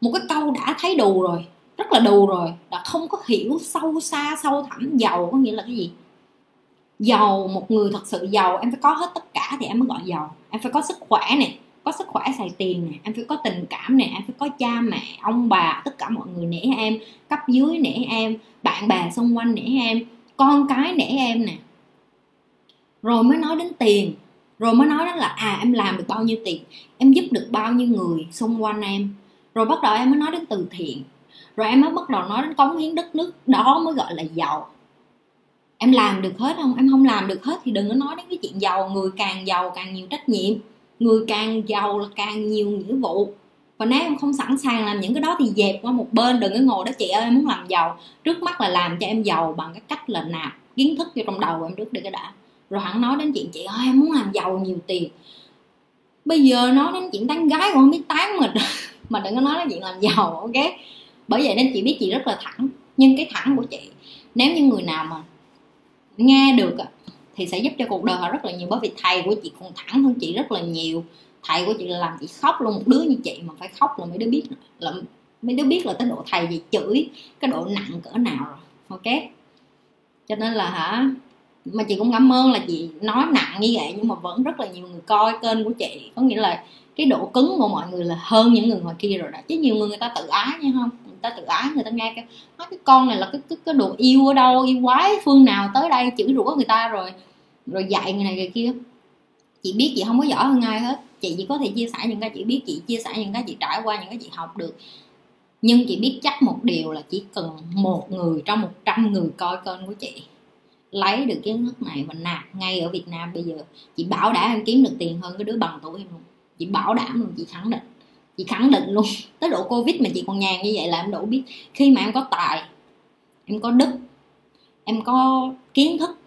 một cái câu đã thấy đù rồi rất là đù rồi đã không có hiểu sâu xa sâu thẳm giàu có nghĩa là cái gì. Giàu một người thật sự giàu em phải có hết tất cả thì em mới gọi giàu. Em phải có sức khỏe nè có sức khỏe xài tiền nè em phải có tình cảm nè em phải có cha mẹ ông bà tất cả mọi người nể em cấp dưới nể em bạn bè xung quanh nể em con cái nể em nè rồi mới nói đến tiền. Rồi mới nói đó là à em làm được bao nhiêu tiền? Em giúp được bao nhiêu người xung quanh em? Rồi bắt đầu em mới nói đến từ thiện. Rồi em mới bắt đầu nói đến cống hiến đất nước, đó mới gọi là giàu. Em làm được hết không? Em không làm được hết thì đừng có nói đến cái chuyện giàu. Người càng giàu càng nhiều trách nhiệm. Người càng giàu là càng nhiều nghĩa vụ. Và nếu em không sẵn sàng làm những cái đó thì dẹp qua một bên. Đừng có ngồi đó, chị ơi, em muốn làm giàu. Trước mắt là làm cho em giàu bằng cái cách là nạp kiến thức vô trong đầu em trước để cái đã rồi hắn nói đến chuyện chị ơi, em muốn làm giàu nhiều tiền. Bây giờ nói đến chuyện tán gái còn không biết tán mình mà đừng có nói đến chuyện làm giàu, ok? Bởi vậy nên chị biết chị rất là thẳng. Nhưng cái thẳng của chị, nếu như người nào mà nghe được thì sẽ giúp cho cuộc đời họ rất là nhiều. Bởi vì thầy của chị còn thẳng hơn chị rất là nhiều. Thầy của chị là làm chị khóc luôn, một đứa như chị mà phải khóc là mấy đứa biết, là mấy đứa biết là tới độ thầy gì chửi, cái độ nặng cỡ nào rồi, ok? Cho nên là hả mà chị cũng cảm ơn là chị nói nặng như vậy nhưng mà vẫn rất là nhiều người coi kênh của chị. Có nghĩa là cái độ cứng của mọi người là hơn những người ngoài kia rồi đó. Chứ nhiều người người ta tự ái nha không người ta tự ái người ta nghe cái nói cái con này là cái cái, cái đồ yêu ở đâu yêu quái phương nào tới đây chửi rủa người ta rồi rồi dạy người này người kia. Chị biết chị không có giỏi hơn ai hết. Chị chỉ có thể chia sẻ những cái chị biết chị chia sẻ những cái chị trải qua những cái chị học được. Nhưng chị biết chắc một điều là chỉ cần một người trong một trăm người coi kênh của chị lấy được kiến thức này và nạp ngay ở Việt Nam bây giờ. Chị bảo đảm em kiếm được tiền hơn cái đứa bằng tuổi em luôn. Chị bảo đảm luôn, chị khẳng định. Chị khẳng định luôn. Tới độ covid mà chị còn nhàn như vậy là em đủ biết. Khi mà em có tài, em có đức, em có kiến thức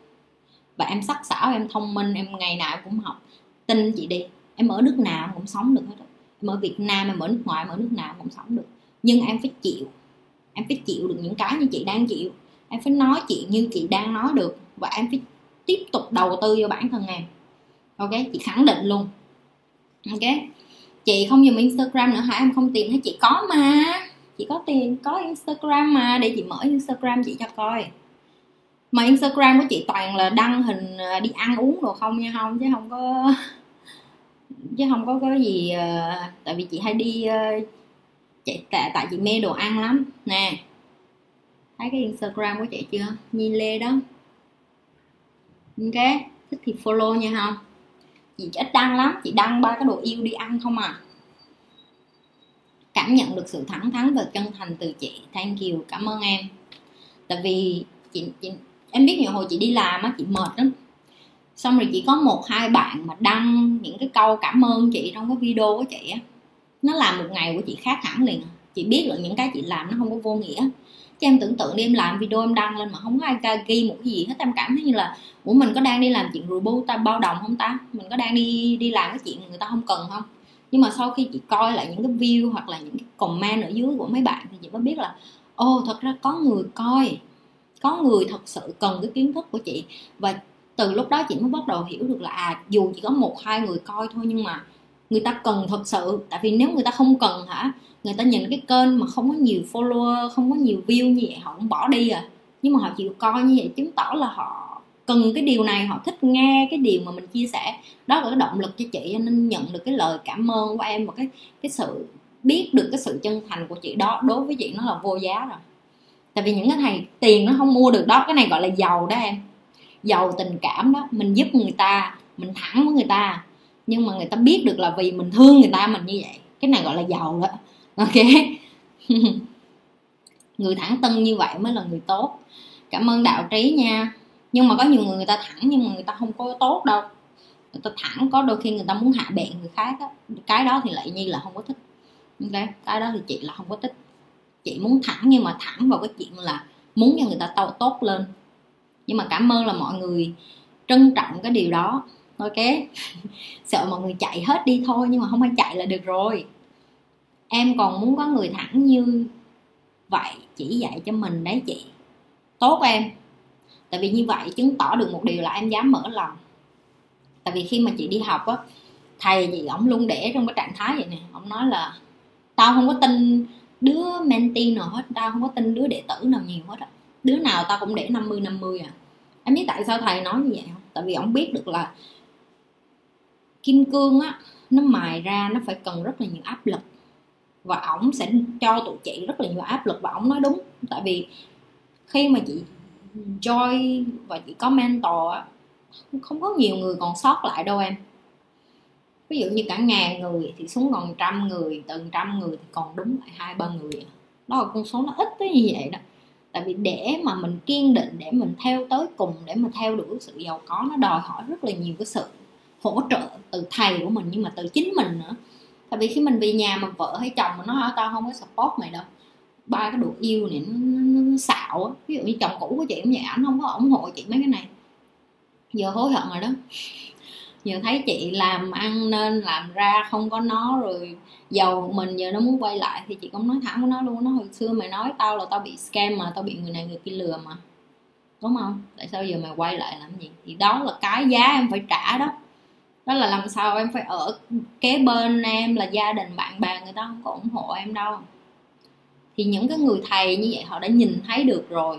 và em sắc sảo, em thông minh, em ngày nào cũng học, tin chị đi. Em ở nước nào cũng sống được hết em ở Việt Nam, em ở nước ngoài, em ở nước nào cũng sống được. Nhưng em phải chịu. Em phải chịu được những cái như chị đang chịu em phải nói chuyện như chị đang nói được và em phải tiếp tục đầu tư vô bản thân em. Ok, chị khẳng định luôn. Ok, chị không dùng instagram nữa hả? Em không tìm thấy chị có mà. Chị có tiền có instagram mà. Để chị mở instagram chị cho coi. Mà instagram của chị toàn là đăng hình à, đi ăn uống đồ không nha, không? Chứ không có, chứ không có cái gì à, tại vì chị hay đi à, chạy tại tại chị mê đồ ăn lắm. Nè thấy cái instagram của chị chưa? Nhi lê đó. Ok thích thì follow nha không chị ít đăng lắm chị đăng ba cái đồ yêu đi ăn không à. Cảm nhận được sự thẳng thắn và chân thành từ chị. Thank you cảm ơn em. Tại vì chị, chị em biết nhiều hồi chị đi làm á chị mệt lắm. Xong rồi chỉ có một hai bạn mà đăng những cái câu cảm ơn chị trong cái video của chị á. Nó làm một ngày của chị khác hẳn liền. Chị biết là những cái chị làm nó không có vô nghĩa chứ em tưởng tượng đi, em làm video em đăng lên mà không có ai ca ghi một cái gì hết. Em cảm thấy như là, ủa, mình có đang đi làm chuyện rồi bu ta bao đồng không ta? Mình có đang đi đi làm cái chuyện người ta không cần không? Nhưng mà sau khi chị coi lại những cái view hoặc là những cái comment ở dưới của mấy bạn thì chị mới biết là ô thật ra có người coi, có người thật sự cần cái kiến thức của chị. Và từ lúc đó chị mới bắt đầu hiểu được là à dù chỉ có một, hai người coi thôi nhưng mà người ta cần thật sự. Tại vì nếu người ta không cần hả người ta nhìn cái kênh mà không có nhiều follower, không có nhiều view như vậy, họ cũng bỏ đi à. Nhưng mà họ chịu coi như vậy chứng tỏ là họ cần cái điều này, họ thích nghe cái điều mà mình chia sẻ. Đó là cái động lực cho chị nên nhận được cái lời cảm ơn của em và cái cái sự biết được cái sự chân thành của chị đó đối với chị nó là vô giá rồi. Tại vì những cái này tiền nó không mua được đó, cái này gọi là giàu đó em. Giàu tình cảm đó, mình giúp người ta, mình thẳng với người ta. Nhưng mà người ta biết được là vì mình thương người ta mình như vậy. Cái này gọi là giàu đó ok. Người thẳng tân như vậy mới là người tốt. Cảm ơn đạo trí nha. Nhưng mà có nhiều người người ta thẳng nhưng mà người ta không có tốt đâu. Người ta thẳng có đôi khi người ta muốn hạ bệ người khác á. Cái đó thì lại nhi là không có thích. Ok, cái đó thì chị là không có thích. Chị muốn thẳng nhưng mà thẳng vào cái chuyện là muốn cho người ta tốt tốt lên. Nhưng mà cảm ơn là mọi người trân trọng cái điều đó. Ok. Sợ mọi người chạy hết đi thôi nhưng mà không ai chạy là được rồi em còn muốn có người thẳng như vậy chỉ dạy cho mình đấy chị. Tốt em. Tại vì như vậy chứng tỏ được một điều là em dám mở lòng. Tại vì khi mà chị đi học á, thầy gì ổng luôn để trong cái trạng thái vậy nè. Ổng nói là, tao không có tin đứa mentee nào hết, tao không có tin đứa đệ tử nào nhiều hết á. Đứa nào tao cũng để 50 50 à. Em biết tại sao thầy nói như vậy không? Tại vì ổng biết được là kim cương á, nó mài ra nó phải cần rất là nhiều áp lực và ổng sẽ cho tụi chị rất là nhiều áp lực và ổng nói đúng. Tại vì khi mà chị joy và chị có mentor á, không có nhiều người còn sót lại đâu em. Ví dụ như cả ngàn người thì xuống còn trăm người từng trăm người thì còn đúng lại hai, ba người à. đó là con số nó ít tới như vậy đó. Tại vì để mà mình kiên định, để mình theo tới cùng, để mà theo đuổi sự giàu có, nó đòi hỏi rất là nhiều cái sự hỗ trợ từ thầy của mình, nhưng mà từ chính mình nữa tại vì khi mình về nhà mà vợ hay chồng mà nó tao không có support mày đâu. Ba cái đồ yêu này nó, nó, nó xạo á. Ví dụ như chồng cũ của chị cũng vậy ảnh không có ủng hộ chị mấy cái này. Giờ hối hận rồi đó. Giờ thấy chị làm ăn nên làm ra không có nó rồi giàu mình giờ nó muốn quay lại thì chị cũng nói thẳng với nó luôn nó hồi xưa mày nói tao là tao bị scam mà tao bị người này người kia lừa mà. Đúng không? Tại sao giờ mày quay lại làm gì? Thì đó là cái giá em phải trả đó đó là làm sao em phải ở kế bên em là gia đình bạn bè người ta không có ủng hộ em đâu. Thì những cái người thầy như vậy họ đã nhìn thấy được rồi.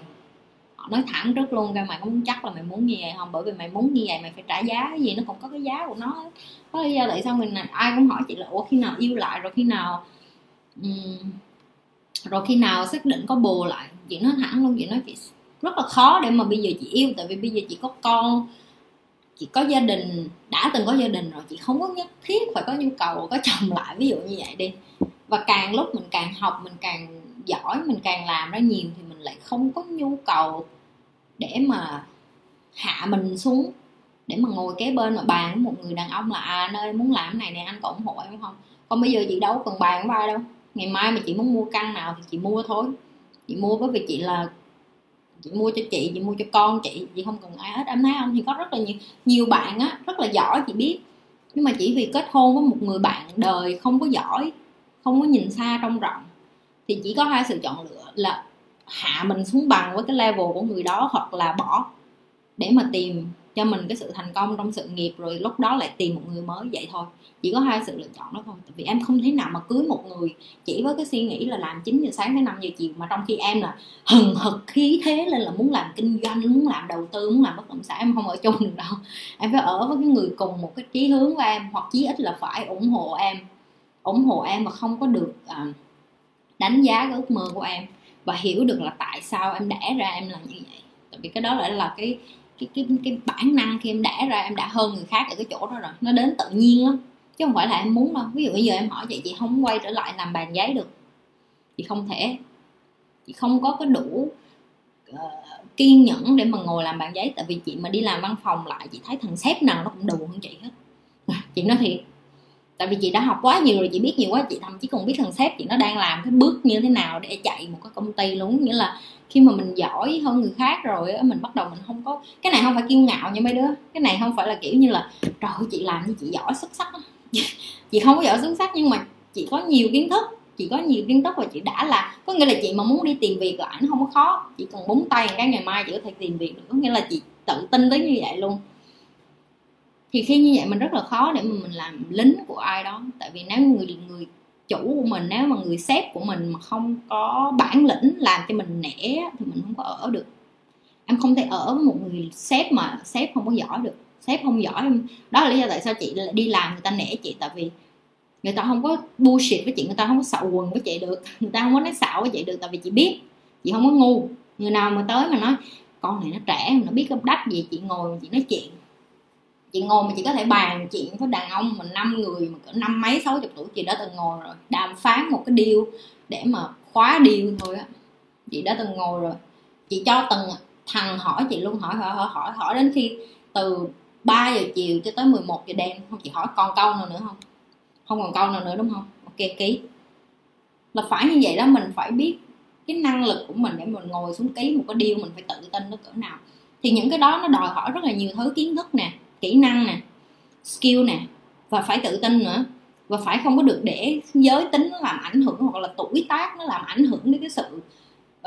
Họ nói thẳng trước luôn ra mày có muốn chắc là mày muốn như vậy không? Bởi vì mày muốn như vậy mày phải trả giá cái gì nó cũng có cái giá của nó có lý do tại sao mình ai cũng hỏi chị là ủa khi nào yêu lại rồi khi nào um, rồi khi nào xác định có bồ lại? Chị nói thẳng luôn chị nói chị rất là khó để mà bây giờ chị yêu tại vì bây giờ chị có con chị có gia đình đã từng có gia đình rồi chị không có nhất thiết phải có nhu cầu có chồng lại ví dụ như vậy đi. Và càng lúc mình càng học mình càng giỏi mình càng làm ra nhiều thì mình lại không có nhu cầu để mà hạ mình xuống để mà ngồi kế bên mà bàn với một người đàn ông là à nơi muốn làm cái này nè anh có ủng hộ em không? Còn bây giờ chị đâu cần bàn với ai đâu. Ngày mai mà chị muốn mua căn nào thì chị mua thôi. Chị mua bởi vì chị là chị mua cho chị chị mua cho con chị chị không cần ai hết. Em thấy không? Thì có rất là nhiều nhiều bạn á, rất là giỏi, chị biết. Nhưng mà chỉ vì kết hôn với một người bạn đời không có giỏi, không có nhìn xa trong rộng, thì chỉ có hai sự chọn lựa là hạ mình xuống bằng với cái level của người đó hoặc là bỏ để mà tìm cho mình cái sự thành công trong sự nghiệp rồi lúc đó lại tìm một người mới vậy thôi. Chỉ có hai sự lựa chọn đó thôi. Tại vì em không thể nào mà cưới một người chỉ với cái suy nghĩ là làm 9 giờ sáng tới 5 giờ chiều mà trong khi em là hừng hực khí thế lên là muốn làm kinh doanh muốn làm đầu tư muốn làm bất động sản em không ở chung được đâu. Em phải ở với cái người cùng một cái chí hướng của em hoặc chí ít là phải ủng hộ em ủng hộ em mà không có được à, đánh giá cái ước mơ của em và hiểu được là tại sao em đẻ ra em làm như vậy. Tại vì cái đó lại là cái cái cái cái bản năng khi em đẻ ra em đã hơn người khác ở cái chỗ đó rồi. Nó đến tự nhiên lắm chứ không phải là em muốn đâu. Ví dụ bây giờ em hỏi chị chị không quay trở lại làm bàn giấy được. Chị không thể. Chị không có cái đủ uh, kiên nhẫn để mà ngồi làm bàn giấy tại vì chị mà đi làm văn phòng lại chị thấy thằng sếp nào nó cũng đù hơn chị hết. Chị nói thiệt. Tại vì chị đã học quá nhiều rồi chị biết nhiều quá chị thậm chí còn biết thằng sếp chị nó đang làm cái bước như thế nào để chạy một cái công ty luôn nghĩa là khi mà mình giỏi hơn người khác rồi mình bắt đầu mình không có, cái này không phải kiêu ngạo nha mấy đứa, cái này không phải là kiểu như là, trời chị làm như chị giỏi xuất sắc chị không có giỏi xuất sắc nhưng mà chị có nhiều kiến thức, chị có nhiều kiến thức và chị đã là, có nghĩa là chị mà muốn đi tìm việc là nó không có khó, chỉ cần búng tay cái ngày mai chị có thể tìm việc được, có nghĩa là chị tự tin tới như vậy luôn. Thì khi như vậy mình rất là khó để mà mình làm lính của ai đó, tại vì nếu người người chủ của mình, nếu mà người sếp của mình mà không có bản lĩnh làm cho mình nể thì mình không có ở được. Em không thể ở với một người sếp mà sếp không có giỏi được. Sếp không giỏi đó là lý do tại sao chị đi làm người ta nể chị, tại vì người ta không có bullshit với chị, người ta không có xạo quần với chị được. Người ta không có nói xạo với chị được, tại vì chị biết, chị không có ngu. Người nào mà tới mà nói, con này nó trẻ, nó biết gấp đách gì, chị ngồi chị nói chuyện chị ngồi mà chị có thể bàn chuyện với đàn ông mà năm người mà cỡ năm mấy sáu chục tuổi chị đã từng ngồi rồi. Đàm phán một cái điều để mà khóa điều thôi á. Chị đã từng ngồi rồi. Chị cho từng thằng hỏi chị luôn hỏi hỏi hỏi hỏi, hỏi đến khi từ 3 giờ chiều cho tới 11 giờ đêm. Không chị hỏi còn câu nào nữa không? Không còn câu nào nữa đúng không? Ok ký. Là phải như vậy đó mình phải biết cái năng lực của mình để mình ngồi xuống ký một cái điều mình phải tự tin nó cỡ nào. Thì những cái đó nó đòi hỏi rất là nhiều thứ kiến thức nè kỹ năng nè skill nè và phải tự tin nữa. Và phải không có được để giới tính nó làm ảnh hưởng hoặc là tuổi tác nó làm ảnh hưởng đến cái sự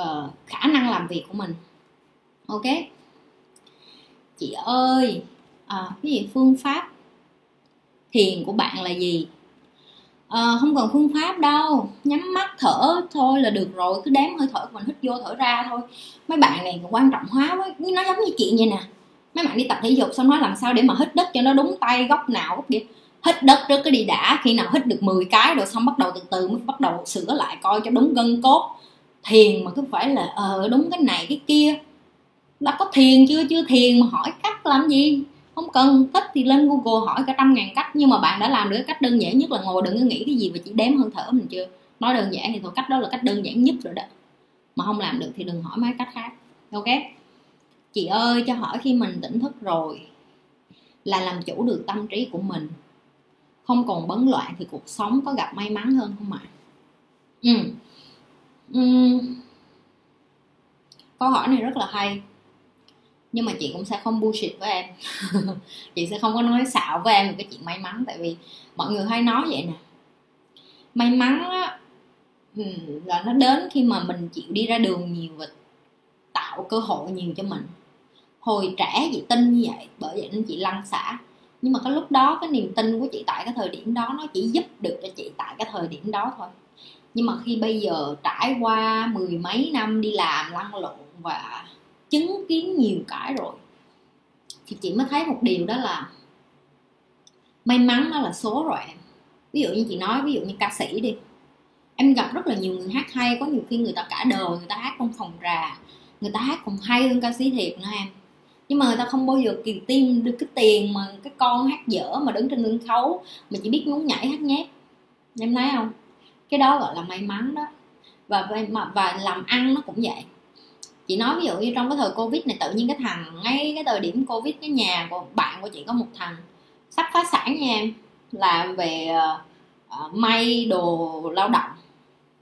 uh, khả năng làm việc của mình. Ok? Chị ơi à, cái gì? Phương pháp thiền của bạn là gì? À, không cần phương pháp đâu. Nhắm mắt thở thôi là được rồi. Cứ đếm hơi thở của mình hít vô thở ra thôi. Mấy bạn này quan trọng hóa quá. Nó giống như chuyện vậy nè mấy bạn đi tập thể dục xong nói làm sao để mà hít đất cho nó đúng tay, góc nào góc kia. Hít đất trước cái đi đã, khi nào hít được 10 cái rồi xong bắt đầu từ từ mới bắt đầu sửa lại coi cho đúng gân cốt. Thiền mà cứ phải là ờ đúng cái này cái kia. Đã có thiền chưa? Chưa thiền mà hỏi cách làm gì? Không cần, thích thì lên google hỏi cả trăm ngàn cách. Nhưng mà bạn đã làm được cách đơn giản nhất là ngồi, đừng có nghĩ cái gì và chỉ đếm hơi thở mình chưa. Nói đơn giản thì thôi, cách đó là cách đơn giản nhất rồi đó. Mà không làm được thì đừng hỏi mấy cách khác. Ok? Chị ơi cho hỏi khi mình tỉnh thức rồi là làm chủ được tâm trí của mình. Không còn bấn loạn thì cuộc sống có gặp may mắn hơn không ạ? Ừ. ừ. câu hỏi này rất là hay. Nhưng mà chị cũng sẽ không bullshit với em. Chị sẽ không có nói xạo với em về cái chuyện may mắn tại vì mọi người hay nói vậy nè. May mắn á, ừ, là nó đến khi mà mình chịu đi ra đường nhiều và tạo cơ hội nhiều cho mình hồi trẻ chị tin như vậy, bởi vậy nên chị lăn xả. Nhưng mà cái lúc đó, cái niềm tin của chị tại cái thời điểm đó, nó chỉ giúp được cho chị tại cái thời điểm đó thôi. Nhưng mà khi bây giờ trải qua mười mấy năm đi làm, lăn lộn và chứng kiến nhiều cái rồi, thì chị mới thấy một điều đó là may mắn nó là số rồi em. Ví dụ như chị nói, ví dụ như ca sĩ đi, em gặp rất là nhiều người hát hay, có nhiều khi người ta cả đời người ta hát trong phòng trà, người ta hát còn hay hơn ca sĩ thiệt nữa em nhưng mà người ta không bao giờ kiềm tim được cái tiền mà cái con hát dở mà đứng trên sân khấu mà chỉ biết nhún nhảy hát nhép. Em thấy không? Cái đó gọi là may mắn đó. Và và, và làm ăn nó cũng vậy. Chị nói ví dụ như trong cái thời covid này tự nhiên cái thằng ngay cái thời điểm covid cái nhà của bạn của chị có một thằng sắp phá sản nha em làm về uh, may đồ lao động.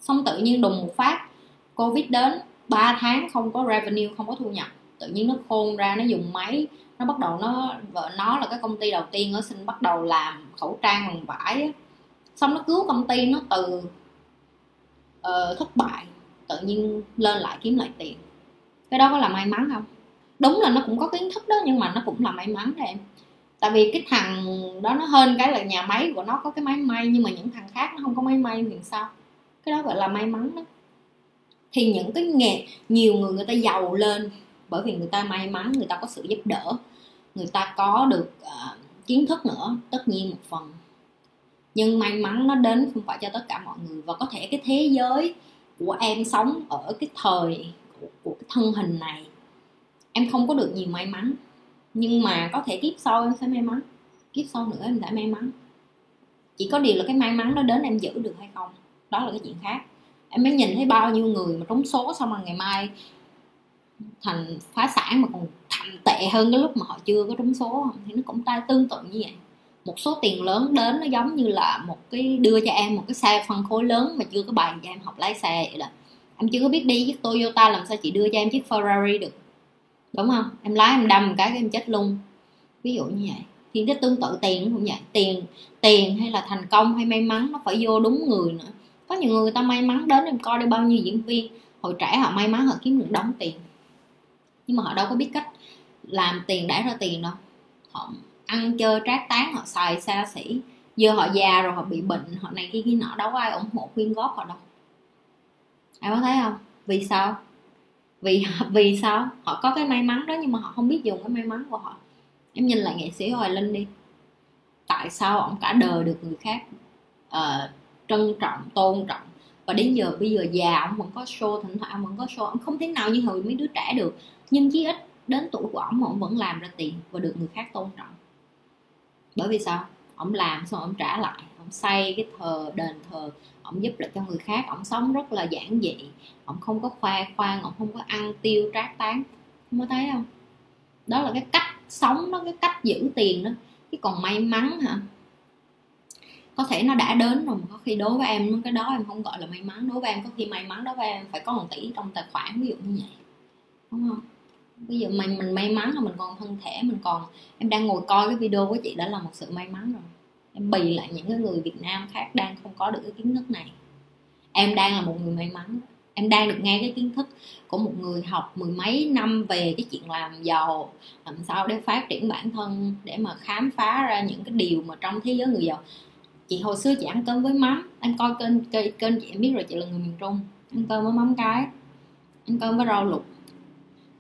Xong tự nhiên đùng một phát covid đến 3 tháng không có revenue không có thu nhập tự nhiên nó khôn ra nó dùng máy nó bắt đầu nó vợ nó là cái công ty đầu tiên ở sinh bắt đầu làm khẩu trang bằng vải xong nó cứu công ty nó từ uh, thất bại tự nhiên lên lại kiếm lại tiền. Cái đó có là may mắn không? Đúng là nó cũng có kiến thức đó nhưng mà nó cũng là may mắn đấy em. Tại vì cái thằng đó nó hơn cái là nhà máy của nó có cái máy may nhưng mà những thằng khác nó không có máy may thì sao? Cái đó gọi là may mắn đó. Thì những cái nghề nhiều người người ta giàu lên bởi vì người ta may mắn người ta có sự giúp đỡ người ta có được uh, kiến thức nữa tất nhiên một phần. Nhưng may mắn nó đến không phải cho tất cả mọi người và có thể cái thế giới của em sống ở cái thời của, của cái thân hình này em không có được nhiều may mắn. Nhưng mà có thể kiếp sau em sẽ may mắn kiếp sau nữa em sẽ may mắn. Chỉ có điều là cái may mắn đó đến em giữ được hay không đó là cái chuyện khác. Em mới nhìn thấy bao nhiêu người mà trúng số xong rồi ngày mai thành phá sản mà còn thành tệ hơn cái lúc mà họ chưa có trúng số thì nó cũng tay tương tự như vậy. Một số tiền lớn đến nó giống như là một cái đưa cho em một cái xe phân khối lớn mà chưa có bàn cho em học lái xe vậy đó. Em chưa có biết đi chiếc Toyota làm sao chị đưa cho em chiếc Ferrari được. Đúng không? Em lái em đâm cái em chết luôn. Ví dụ như vậy. Thì cái tương tự tiền cũng vậy. Tiền tiền hay là thành công hay may mắn nó phải vô đúng người nữa. Có nhiều người, người ta may mắn đến em coi đi bao nhiêu diễn viên. Hồi trẻ họ may mắn họ kiếm được đóng tiền nhưng mà họ đâu có biết cách làm tiền đã ra tiền đâu. Họ ăn chơi trác tán họ xài xa xỉ. Giờ họ già rồi họ bị bệnh họ này kia kia nọ đâu có ai ủng hộ quyên góp họ đâu. Em có thấy không? Vì sao? Vì vì sao? Họ có cái may mắn đó nhưng mà họ không biết dùng cái may mắn của họ. Em nhìn lại nghệ sĩ hoài linh đi. Tại sao ông cả đời được người khác uh, trân trọng tôn trọng? Và đến giờ bây giờ già ông vẫn có show thỉnh thoảng ông vẫn có show. Ông không thể nào như hồi mấy đứa trẻ được nhưng chí ít đến tuổi của ông ổng vẫn làm ra tiền và được người khác tôn trọng. Bởi vì sao? Ông làm xong ông trả lại ông xây cái thờ, đền thờ ông giúp lại cho người khác ông sống rất là giản dị. Ông không có khoe khoang ông không có ăn tiêu trác tán không có thấy không? Đó là cái cách sống, đó, cái cách giữ tiền đó. Cái còn may mắn hả? Có thể nó đã đến rồi mà có khi đối với em, cái đó em không gọi là may mắn. Đối với em, có khi may mắn, đối với em phải có một tỷ trong tài khoản, ví dụ như vậy. Đúng không? Bây giờ mình mình may mắn là mình còn thân thể mình còn em đang ngồi coi cái video của chị đã là một sự may mắn rồi. Em bì lại những cái người Việt Nam khác đang không có được cái kiến thức này. Em đang là một người may mắn. Em đang được nghe cái kiến thức của một người học mười mấy năm về cái chuyện làm giàu làm sao để phát triển bản thân để mà khám phá ra những cái điều mà trong thế giới người giàu. Chị hồi xưa chị ăn cơm với mắm. Anh coi kênh kênh, kênh chị em biết rồi chị là người miền trung. Ăn cơm với mắm cái ăn cơm với rau luộc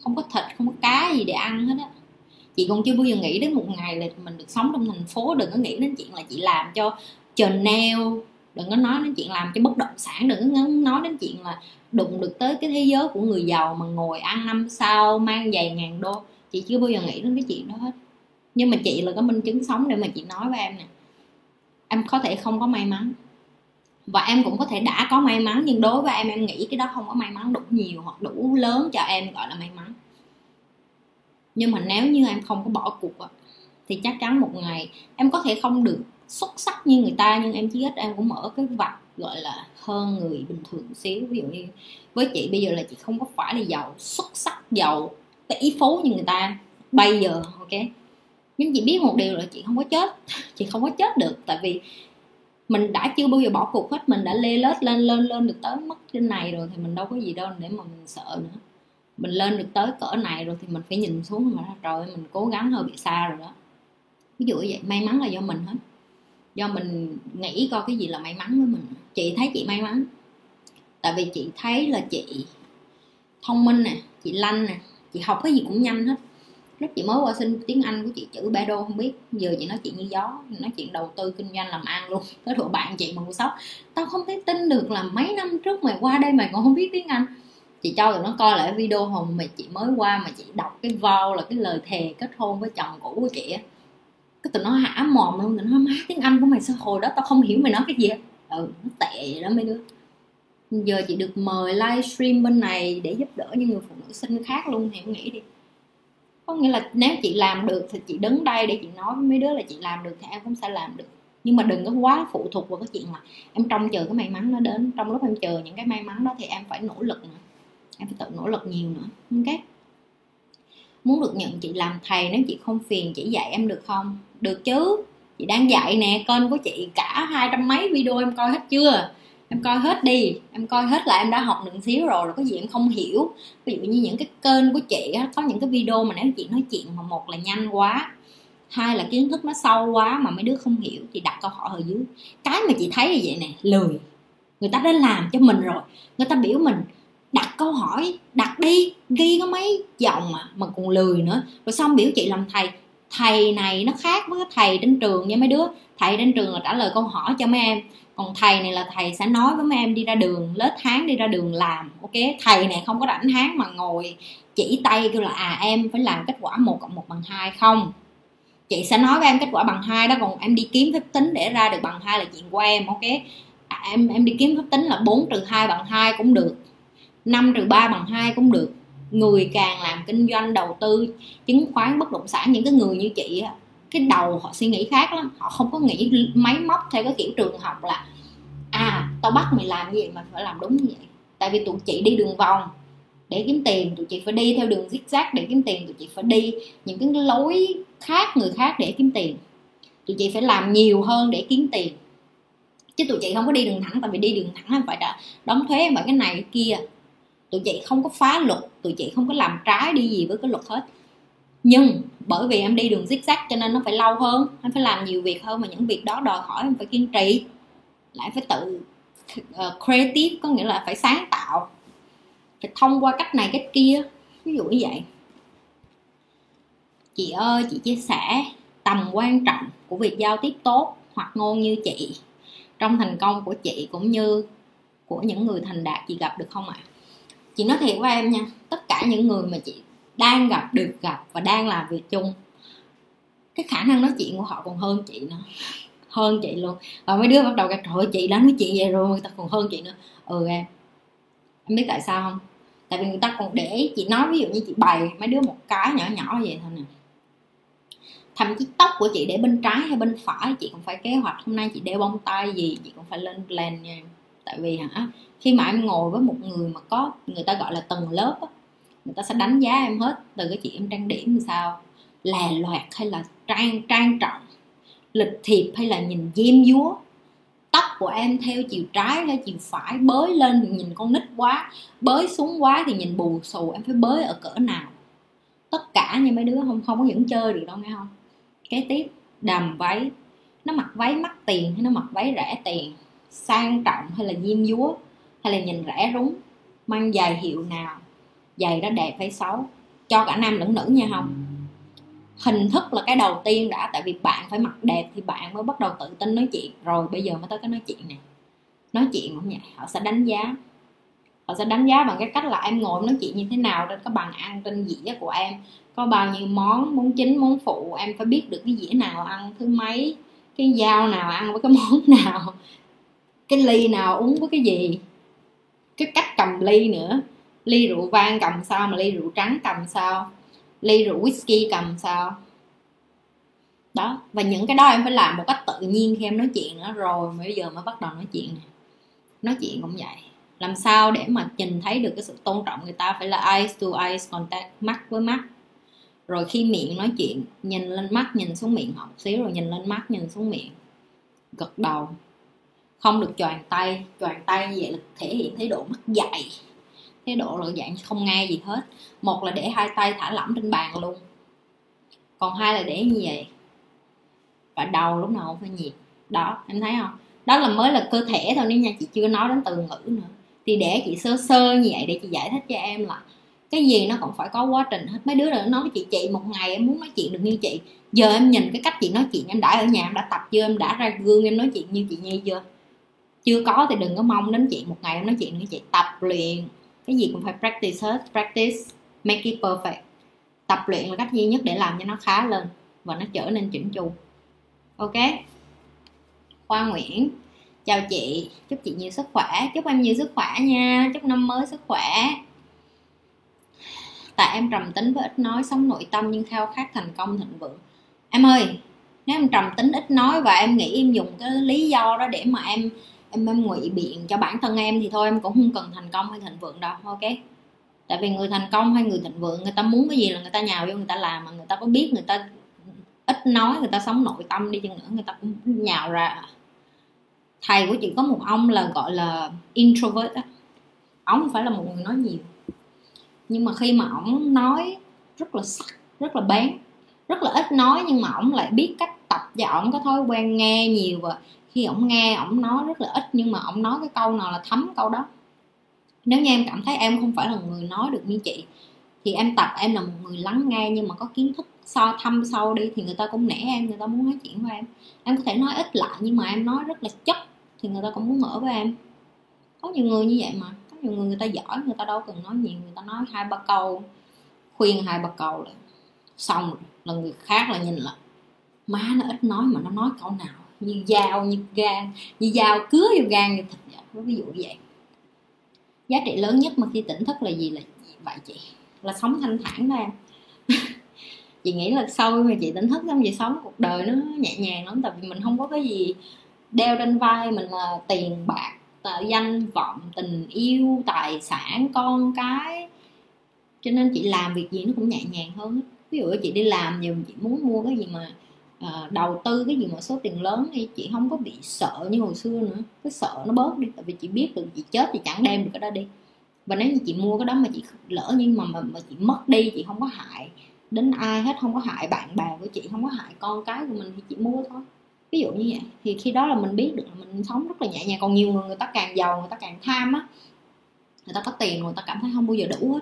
không có thịt, không có cá gì để ăn hết á. Chị còn chưa bao giờ nghĩ đến một ngày là mình được sống trong thành phố, đừng có nghĩ đến chuyện là chị làm cho Chanel đừng có nói đến chuyện làm cho bất động sản, đừng có nói đến chuyện là đụng được tới cái thế giới của người giàu mà ngồi ăn năm sau mang giày ngàn đô. Chị chưa bao giờ nghĩ đến cái chuyện đó hết. Nhưng mà chị là có minh chứng sống để mà chị nói với em nè. Em có thể không có may mắn và em cũng có thể đã có may mắn, nhưng đối với em em nghĩ cái đó không có may mắn đủ nhiều hoặc đủ lớn cho em gọi là may mắn. Nhưng mà nếu như em không có bỏ cuộc thì chắc chắn một ngày em có thể không được xuất sắc như người ta, nhưng em chí ít em cũng mở cái vạch gọi là hơn người bình thường xíu. Ví dụ như với chị bây giờ là chị không có phải là giàu, xuất sắc, giàu tỷ phú như người ta bây giờ, ok? Nhưng chị biết một điều là chị không có chết, chị không có chết được. Tại vì mình đã chưa bao giờ bỏ cuộc hết, mình đã lê lết lên lên lên được tới mức trên này rồi thì mình đâu có gì đâu để mà mình sợ nữa. Mình lên được tới cỡ này rồi thì mình phải nhìn xuống mà, trời mình cố gắng hơi bị xa rồi đó. Ví dụ như vậy, may mắn là do mình hết. Do mình nghĩ coi cái gì là may mắn với mình. Chị thấy chị may mắn. Tại vì chị thấy là chị thông minh nè, chị lanh nè, chị học cái gì cũng nhanh hết lúc chị mới qua xin tiếng anh của chị chữ ba đô, không biết. Giờ chị nói chuyện như gió, nói chuyện đầu tư kinh doanh làm ăn luôn. Tới độ bạn chị mà ngu sốc. Tao không thể tin được là mấy năm trước mày qua đây mày còn không biết tiếng anh. Chị cho tụi nó coi lại video hồi mà chị mới qua mà chị đọc cái vow là cái lời thề kết hôn với chồng cũ của chị á. Cái tụi nó hả mồm luôn, tụi nó má, tiếng anh của mày sao hồi đó tao không hiểu mày nói cái gì ừ nó tệ vậy đó mấy đứa. Giờ chị được mời livestream bên này để giúp đỡ những người phụ nữ sinh khác luôn thì em nghĩ đi có nghĩa là nếu chị làm được thì chị đứng đây để chị nói với mấy đứa là chị làm được thì em cũng sẽ làm được. Nhưng mà đừng có quá phụ thuộc vào cái chuyện là em trông chờ cái may mắn nó đến. Trong lúc em chờ những cái may mắn đó thì em phải nỗ lực nữa em phải tự nỗ lực nhiều nữa. Ok? Muốn được nhận chị làm thầy, nếu chị không phiền chỉ dạy em được không? Được chứ? Chị đang dạy nè, kênh của chị cả hai trăm mấy video em coi hết chưa? Em coi hết đi em coi hết là em đã học được xíu rồi rồi có gì em không hiểu. Ví dụ như những cái kênh của chị á, có những cái video mà nếu chị nói chuyện mà một là nhanh quá hai là kiến thức nó sâu quá mà mấy đứa không hiểu thì đặt câu hỏi ở dưới. Cái mà chị thấy là vậy nè lười. Người ta đã làm cho mình rồi người ta biểu mình đặt câu hỏi đặt đi ghi có mấy dòng mà mà còn lười nữa. Rồi xong biểu chị làm thầy thầy này nó khác với thầy trên trường nha mấy đứa. Thầy trên trường là trả lời câu hỏi cho mấy em còn thầy này là thầy sẽ nói với mấy em đi ra đường lết tháng đi ra đường làm ok? Thầy này không có rảnh tháng mà ngồi chỉ tay kêu là à em phải làm kết quả một cộng một bằng hai không? Chị sẽ nói với em kết quả bằng hai đó còn em đi kiếm phép tính để ra được bằng hai là chuyện của em ok? À, em em đi kiếm phép tính là 4 trừ 2 bằng hai cũng được 5 trừ 3 bằng hai cũng được. Người càng làm kinh doanh đầu tư chứng khoán bất động sản những cái người như chị cái đầu họ suy nghĩ khác lắm. Họ không có nghĩ máy móc theo cái kiểu trường học là à tao bắt mày làm gì mà phải làm đúng như vậy? Tại vì tụi chị đi đường vòng để kiếm tiền, tụi chị phải đi theo đường zigzag để kiếm tiền, tụi chị phải đi những cái lối khác, người khác để kiếm tiền. Tụi chị phải làm nhiều hơn để kiếm tiền. Chứ tụi chị không có đi đường thẳng, tại vì đi đường thẳng là phải đã đóng thuế và cái này cái kia. Tụi chị không có phá luật, tụi chị không có làm trái đi gì với cái luật hết nhưng bởi vì em đi đường zigzag cho nên nó phải lâu hơn em phải làm nhiều việc hơn mà những việc đó đòi hỏi em phải kiên trì lại phải tự uh, creative có nghĩa là phải sáng tạo phải thông qua cách này cách kia ví dụ như vậy chị ơi chị chia sẻ tầm quan trọng của việc giao tiếp tốt hoặc ngôn như chị trong thành công của chị cũng như của những người thành đạt chị gặp được không ạ à? chị nói thiệt với em nha tất cả những người mà chị đang gặp được gặp và đang làm việc chung. Cái khả năng nói chuyện của họ còn hơn chị nữa. Hơn chị luôn. Và mấy đứa bắt đầu gặp trời chị đã nói chuyện vậy rồi người ta còn hơn chị nữa. Ừ em. Em biết tại sao không? Tại vì người ta còn để chị nói ví dụ như chị bày mấy đứa một cái nhỏ nhỏ vậy thôi nè. Thậm chí tóc của chị để bên trái hay bên phải chị cũng phải kế hoạch hôm nay chị đeo bông tai gì chị cũng phải lên plan nha tại vì hả khi mà em ngồi với một người mà có người ta gọi là tầng lớp á, người ta sẽ đánh giá em hết từ cái chị em trang điểm như sao? Là loạt hay là trang trang trọng, lịch thiệp hay là nhìn diêm dúa? Tóc của em theo chiều trái hay chiều phải? Bới lên thì nhìn con nít quá, bới xuống quá thì nhìn bù xù, em phải bới ở cỡ nào? Tất cả như mấy đứa, không không có những chơi được đâu nghe không? Kế tiếp, đầm váy. Nó mặc váy mắc tiền hay nó mặc váy rẻ tiền? Sang trọng hay là diêm dúa? Hay là nhìn rẻ rúng? Mang giày hiệu nào? Giày đó đẹp hay xấu, cho cả nam lẫn nữ nha không? Hình thức là cái đầu tiên đã, tại vì bạn phải mặc đẹp thì bạn mới bắt đầu tự tin nói chuyện. Rồi bây giờ mới tới cái nói chuyện này. Nói chuyện cũng vậy họ sẽ đánh giá. Họ sẽ đánh giá bằng cái cách là em ngồi nói chuyện như thế nào trên cái bàn ăn, trên dĩa của em. Có bao nhiêu món món chính, món phụ, em phải biết được cái dĩa nào ăn, thứ mấy, cái dao nào ăn với cái món nào, cái ly nào uống với cái gì, cái cách cầm ly nữa ly rượu vang cầm sao mà ly rượu trắng cầm sao? Ly rượu whisky cầm sao? Đó, và những cái đó em phải làm một cách tự nhiên khi em nói chuyện nữa. Rồi mà bây giờ mới bắt đầu nói chuyện này nói chuyện cũng vậy. Làm sao để mà nhìn thấy được cái sự tôn trọng người ta phải là eyes to eyes, contact, mắt với mắt. Rồi khi miệng nói chuyện, nhìn lên mắt, nhìn xuống miệng họ một xíu, rồi nhìn lên mắt, nhìn xuống miệng. Gật đầu. Không được choàng tay. Choàng tay như vậy là thể hiện thái độ mất dạy thái độ là dạng không nghe gì hết. Một là để hai tay thả lỏng trên bàn luôn. Còn hai là để như vậy. Và đầu lúc nào cũng phải nhiệt. Đó, em thấy không? Đó là mới là cơ thể thôi, nếu nha chị chưa nói đến từ ngữ nữa. Thì để chị sơ sơ như vậy để chị giải thích cho em là cái gì nó cũng phải có quá trình hết. Mấy đứa nữa nói với chị chị một ngày em muốn nói chuyện được như chị. Giờ em nhìn cái cách chị nói chuyện, em đã ở nhà, em đã tập chưa em đã ra gương, em nói chuyện như chị nhi chưa? Chưa có thì đừng có mong đến chị một ngày em nói chuyện như chị. Tập luyện cái gì cũng phải practice hết, practice, make it perfect. Tập luyện là cách duy nhất để làm cho nó khá lên và nó trở nên chỉnh chu. Ok? Khoa nguyễn, chào chị. Chúc chị nhiều sức khỏe. Chúc em nhiều sức khỏe nha. Chúc năm mới sức khỏe. Tại em trầm tính với ít nói, sống nội tâm nhưng khao khát thành công, thịnh vượng. Em ơi, nếu em trầm tính, ít nói và em nghĩ em dùng cái lý do đó để mà em em em ngụy biện cho bản thân em thì thôi, em cũng không cần thành công hay thịnh vượng đâu, ok? Tại vì người thành công hay người thịnh vượng, người ta muốn cái gì là người ta nhào vô người ta làm, mà người ta có biết người ta ít nói, người ta sống nội tâm đi chăng nữa, người ta cũng nhào ra. Thầy của chị có một ông là gọi là introvert á. Ông phải là một người nói nhiều. Nhưng mà khi mà ổng nói rất là sắc, rất là bén, rất là ít nói nhưng mà ổng lại biết cách tập và ổng có thói quen nghe nhiều và khi ổng nghe, ổng nói rất là ít nhưng mà ổng nói cái câu nào là thấm câu đó. Nếu như em cảm thấy em không phải là người nói được như chị, thì em tập em là một người lắng nghe nhưng mà có kiến thức so thăm sâu đi thì người ta cũng nể em, người ta muốn nói chuyện với em. Em có thể nói ít lại nhưng mà em nói rất là chất thì người ta cũng muốn mở với em. Có nhiều người như vậy mà, có nhiều người người ta giỏi, người ta đâu cần nói nhiều, người ta nói hai ba câu, khuyên hai ba câu là xong rồi là người khác là nhìn là má nó ít nói mà nó nói câu nào như dao, như gan, như dao cứa vô gan như thịt vậy ví dụ như vậy. Giá trị lớn nhất mà khi tỉnh thức là gì? Là vậy chị, là sống thanh thản đó em. Chị nghĩ là sau mà chị tỉnh thức xong chị sống cuộc đời nó nhẹ nhàng lắm, tại vì mình không có cái gì đeo trên vai, mình là tiền bạc danh, vọng, tình yêu, tài sản, con cái. Cho nên chị làm việc gì nó cũng nhẹ nhàng hơn ví dụ chị đi làm nhiều chị muốn mua cái gì mà à, đầu tư cái gì mà số tiền lớn thì chị không có bị sợ như hồi xưa nữa. Cái sợ nó bớt đi tại vì chị biết được chị chết thì chẳng đem được cái đó đi. Và nếu như chị mua cái đó mà chị lỡ nhưng mà mà, mà chị mất đi chị không có hại đến ai hết không có hại bạn bè của chị không có hại con cái của mình thì chị mua thôi. Ví dụ như vậy. Thì khi đó là mình biết được là mình sống rất là nhẹ nhàng. Còn nhiều người người ta càng giàu người ta càng tham á người ta có tiền người ta cảm thấy không bao giờ đủ hết.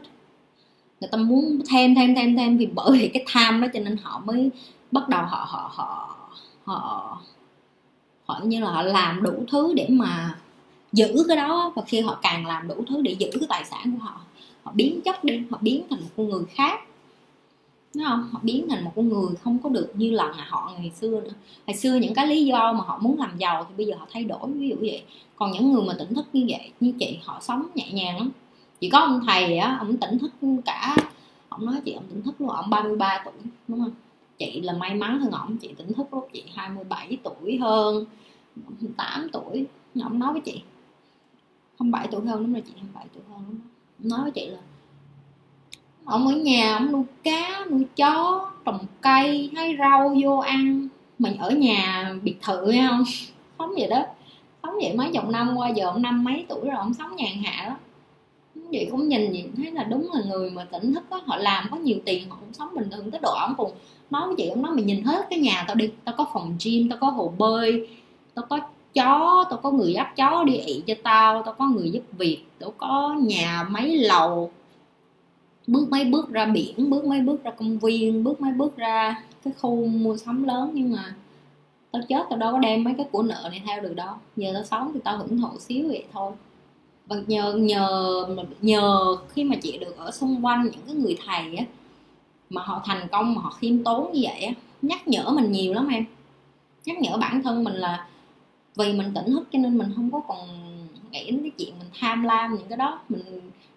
Người ta muốn thêm thêm thêm thêm vì bởi vì cái tham đó cho nên họ mới bắt đầu họ họ họ họ họ như là họ làm đủ thứ để mà giữ cái đó. Và khi họ càng làm đủ thứ để giữ cái tài sản của họ họ biến chất đi, họ biến thành một con người khác. Đúng không? họ biến thành một con người không có được như là họ ngày xưa nữa. Ngày xưa những cái lý do mà họ muốn làm giàu thì bây giờ họ thay đổi, ví dụ vậy. Còn những người mà tỉnh thức như vậy, như chị, họ sống nhẹ nhàng lắm. Chỉ có ông thầy á, ông tỉnh thức cả, ông nói chị ông tỉnh thức luôn, ông 33 tuổi, đúng không? Chị là may mắn hơn ổng. Chị tỉnh thức lúc chị 27 tuổi hơn. 8 tuổi. Ổng nói với chị. không bảy tuổi hơn đúng rồi chị không bảy tuổi hơn đúng nói với chị là ông ở nhà ông nuôi cá, nuôi chó, trồng cây hái rau vô ăn. Mình ở nhà biệt thự hay không? Sống vậy đó. Sống vậy mấy chục năm, qua giờ ông năm mấy tuổi rồi ông sống nhàn hạ đó chị cũng nhìn nhìn thấy là đúng là người mà tỉnh thức đó, họ làm có nhiều tiền họ cũng sống bình thường tới độ ông cùng nói với chị ông nói mày nhìn hết cái nhà tao đi tao có phòng gym tao có hồ bơi tao có chó tao có người dắt chó đi ị cho tao tao có người giúp việc tao có nhà mấy lầu. Bước mấy bước ra biển bước mấy bước ra công viên bước mấy bước ra cái khu mua sắm lớn nhưng mà tao chết tao đâu có đem mấy cái của nợ này theo được đâu. Giờ tao sống thì tao hưởng thụ xíu vậy thôi và nhờ nhờ nhờ khi mà chị được ở xung quanh những cái người thầy á, mà họ thành công, mà họ khiêm tốn như vậy á, nhắc nhở mình nhiều lắm em. Nhắc nhở bản thân mình là vì mình tỉnh thức cho nên mình không có còn nghĩ đến cái chuyện mình tham lam những cái đó. Mình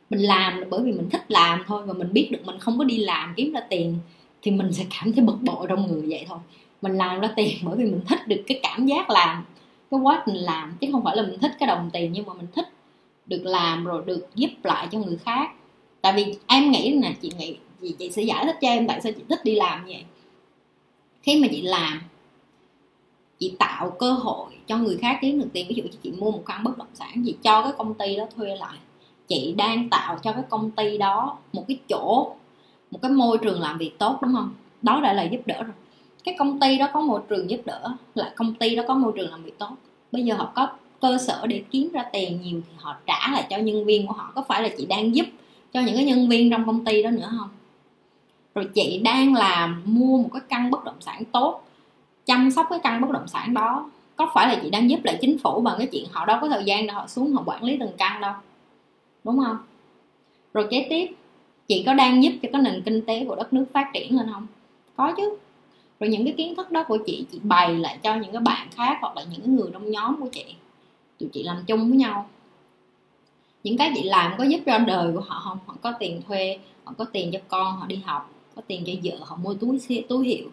mình làm là bởi vì mình thích làm thôi và mình biết được mình không có đi làm kiếm ra tiền thì mình sẽ cảm thấy bực bội trong người vậy thôi. Mình làm ra tiền bởi vì mình thích được cái cảm giác làm, cái quá trình làm, chứ không phải là mình thích cái đồng tiền nhưng mà mình thích được làm rồi được giúp lại cho người khác. Tại vì em nghĩ nè chị nghĩ chị, chị sẽ giải thích cho em tại sao chị thích đi làm như vậy. Khi mà chị làm chị tạo cơ hội cho người khác kiếm được tiền. Ví dụ như chị mua một căn bất động sản chị cho cái công ty đó thuê lại. Chị đang tạo cho cái công ty đó một cái chỗ một cái môi trường làm việc tốt đúng không? Đó đã là giúp đỡ rồi. Cái công ty đó có môi trường giúp đỡ là công ty đó có môi trường làm việc tốt. Bây giờ họ có cơ sở để kiếm ra tiền nhiều thì họ trả lại cho nhân viên của họ. Có phải là chị đang giúp cho những cái nhân viên trong công ty đó nữa không? Rồi chị đang làm mua một cái căn bất động sản tốt, chăm sóc cái căn bất động sản đó. Có phải là chị đang giúp lại chính phủ bằng cái chuyện họ đâu có thời gian để họ xuống họ quản lý từng căn đâu? Đúng không? Rồi kế tiếp, chị có đang giúp cho cái nền kinh tế của đất nước phát triển lên không? Có chứ. Rồi những cái kiến thức đó của chị chị bày lại cho những cái bạn khác hoặc là những người trong nhóm của chị tụi chị làm chung với nhau. Những cái chị làm có giúp cho đời của họ không? Họ có tiền thuê, họ có tiền cho con, họ đi học, có tiền cho vợ, họ mua túi túi hiệu.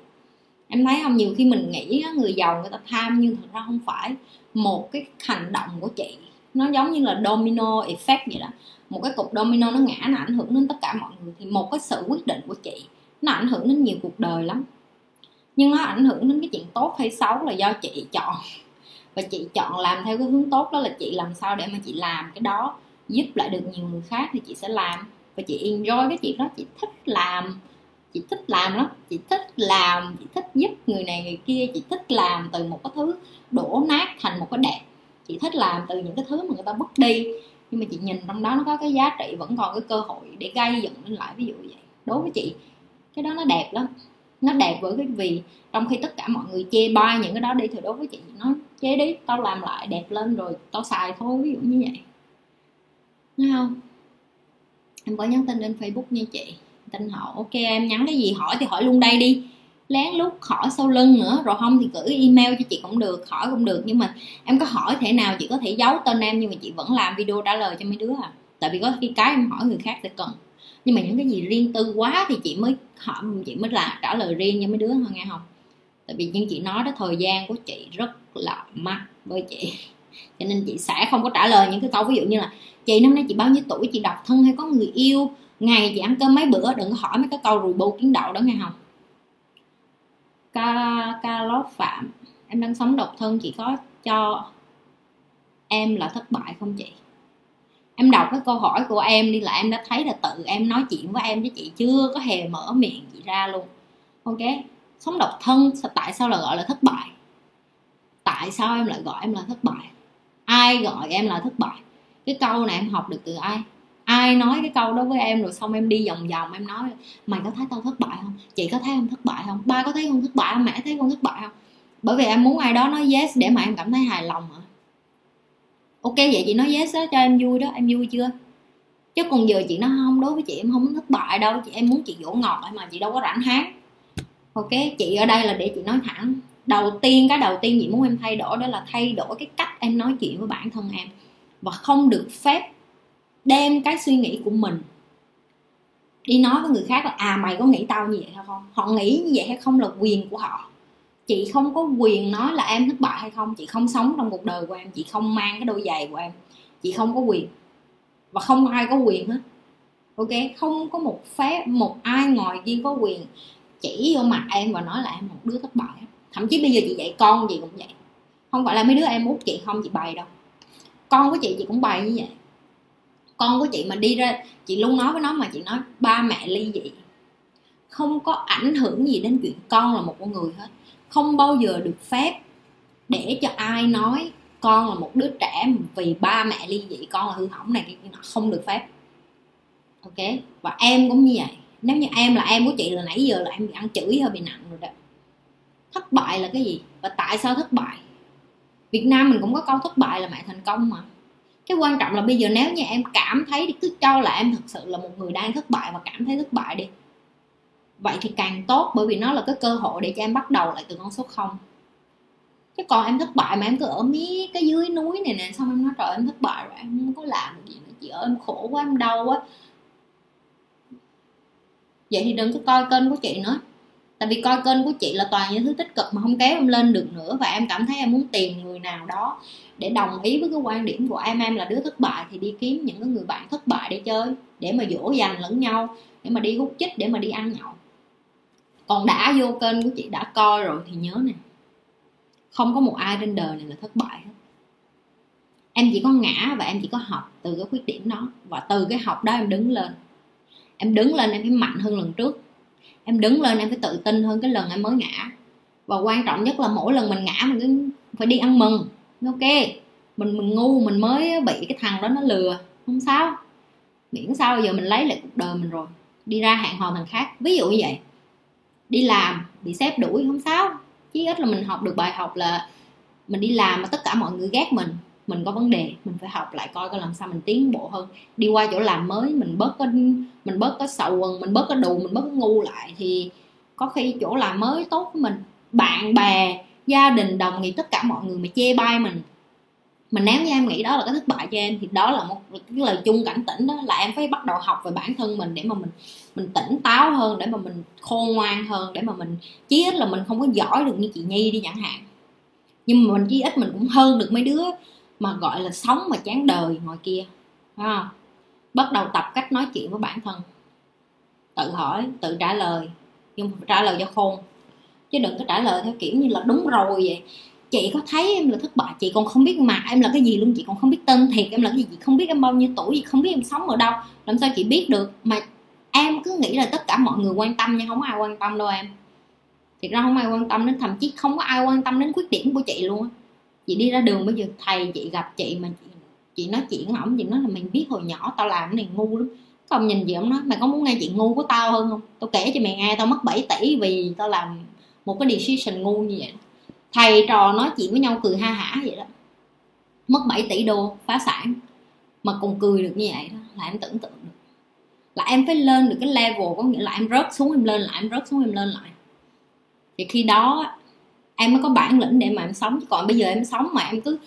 Em thấy không? Nhiều khi mình nghĩ người giàu người ta tham nhưng thật ra không phải. Một cái hành động của chị, nó giống như là domino effect vậy đó. Một cái cục domino nó ngã, nó ảnh hưởng đến tất cả mọi người. Thì một cái sự quyết định của chị, nó ảnh hưởng đến nhiều cuộc đời lắm. Nhưng nó ảnh hưởng đến cái chuyện tốt hay xấu là do chị chọn và chị chọn làm theo cái hướng tốt đó là chị làm sao để mà chị làm cái đó, giúp lại được nhiều người khác thì chị sẽ làm. Và chị enjoy cái chuyện đó, chị thích làm, chị thích làm lắm. Chị thích làm, chị thích giúp người này người kia, chị thích làm từ một cái thứ đổ nát thành một cái đẹp chị thích làm từ những cái thứ mà người ta mất đi. Nhưng mà chị nhìn trong đó nó có cái giá trị, vẫn còn cái cơ hội để gây dựng lên lại. Ví dụ vậy. Đối với chị, cái đó nó đẹp lắm nó đẹp với cái vì trong khi tất cả mọi người chê bai những cái đó đi thì đối với chị nó chế đi, tao làm lại đẹp lên rồi tao xài thôi, ví dụ như vậy. Nghe không? Em có nhắn tin lên facebook nha chị. Tin họ, ok, em nhắn cái gì hỏi thì hỏi luôn đây đi. Lén lút hỏi sau lưng nữa, rồi không thì gửi email cho chị cũng được hỏi cũng được. Nhưng mà em có hỏi thể nào chị có thể giấu tên em nhưng mà chị vẫn làm video trả lời cho mấy đứa à? Tại vì có khi cái em hỏi người khác sẽ cần nhưng mà những cái gì riêng tư quá thì chị mới hỏi chị mới là trả lời riêng cho mấy đứa thôi nghe không tại vì như chị nói đó, thời gian của chị rất là mắc với chị. Cho nên chị sẽ không có trả lời những cái câu, ví dụ như là, chị, năm nay chị bao nhiêu tuổi? Chị độc thân hay có người yêu? Ngày chị ăn cơm mấy bữa? Đừng có hỏi mấy cái câu rùi bù kiến đậu đó, nghe không? Ca ca lót phạm, em đang sống độc thân, chị có cho em là thất bại không chị? Em đọc cái câu hỏi của em đi là em đã thấy là tự em nói chuyện với em với chị chưa? Có hề mở miệng chị ra luôn. Ok, sống độc thân tại sao là gọi là thất bại? Tại sao em lại gọi em là thất bại? Ai gọi em là thất bại? Cái câu này em học được từ ai? Ai nói cái câu đó với em rồi xong em đi vòng vòng, em nói, mày có thấy tao thất bại không? Chị có thấy em thất bại không? Ba có thấy con thất bại không? Mẹ thấy con thất bại không? Bởi vì em muốn ai đó nói yes để mà em cảm thấy hài lòng hả? Ok, vậy chị nói yes đó, cho em vui đó, em vui chưa? Chứ còn giờ chị nói không, đối với chị em không muốn thất bại đâu, chị em muốn chị dỗ ngọt mà chị đâu có rảnh hát. Ok, chị ở đây là để chị nói thẳng. Đầu tiên, cái đầu tiên chị muốn em thay đổi đó là thay đổi cái cách em nói chuyện với bản thân em. Và không được phép đem cái suy nghĩ của mình đi nói với người khác là à mày có nghĩ tao như vậy hay không? Họ nghĩ như vậy hay không là quyền của họ chị không có quyền nói là em thất bại hay không. Chị không sống trong cuộc đời của em. Chị không mang cái đôi giày của em. Chị không có quyền. Và không ai có quyền hết. Ok? Không có một phép, một ai ngồi kia có quyền chỉ vô mặt em và nói là em một đứa thất bại thậm chí bây giờ chị dạy con gì cũng vậy. Không phải là mấy đứa em út chị không, chị bày đâu. Con của chị chị cũng bày như vậy. Con của chị mà đi ra, chị luôn nói với nó mà chị nói, ba mẹ ly dị. Không có ảnh hưởng gì đến chuyện con là một con người hết không bao giờ được phép để cho ai nói con là một đứa trẻ vì ba mẹ ly dị, con là hư hỏng này không được phép. Ok? Và em cũng như vậy. Nếu như em là em của chị, là nãy giờ là em bị ăn chửi hơi bị nặng rồi đó. Thất bại là cái gì? Và tại sao thất bại? Việt Nam mình cũng có câu thất bại là mẹ thành công mà. Cái quan trọng là bây giờ nếu như em cảm thấy thì cứ cho là em thật sự là một người đang thất bại và cảm thấy thất bại đi vậy thì càng tốt, bởi vì nó là cái cơ hội để cho em bắt đầu lại từ con số 0 chứ còn em thất bại mà em cứ ở mí cái dưới núi này nè, xong em nói, trời em thất bại rồi, em không có làm gì nữa, chị ơi, em khổ quá, em đau quá. Vậy thì đừng có coi kênh của chị nữa. Tại vì coi kênh của chị là toàn những thứ tích cực mà không kéo em lên được nữa, và em cảm thấy em muốn tìm người nào đó để đồng ý với cái quan điểm của em. Em là đứa thất bại thì đi kiếm những cái người bạn thất bại để chơi, để mà dỗ dành lẫn nhau, để mà đi hút chích, để mà đi ăn nhậu còn đã vô kênh của chị đã coi rồi thì nhớ nè. Không có một ai trên đời này là thất bại hết. Em chỉ có ngã và em chỉ có học từ cái khuyết điểm đó. Và từ cái học đó em đứng lên. Em đứng lên em phải mạnh hơn lần trước. Em đứng lên em phải tự tin hơn cái lần em mới ngã. Và quan trọng nhất là mỗi lần mình ngã mình cứ phải đi ăn mừng. Ok. Mình mình ngu, mình mới bị cái thằng đó nó lừa. Không sao. Miễn sao giờ mình lấy lại cuộc đời mình rồi. Đi ra hẹn hò thằng khác. Ví dụ như vậy đi làm, bị sếp đuổi, không sao. Chí ít là mình học được bài học là mình đi làm mà tất cả mọi người ghét mình mình có vấn đề, mình phải học lại coi coi làm sao mình tiến bộ hơn. Đi qua chỗ làm mới, mình bớt có, mình bớt có sầu quần, mình bớt có đù, mình bớt ngu lại thì có khi chỗ làm mới tốt với mình. Bạn bè, gia đình, đồng nghiệp, tất cả mọi người mà chê bai mình, mà nếu như em nghĩ đó là cái thất bại cho em thì đó là một, cái lời chung cảnh tỉnh đó, là em phải bắt đầu học về bản thân mình để mà mình mình tỉnh táo hơn để mà mình khôn ngoan hơn, để mà mình, chí ít là mình không có giỏi được như chị nhi đi chẳng hạn. Nhưng mà mình chí ít mình cũng hơn được mấy đứa mà gọi là sống mà chán đời ngoài kia, phải không? Bắt đầu tập cách nói chuyện với bản thân. Tự hỏi, tự trả lời, nhưng mà trả lời cho khôn. Chứ đừng có trả lời theo kiểu như là đúng rồi vậy. Chị có thấy em là thất bại, chị còn không biết mặt em là cái gì luôn, chị còn không biết tên thiệt em là cái gì, chị không biết em bao nhiêu tuổi, chị không biết em sống ở đâu, làm sao chị biết được? Mà em cứ nghĩ là tất cả mọi người quan tâm nhưng không ai quan tâm đâu em. Thì ra không ai quan tâm đến thậm chí không có ai quan tâm đến khuyết điểm của chị luôn chị đi ra đường bây giờ thầy chị gặp chị mà chị, chị nói chuyện với ổng chị nói là mình biết hồi nhỏ tao làm cái này ngu lắm. Không nhìn gì ổng nói mày có muốn nghe chuyện ngu của tao hơn không? Tao kể cho mày nghe tao mất 7 tỷ vì tao làm một cái decision ngu như vậy. Thầy trò nói chuyện với nhau cười ha hả vậy đó. Mất 7 tỷ đô phá sản. Mà còn cười được như vậy đó là em tưởng tượng được là em phải lên được cái level, có nghĩa là em rớt xuống, em lên lại, em rớt xuống, em lên lại. Thì khi đó, em mới có bản lĩnh để mà em sống. Chứ còn bây giờ em sống mà em cứ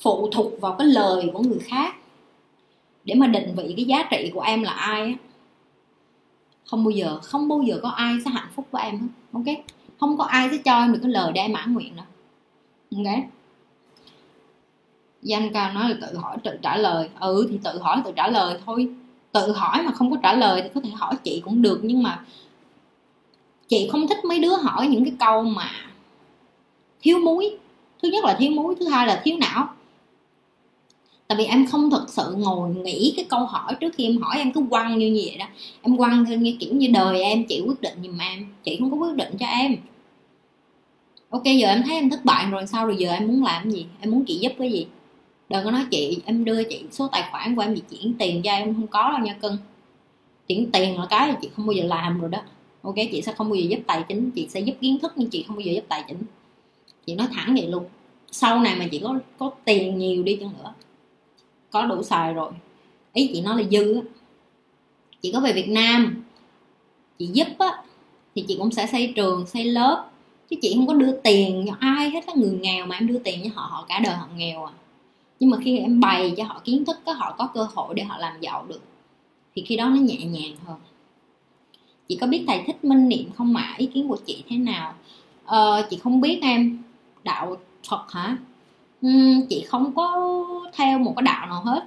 phụ thuộc vào cái lời của người khác để mà định vị cái giá trị của em là ai á. Không bao giờ, không bao giờ có ai sẽ hạnh phúc với em hết, ok? Không có ai sẽ cho em được cái lời để em mãn nguyện đâu, ok? Danh ca nói là tự hỏi, tự trả lời. Ừ thì tự hỏi, tự trả lời thôi tự hỏi mà không có trả lời thì có thể hỏi chị cũng được, nhưng mà chị không thích mấy đứa hỏi những cái câu mà thiếu muối. Thứ nhất là thiếu muối, thứ hai là thiếu não. Tại vì em không thực sự ngồi nghĩ cái câu hỏi trước khi em hỏi, em cứ quăng như vậy đó. Em quăng theo như kiểu như đời em, chị quyết định giùm em, chị không có quyết định cho em. Ok, giờ em thấy em thất bại rồi, sao rồi giờ em muốn làm gì? Em muốn chị giúp cái gì? Đừng có nói chị, em đưa chị số tài khoản của em, chị chuyển tiền cho em không có đâu nha cưng. Chuyển tiền là cái chị không bao giờ làm rồi đó. Ok, chị sẽ không bao giờ giúp tài chính, chị sẽ giúp kiến thức nhưng chị không bao giờ giúp tài chính. Chị nói thẳng vậy luôn. Sau này mà chị có có tiền nhiều đi chăng nữa, có đủ xài rồi. Ý chị nói là dư á. Chị có về Việt Nam, chị giúp á, thì chị cũng sẽ xây trường, xây lớp. Chứ chị không có đưa tiền cho ai hết á. Người nghèo mà em đưa tiền cho họ họ cả đời họ nghèo à nhưng mà khi em bày cho họ kiến thức có họ có cơ hội để họ làm giàu được. Thì khi đó nó nhẹ nhàng hơn. Chị có biết thầy thích minh niệm không mà? Ý kiến của chị thế nào? Ờ, chị không biết em. Đạo phật hả? Uhm, chị không có theo một cái đạo nào hết.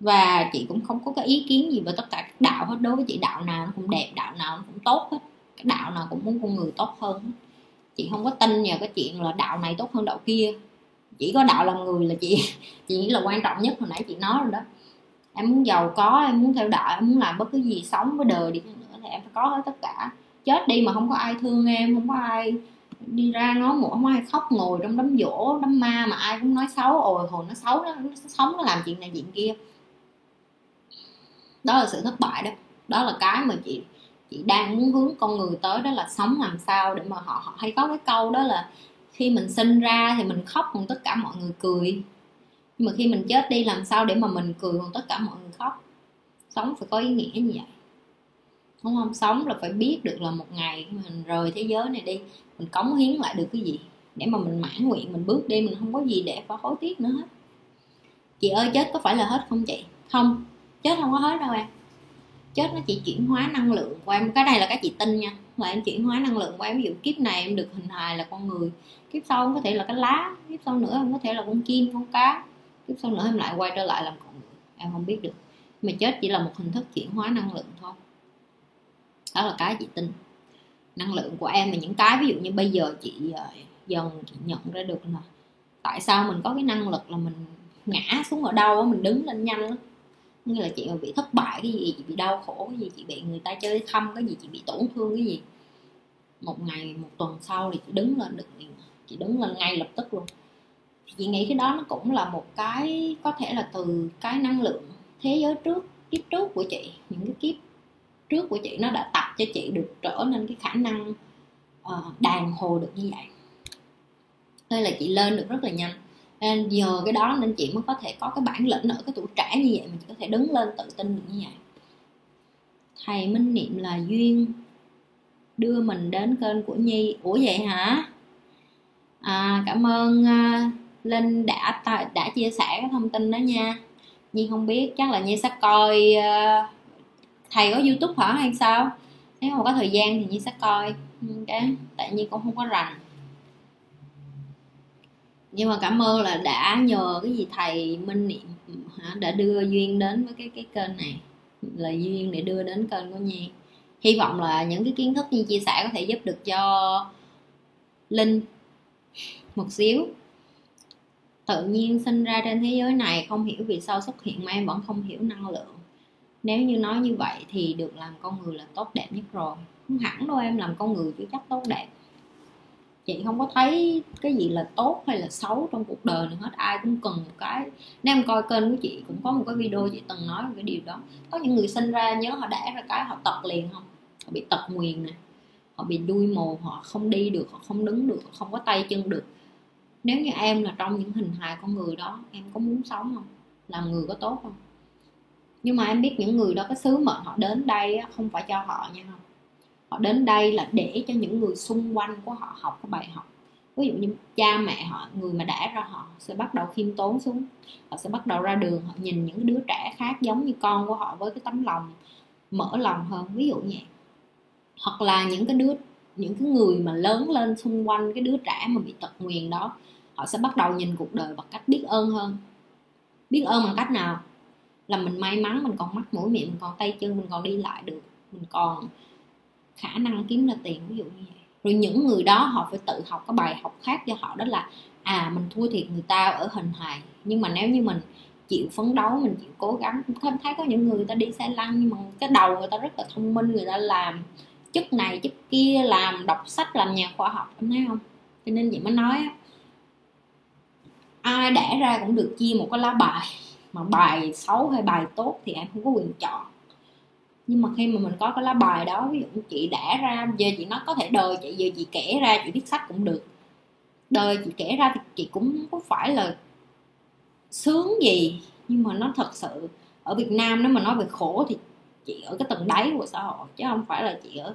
Và chị cũng không có cái ý kiến gì về tất cả các đạo hết. Đối với chị đạo nào nó cũng đẹp đạo nào nó cũng tốt hết. Cái đạo nào cũng muốn con người tốt hơn chị không có tin vào cái chuyện là đạo này tốt hơn đạo kia chỉ có đạo làm người là chị chị nghĩ là quan trọng nhất hồi nãy chị nói rồi đó. Em muốn giàu có em muốn theo đạo em muốn làm bất cứ gì sống với đời đi nữa thì em phải có hết tất cả. Chết đi mà không có ai thương em không có ai đi ra nói một không ai khóc ngồi trong đám dỗ đám ma mà ai cũng nói xấu. Ồi hồi nó xấu nó, nó sống nó làm chuyện này chuyện kia. Đó là sự thất bại đó. Đó là cái mà chị chị đang muốn hướng con người tới đó là sống làm sao để mà họ họ hay có cái câu đó là khi mình sinh ra thì mình khóc còn tất cả mọi người cười. Nhưng mà khi mình chết đi, làm sao để mà mình cười còn tất cả mọi người khóc? Sống phải có ý nghĩa như vậy. Đúng không? Sống là phải biết được là một ngày mình rời thế giới này đi, mình cống hiến lại được cái gì. Để mà mình mãn nguyện, mình bước đi, mình không có gì để phải hối tiếc nữa hết. Chị ơi, chết có phải là hết không chị? Không. Chết không có hết đâu em chết nó chỉ chuyển hóa năng lượng của em. Cái này là cái chị tin nha. Là em chuyển hóa năng lượng của em ví dụ kiếp này em được hình hài là con người. Kiếp sau em có thể là cái lá, kiếp sau nữa em có thể là con chim, con cá. Kiếp sau nữa em lại quay trở lại làm con người. Em không biết được. Mà chết chỉ là một hình thức chuyển hóa năng lượng thôi. Đó là cái chị tin. Năng lượng của em là những cái, ví dụ như bây giờ chị ờ, dần chị nhận ra được là tại sao mình có cái năng lực là mình ngã xuống ở đâu mình đứng lên nhanh lắm như là chị mà bị thất bại cái gì chị bị đau khổ cái gì chị bị người ta chơi thăm cái gì chị bị tổn thương cái gì? Một ngày một tuần sau thì chị đứng lên được chị đứng lên ngay lập tức luôn. Chị nghĩ cái đó nó cũng là một cái có thể là từ cái năng lượng thế giới trước kiếp trước của chị. Những cái kiếp trước của chị nó đã tập cho chị được trở nên cái khả năng uh, đàn hồ được như vậy. Nên là chị lên được rất là nhanh nên nhờ cái đó nên chị mới có thể có cái bản lĩnh ở cái tuổi trẻ như vậy mà chị có thể đứng lên tự tin được như vậy. Thầy minh niệm là duyên đưa mình đến kênh của nhi. Ủa vậy hả? À, cảm ơn uh, linh đã đã chia sẻ cái thông tin đó nha. Nhi không biết chắc là nhi sẽ coi uh, thầy có youtube hả hay sao? Nếu mà có thời gian thì nhi sẽ coi. Ừ, cái tại nhi cũng không có rành nhưng mà cảm ơn là đã nhờ cái gì thầy minh niệm hả, đã đưa duyên đến với cái cái kênh này. Là duyên để đưa đến kênh của nhi. Hy vọng là những cái kiến thức như chia sẻ có thể giúp được cho linh một xíu. Tự nhiên sinh ra trên thế giới này không hiểu vì sao xuất hiện mà em vẫn không hiểu năng lượng. Nếu như nói như vậy thì được làm con người là tốt đẹp nhất rồi. Không hẳn đâu em làm con người chưa chắc tốt đẹp chị không có thấy cái gì là tốt hay là xấu trong cuộc đời nữa hết. Ai cũng cần một cái, nếu em coi kênh của chị cũng có một cái video chị từng nói về cái điều đó. Có những người sinh ra nhớ họ đẻ ra cái họ tật liền không? Họ bị tật nguyền nè, họ bị đuôi mù họ không đi được, họ không đứng được, họ không có tay chân được. Nếu như em là trong những hình hài con người đó, em có muốn sống không? Làm người có tốt không? Nhưng mà em biết những người đó, cái sứ mệnh họ đến đây không phải cho họ nha không? Họ đến đây là để cho những người xung quanh của họ học cái bài học. Ví dụ như cha mẹ họ, người mà đã ra họ sẽ bắt đầu khiêm tốn xuống. Họ sẽ bắt đầu ra đường, họ nhìn những đứa trẻ khác giống như con của họ với cái tấm lòng mở lòng hơn. Ví dụ như vậy. Hoặc là những cái đứa, những cái người mà lớn lên xung quanh cái đứa trẻ mà bị tật nguyền đó, họ sẽ bắt đầu nhìn cuộc đời bằng cách biết ơn hơn. Biết ơn bằng cách nào? Là mình may mắn, mình còn mắt mũi miệng, mình còn tay chân, mình còn đi lại được, mình còn khả năng kiếm ra tiền, ví dụ như vậy. Rồi những người đó họ phải tự học cái bài học khác cho họ, đó là à mình thua thiệt người ta ở hình hài, nhưng mà nếu như mình chịu phấn đấu, mình chịu cố gắng không thấy có những người ta đi xe lăn, nhưng mà cái đầu người ta rất là thông minh, người ta làm chức này, chức kia, làm đọc sách, làm nhà khoa học, em thấy không? Cho nên vậy mới nói ai đẻ ra cũng được chia một cái lá bài, mà bài xấu hay bài tốt thì em không có quyền chọn nhưng mà khi mà mình có cái lá bài đó, ví dụ chị đã ra giờ chị nói có thể đời, chị giờ chị kể ra, chị viết sách cũng được. Đời chị kể ra thì chị cũng không có phải là sướng gì. Nhưng mà nó thật sự, ở Việt Nam nếu mà nói về khổ thì chị ở cái tầng đáy của xã hội, chứ không phải là chị ở,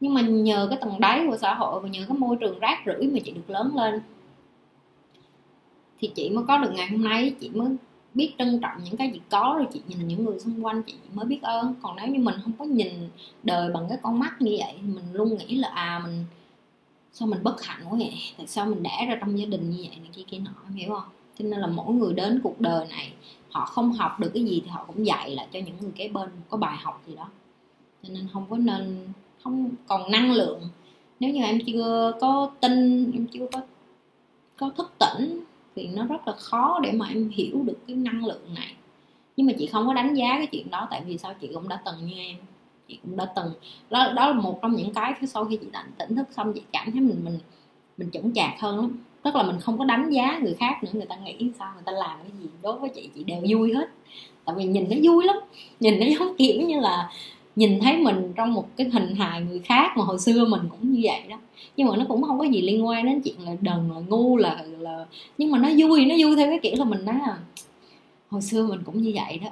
nhưng mà nhờ cái tầng đáy của xã hội và nhờ cái môi trường rác rưởi mà chị được lớn lên, thì chị mới có được ngày hôm nay, chị mới biết trân trọng những cái gì có, rồi chị nhìn những người xung quanh, chị mới biết ơn. Còn nếu như mình không có nhìn đời bằng cái con mắt như vậy, thì mình luôn nghĩ là à mình, sao mình bất hạnh quá vậy? Tại sao mình đẻ ra trong gia đình như vậy này, kia kia nọ hiểu không? Cho nên là mỗi người đến cuộc đời này, họ không học được cái gì thì họ cũng dạy lại cho những người kế bên, có bài học gì đó. Cho nên không có nên, không còn năng lượng. Nếu như em chưa có tin, em chưa có có thức tỉnh thì nó rất là khó để mà em hiểu được cái năng lượng này. Nhưng mà chị không có đánh giá cái chuyện đó, tại vì sao chị cũng đã từng như em. Chị cũng đã từng, đó đó là một trong những cái sau khi chị tỉnh tỉnh thức xong, chị cảm thấy mình mình mình chững chạc hơn lắm. Tức là mình không có đánh giá người khác nữa, người ta nghĩ sao, người ta làm cái gì, đối với chị chị đều vui hết. Tại vì nhìn nó vui lắm, nhìn nó giống kiểu như là nhìn thấy mình trong một cái hình hài người khác mà hồi xưa mình cũng như vậy đó. Nhưng mà nó cũng không có gì liên quan đến chuyện là đần là ngu là là nhưng mà nó vui nó vui theo cái kiểu là mình nói là hồi xưa mình cũng như vậy đó.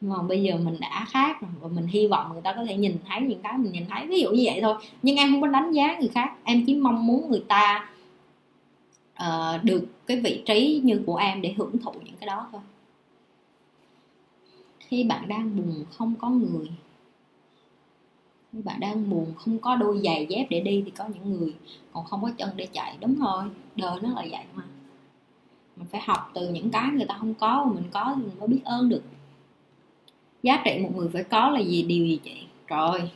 Nhưng mà bây giờ mình đã khác rồi và mình hy vọng người ta có thể nhìn thấy những cái mình nhìn thấy ví dụ như vậy thôi. Nhưng em không có đánh giá người khác em chỉ mong muốn người ta uh, được cái vị trí như của em để hưởng thụ những cái đó thôi. Khi bạn đang buồn không có người nếu bạn đang buồn, không có đôi giày dép để đi thì có những người còn không có chân để chạy. Đúng rồi, đời nó là vậy mà. Mình phải học từ những cái người ta không có mà mình có thì mình mới biết ơn được. Giá trị một người phải có là gì? Điều gì chị? Rồi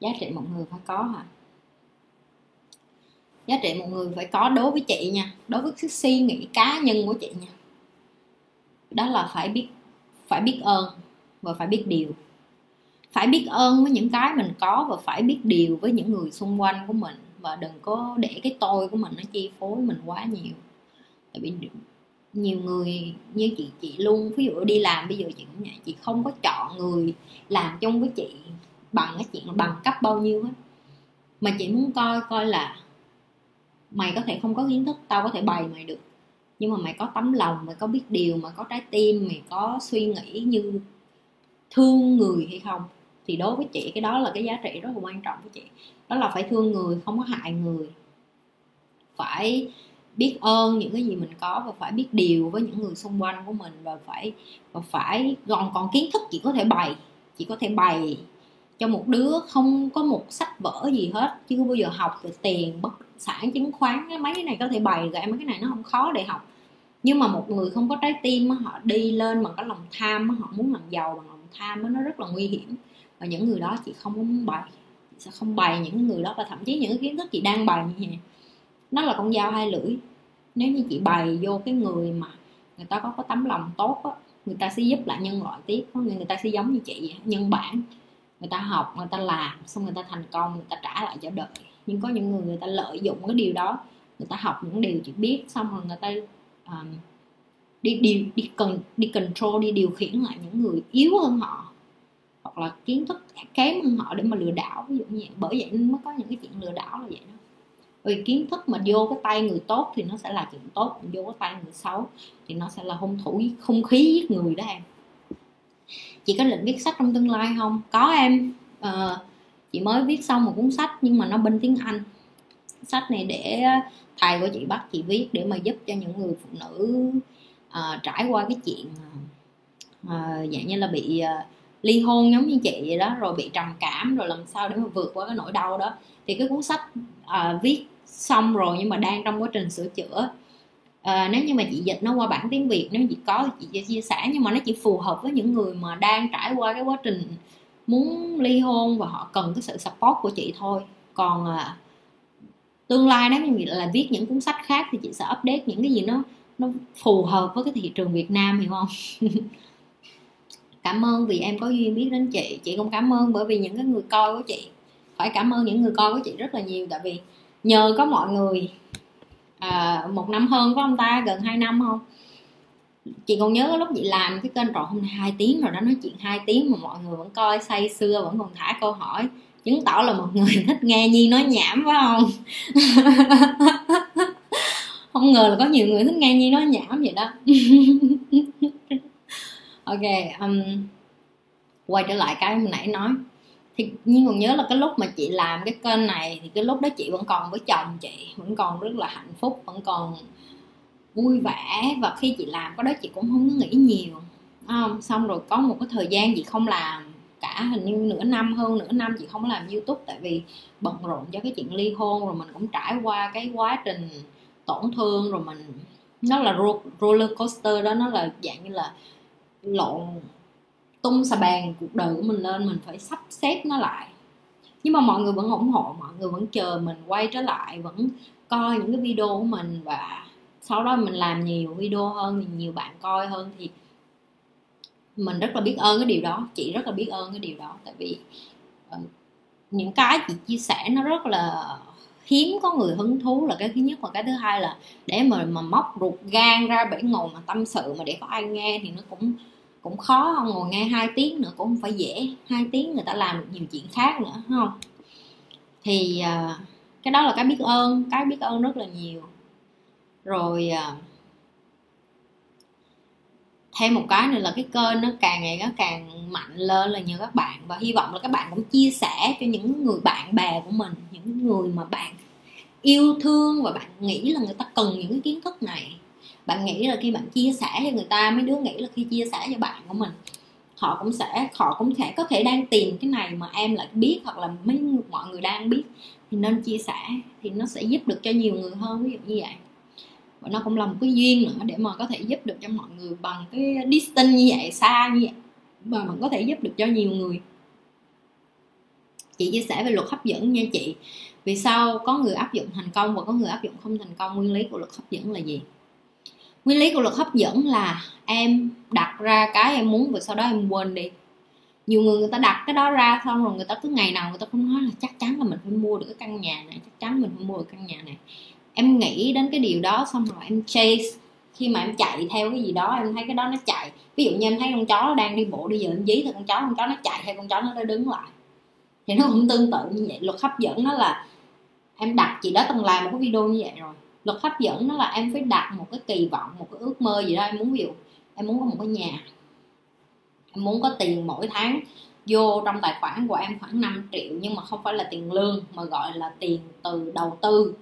giá trị một người phải có hả? Giá trị một người phải có đối với chị nha, đối với cái suy nghĩ cá nhân của chị nha. Đó là phải biết phải biết ơn và phải biết điều phải biết ơn với những cái mình có và phải biết điều với những người xung quanh của mình. Và đừng có để cái tôi của mình nó chi phối mình quá nhiều. Tại vì nhiều người như chị chị luôn ví dụ đi làm bây giờ chị cũng vậy, chị không có chọn người làm chung với chị bằng cái chuyện bằng cấp bao nhiêu hết mà chị muốn coi coi là mày có thể không có kiến thức, tao có thể bày mày được. Nhưng mà mày có tấm lòng, mày có biết điều, mày có trái tim, mày có suy nghĩ như thương người hay không? Thì đối với chị, cái đó là cái giá trị rất là quan trọng của chị. Đó là phải thương người, không có hại người. Phải biết ơn những cái gì mình có và phải biết điều với những người xung quanh của mình và phải và phải còn còn kiến thức chỉ có thể bày. Chỉ có thể bày cho một đứa không có một sách vở gì hết, chứ không bao giờ học về tiền, bất sản, chứng khoán mấy cái này có thể bày ra, mấy cái này nó không khó để học. Nhưng mà một người không có trái tim họ đi lên bằng cái lòng tham họ muốn làm giàu bằng lòng tham nó rất là nguy hiểm và những người đó chị không muốn bày. Chị sẽ không bày những người đó và thậm chí những kiến thức chị đang bày như vậy nó là con dao hai lưỡi. Nếu như chị bày vô cái người mà người ta có có tấm lòng tốt á người ta sẽ giúp lại nhân loại tiếp. Có người ta sẽ giống như chị nhân bản. Người ta học người ta làm xong người ta thành công người ta trả lại cho đời. Nhưng có những người người ta lợi dụng cái điều đó người ta học những điều chị biết xong rồi người ta um, đi điều đi cần đi control đi điều khiển lại những người yếu hơn họ hoặc là kiến thức kém hơn họ để mà lừa đảo ví dụ như vậy. Bởi vậy mới có những cái chuyện lừa đảo là vậy đó. Vì kiến thức mà vô cái tay người tốt thì nó sẽ là chuyện tốt vô cái tay người xấu thì nó sẽ là hung thủ không khí giết người đó em. Chị có định viết sách trong tương lai không? Có em. À, chị mới viết xong một cuốn sách nhưng mà nó bên tiếng anh. Sách này để ờ, thầy của chị bắt chị viết để mà giúp cho những người phụ nữ à, trải qua cái chuyện à, dạng như là bị à, ly hôn giống như chị vậy đó rồi bị trầm cảm rồi làm sao để mà vượt qua cái nỗi đau đó. Thì cái cuốn sách uh, viết xong rồi nhưng mà đang trong quá trình sửa chữa. À, nếu như mà chị dịch nó qua bản tiếng việt nếu chị có thì chị chia sẻ nhưng mà nó chỉ phù hợp với những người mà đang trải qua cái quá trình muốn ly hôn và họ cần cái sự support của chị thôi. Còn à, tương lai nếu như là viết những cuốn sách khác thì chị sẽ update những cái gì nó nó phù hợp với cái thị trường Việt Nam hiểu không? cảm ơn vì em có duyên biết đến chị. Chị cũng cảm ơn bởi vì những cái người coi của chị. Phải cảm ơn những người coi của chị rất là nhiều tại vì nhờ có mọi người à, một năm hơn có ông ta gần 2 năm không? Chị còn nhớ lúc chị làm cái kênh trọn hôm nay hai tiếng rồi đó nói chuyện hai tiếng mà mọi người vẫn coi say sưa vẫn còn thả câu hỏi. Chứng tỏ là một người thích nghe nhi nói nhảm phải không? Không ngờ là có nhiều người thích nghe nhi nói nhảm vậy đó. ok um, quay trở lại cái mình nãy nói. Thì nhưng còn nhớ là cái lúc mà chị làm cái kênh này thì cái lúc đó chị vẫn còn với chồng chị vẫn còn rất là hạnh phúc vẫn còn vui vẻ. Và khi chị làm cái đó chị cũng không có nghĩ nhiều không? Xong rồi có một cái thời gian chị không làm cả hình như nửa năm hơn nửa năm chị không làm youtube tại vì bận rộn cho cái chuyện ly hôn rồi mình cũng trải qua cái quá trình tổn thương rồi mình nó là roller coaster đó nó là dạng như là lộn, tung xà bàn cuộc đời của mình lên, mình phải sắp xếp nó lại. Nhưng mà mọi người vẫn ủng hộ, mọi người vẫn chờ mình quay trở lại, vẫn coi những cái video của mình và sau đó mình làm nhiều video hơn nhiều bạn coi hơn thì mình rất là biết ơn cái điều đó, chị rất là biết ơn cái điều đó. Tại vì ờ, những cái chị chia sẻ nó rất là hiếm có người hứng thú là cái thứ nhất. Và cái thứ hai là để mà mà móc ruột gan ra bể ngồi mà tâm sự mà để có ai nghe thì nó cũng cũng khó không ngồi nghe hai tiếng nữa cũng không phải dễ. Hai tiếng người ta làm được nhiều chuyện khác nữa không? Thì uh, cái đó là cái biết ơn. Cái biết ơn rất là nhiều. Rồi uh, thêm một cái nữa là cái kênh nó càng ngày nó càng mạnh lên là nhờ các bạn. Và hy vọng là các bạn cũng chia sẻ cho những người bạn bè của mình, những người mà bạn yêu thương và bạn nghĩ là người ta cần những cái kiến thức này. Bạn nghĩ là khi bạn chia sẻ cho người ta, mấy đứa nghĩ là khi chia sẻ cho bạn của mình, họ cũng sẽ, họ cũng sẽ có thể đang tìm cái này mà em lại biết hoặc là mấy mọi người đang biết. Thì nên chia sẻ thì nó sẽ giúp được cho nhiều người hơn, ví dụ như vậy và nó cũng là một cái duyên nữa để mà có thể giúp được cho mọi người bằng cái distance như vậy, xa như vậy. Mà mình có thể giúp được cho nhiều người. Chị chia sẻ về luật hấp dẫn nha chị. Vì sao có người áp dụng thành công và có người áp dụng không thành công? Nguyên lý của luật hấp dẫn là gì? Nguyên lý của luật hấp dẫn là em đặt ra cái em muốn và sau đó em quên đi. Nhiều người người ta đặt cái đó ra xong rồi người ta cứ ngày nào người ta cũng nói là chắc chắn là mình phải mua được cái căn nhà này, chắc chắn mình phải mua được căn nhà này em nghĩ đến cái điều đó xong rồi em chase. Khi mà em chạy theo cái gì đó, em thấy cái đó nó chạy. Ví dụ như em thấy con chó nó đang đi bộ đi, giờ em dí thì con chó con chó nó chạy hay con chó nó đứng lại. Thì nó cũng tương tự như vậy. Luật hấp dẫn nó là em đặt chị đó từng làm một cái video như vậy rồi. Luật hấp dẫn nó là em phải đặt một cái kỳ vọng, một cái ước mơ gì đó. Em muốn ví dụ, em muốn có một cái nhà. Em muốn có tiền mỗi tháng vô trong tài khoản của em khoảng 5 triệu, nhưng mà không phải là tiền lương, mà gọi là tiền từ đầu tư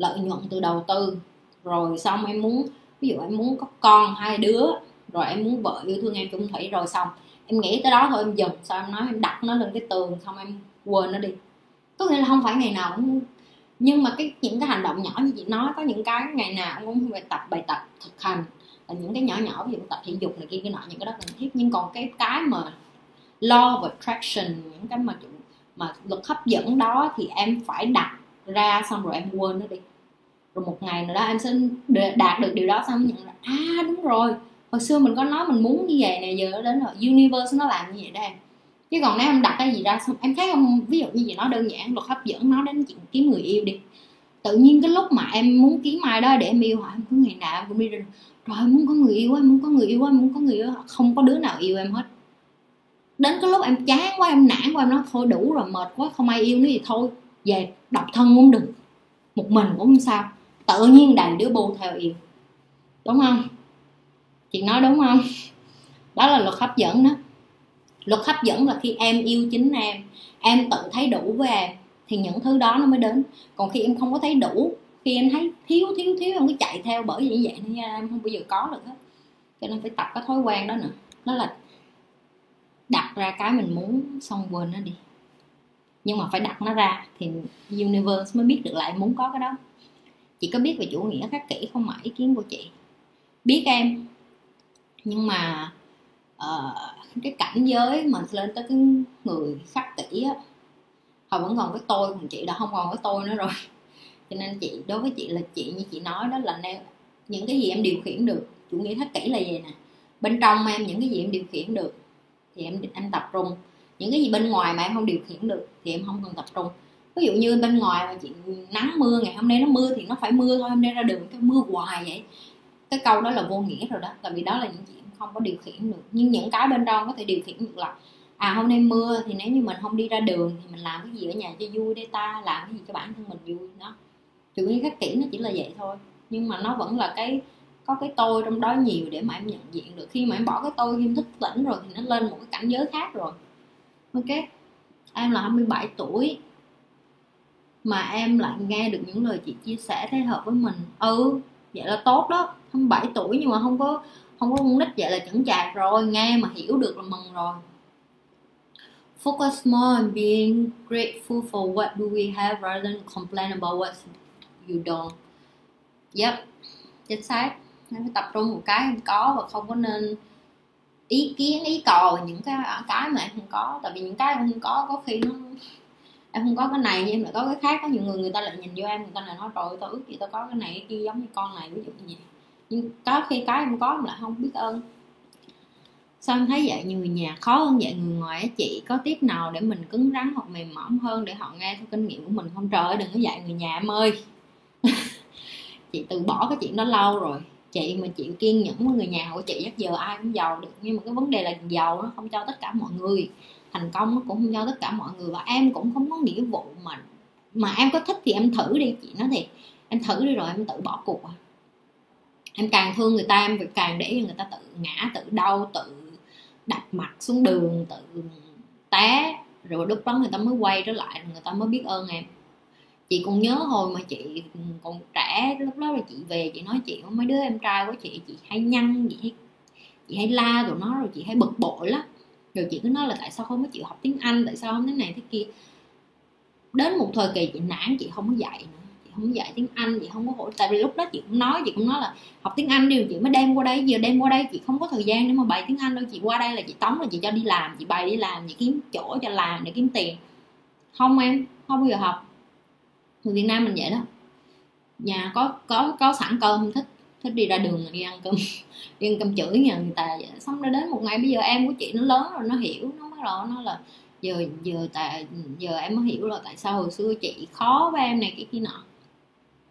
lợi nhuận từ đầu tư. Rồi xong em muốn, ví dụ em muốn có con hai đứa, rồi em muốn vợ yêu thương em chung thủy, rồi xong. Em nghĩ tới đó thôi, em dừng. Sao em nói, em đặt nó lên cái tường, xong em quên nó đi. Có nghĩa là không phải ngày nào cũng nhưng mà cái, những cái hành động nhỏ như chị nói, có những cái ngày nào cũng phải tập bài tập thực hành. Là những cái nhỏ nhỏ, ví dụ tập thể dục này kia, cái nọ, những cái đó cần thiết. Nhưng còn cái cái mà law of attraction, những cái mà mà luật hấp dẫn đó thì em phải đặt ra xong rồi em quên nó đi rồi một ngày nào đó em sẽ đạt được điều đó xong nhận là à đúng rồi. Hồi xưa mình có nói mình muốn như vậy nè, giờ nó đến rồi universe nó làm như vậy đây. Chứ còn nếu em đặt cái gì ra xong, em thấy không, ví dụ như gì nó đơn giản, luật hấp dẫn nó đến chuyện kiếm người yêu đi. Tự nhiên cái lúc mà em muốn kiếm ai đó để em yêu họ, em cứ ngày nào em cũng đi ra rồi em muốn có người yêu em muốn có người yêu em muốn có người yêu không có đứa nào yêu em hết. Đến cái lúc em chán quá, em nản quá, em nói, thôi đủ rồi, mệt quá, không ai yêu nữa thì thôi, về độc thân cũng đừng một mình cũng không sao tự nhiên đàn đứa bu theo yêu. Đúng không? Chị nói đúng không? Đó là luật hấp dẫn đó. Luật hấp dẫn là khi em yêu chính em em tự thấy đủ với em, thì những thứ đó nó mới đến. Còn khi em không có thấy đủ, khi em thấy thiếu thiếu thiếu, em cứ chạy theo bởi vì như vậy nên em không bao giờ có được hết. Cho nên phải tập cái thói quen đó nữa. Nó là đặt ra cái mình muốn xong quên nó đi. Nhưng mà phải đặt nó ra thì universe mới biết được lại muốn có cái đó chị có biết về chủ nghĩa khắc kỷ không ạ? Ý kiến của chị. Biết em. Nhưng mà uh, cái cảnh giới mà lên tới cái người khắc kỷ á họ vẫn còn cái tôi còn chị đã không còn cái tôi nữa rồi. Cho nên chị đối với chị là chị như chị nói đó là nêu những cái gì em điều khiển được. Chủ nghĩa khắc kỷ là gì nè? Bên trong em những cái gì em điều khiển được thì em em tập trung. Những cái gì bên ngoài mà em không điều khiển được thì em không cần tập trung ví dụ như bên ngoài mà chị nắng mưa, ngày hôm nay nó mưa thì nó phải mưa thôi, hôm nay ra đường cái mưa hoài vậy. Cái câu đó là vô nghĩa rồi đó, tại vì đó là những chuyện không có điều khiển được. Nhưng những cái bên trong có thể điều khiển được là à hôm nay mưa thì nếu như mình không đi ra đường thì mình làm cái gì ở nhà cho vui để ta, làm cái gì cho bản thân mình vui, đó. Chủ nghĩa khắc kỷ nó chỉ là vậy thôi. Nhưng mà nó vẫn là cái, có cái tôi trong đó nhiều để mà em nhận diện được. Khi mà em bỏ cái tôi khi em thức tỉnh rồi thì nó lên một cái cảnh giới khác rồi. Ok, em là 27 tuổi mà em lại nghe được những lời chị chia sẻ thấy hợp với mình. Ừ vậy là tốt đó. 27 tuổi nhưng mà không có không có con nít vậy là chững chạc rồi, nghe mà hiểu được là mừng rồi. Focus more on being grateful for what do we have rather than complain about what you don't. Yep, chính xác. Nên phải tập trung một cái em có và không có nên ý kiến, ý cò những cái cái mà em không có. Tại vì những cái em không có có khi nó em không có cái này nhưng em lại có cái khác. Có nhiều người người ta lại nhìn vô em, người ta lại nói, trời tao ước gì tao có cái này, cái kia giống như con này. Ví dụ như vậy. Nhưng có khi cái em có em lại không biết ơn. Sao em thấy dạy người nhà khó hơn dạy người ngoài á, chị có tiếp nào để mình cứng rắn hoặc mềm mỏng hơn để họ nghe theo kinh nghiệm của mình không? Trời ơi, đừng có dạy người nhà em ơi. Chị từ bỏ cái chuyện đó lâu rồi. Chị mà chịu kiên nhẫn với người nhà của chị, chắc giờ ai cũng giàu được. Nhưng mà cái vấn đề là giàu nó không cho tất cả mọi người thành công nó cũng không cho tất cả mọi người và em cũng không có nghĩa vụ mà mà em có thích thì em thử đi. Chị nói thiệt, em thử đi rồi em tự bỏ cuộc à. Em càng thương người ta, em càng để cho người ta tự ngã, tự đau, tự đập mặt xuống đường, tự té. Rồi lúc đó người ta mới quay trở lại, người ta mới biết ơn em. Chị còn nhớ hồi mà chị còn trẻ, lúc đó là chị về, chị nói chuyện với mấy đứa em trai của chị chị hay nhăn, chị hay chị hay la tụi nó rồi chị hay bực bội lắm rồi chị cứ nói là tại sao không có chịu học tiếng anh, tại sao không thế này thế kia. Đến một thời kỳ chị nản, chị không có dạy nữa. Chị không có dạy tiếng anh, chị không có hỗ tại vì lúc đó chị cũng nói, chị cũng nói là học tiếng anh đi, chị mới đem qua đây. Giờ đem qua đây chị không có thời gian để mà bày tiếng anh đâu. Chị qua đây là chị tống là chị cho đi làm, chị bày đi làm, chị kiếm chỗ cho làm để kiếm tiền. Không em, không bao giờ học. Người Việt Nam mình vậy đó. Nhà có có có sẵn cơm thích? Thích đi ra đường đi ăn cơm đi ăn cơm chửi nhà người ta vậy. xong rồi đến một ngày bây giờ em của chị nó lớn rồi nó hiểu nó mới rồi nó là giờ giờ tại giờ em mới hiểu là tại sao hồi xưa chị khó với em này cái kia nọ.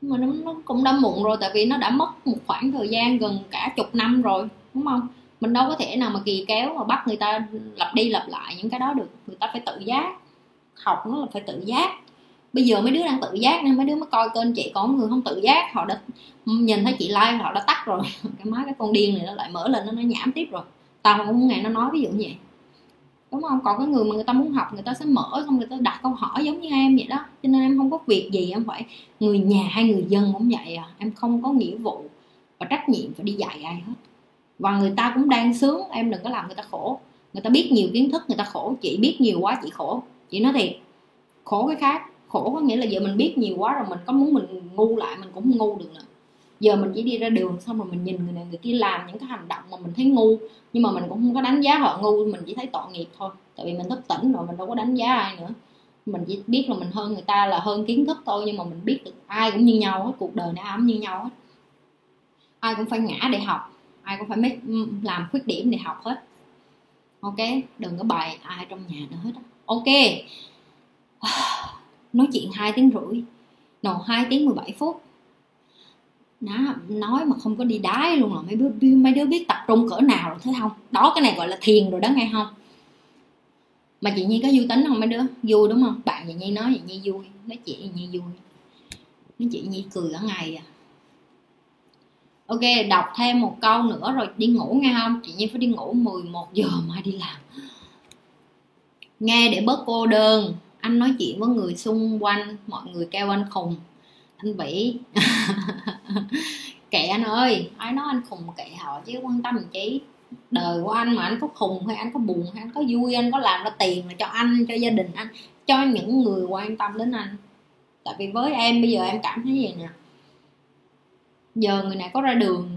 Nhưng mà nó, nó cũng đã muộn rồi tại vì nó đã mất một khoảng thời gian gần cả chục năm rồi đúng không? Mình đâu có thể nào mà kỳ kéo mà bắt người ta lặp đi lặp lại những cái đó được. Người ta phải tự giác học nó là phải tự giác bây giờ mấy đứa đang tự giác nên mấy đứa mới coi kênh chị có người không tự giác họ đã nhìn thấy chị like họ đã tắt rồi. Cái máy cái con điên này nó lại mở lên nó, nó nhảm tiếp rồi. Tao không muốn nghe nó nói ví dụ như vậy. Đúng không? Còn cái người mà người ta muốn học người ta sẽ mở xong người ta đặt câu hỏi giống như em vậy đó. Cho nên em không có việc gì em phải người nhà hay người dân cũng vậy à. Em không có nghĩa vụ và trách nhiệm phải đi dạy ai hết. Và người ta cũng đang sướng em đừng có làm người ta khổ. Người ta biết nhiều kiến thức người ta khổ chị biết nhiều quá chị khổ. Chị nói thiệt khổ cái khác khổ có nghĩa là giờ mình biết nhiều quá rồi mình có muốn mình ngu lại mình cũng không ngu được nữa. Giờ mình chỉ đi ra đường xong rồi mình nhìn người này người kia làm những cái hành động mà mình thấy ngu nhưng mà mình cũng không có đánh giá họ ngu mình chỉ thấy tội nghiệp thôi. Tại vì mình thức tỉnh rồi mình đâu có đánh giá ai nữa. Mình chỉ biết là mình hơn người ta là hơn kiến thức thôi nhưng mà mình biết được ai cũng như nhau hết cuộc đời này ai cũng như nhau hết. Ai cũng phải ngã để học ai cũng phải make, ừ, làm khuyết điểm để học hết. Ok đừng có bài ai trong nhà nữa hết ok. nói chuyện hai tiếng rưỡi. Nồ hai tiếng 17 phút. Nó nói mà không có đi đái luôn là mấy đứa mấy đứa biết tập trung cỡ nào rồi thấy không? Đó, cái này gọi là thiền rồi đó, nghe không? Mà chị nhi có vui tính không mấy đứa? Vui đúng không? Bạn chị nhi nói, chị nhi vui. Nói chị nhi vui. Nói chị nhi cười cả ngày à. Ok, đọc thêm một câu nữa rồi đi ngủ, nghe không? Chị nhi phải đi ngủ 11 giờ mai đi làm. Nghe để bớt cô đơn anh nói chuyện với người xung quanh, mọi người kêu anh khùng. Anh bị kệ anh ơi, ai nói anh khùng kệ họ chứ, quan tâm chi? Đời của anh mà anh có khùng hay anh có buồn hay anh có vui, anh có làm ra tiền là cho anh, cho gia đình anh, cho những người quan tâm đến anh. Tại vì với em bây giờ em cảm thấy gì nè. Giờ người này có ra đường,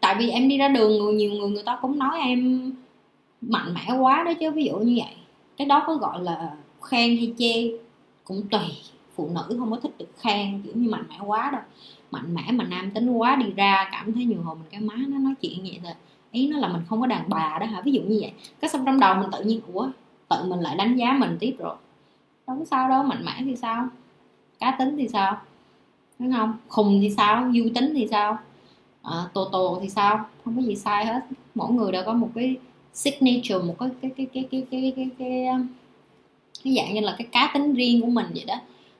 tại vì em đi ra đường, người, nhiều người người ta cũng nói em mạnh mẽ quá đó chứ, ví dụ như vậy. Cái đó có gọi là khen hay chê cũng tùy. Phụ nữ không có thích được khen kiểu như mạnh mẽ quá đâu. Mạnh mẽ mà nam tính quá đi ra cảm thấy nhiều hồi mình cái má nó nói chuyện vậy thôi. Ý nó là mình không có đàn bà đó hả? Ví dụ như vậy. Cái xong trong đầu mình tự nhiên ủa tự mình lại đánh giá mình tiếp rồi. Đâu có sao đâu mạnh mẽ thì sao? Cá tính thì sao? Đúng không? Khùng thì sao? Vui tính thì sao? Ờ, à, tô tô thì sao? Không có gì sai hết. Mỗi người đều có một cái signature một cái cái cái cái cái cái cái, cái, cái, cái dạng như là cái cá tính riêng của mình vậy đó.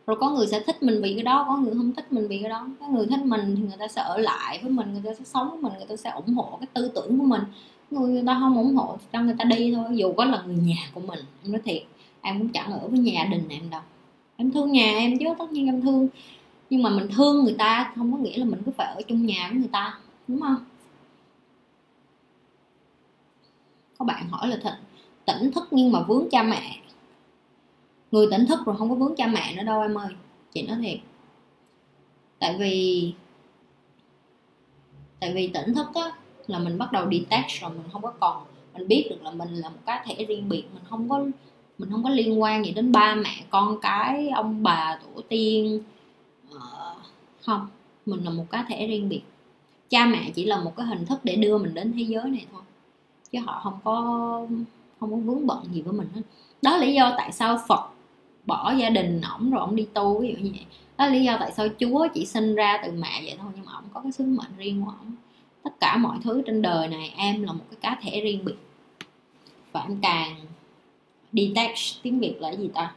Rồi có người sẽ thích mình vì cái đó có người không thích mình vì cái đó. Có người thích mình thì người ta sẽ ở lại với mình người ta sẽ sống với mình người ta sẽ ủng hộ cái tư tưởng của mình. Người, người ta không ủng hộ thì cho người ta đi thôi dù có là người nhà của mình. Em nói thiệt em cũng chẳng ở với nhà đình em đâu. Em thương nhà em chứ tất nhiên em thương. Nhưng mà mình thương người ta không có nghĩa là mình cứ phải ở chung nhà với người ta đúng không? Có bạn hỏi là thịnh tỉnh thức nhưng mà vướng cha mẹ người tỉnh thức rồi không có vướng cha mẹ nữa đâu em ơi. Chị nói thiệt. Tại vì tại vì tỉnh thức á, là mình bắt đầu detach rồi, mình không có còn, mình biết được là mình là một cá thể riêng biệt, mình không có, mình không có liên quan gì đến ba mẹ, con cái, ông bà, tổ tiên ờ, không. Mình là một cá thể riêng biệt. Cha mẹ chỉ là một cái hình thức để đưa mình đến thế giới này thôi, chứ họ không có không có vướng bận gì với mình hết. Đó là lý do tại sao phật bỏ gia đình ổng rồi ổng đi tu ví dụ như vậy. Đó là lý do tại sao chúa chỉ sinh ra từ mẹ vậy thôi nhưng mà ổng có cái sứ mệnh riêng của ổng. Tất cả mọi thứ trên đời này em là một cái cá thể riêng biệt. Và em càng detach tiếng việt là gì ta?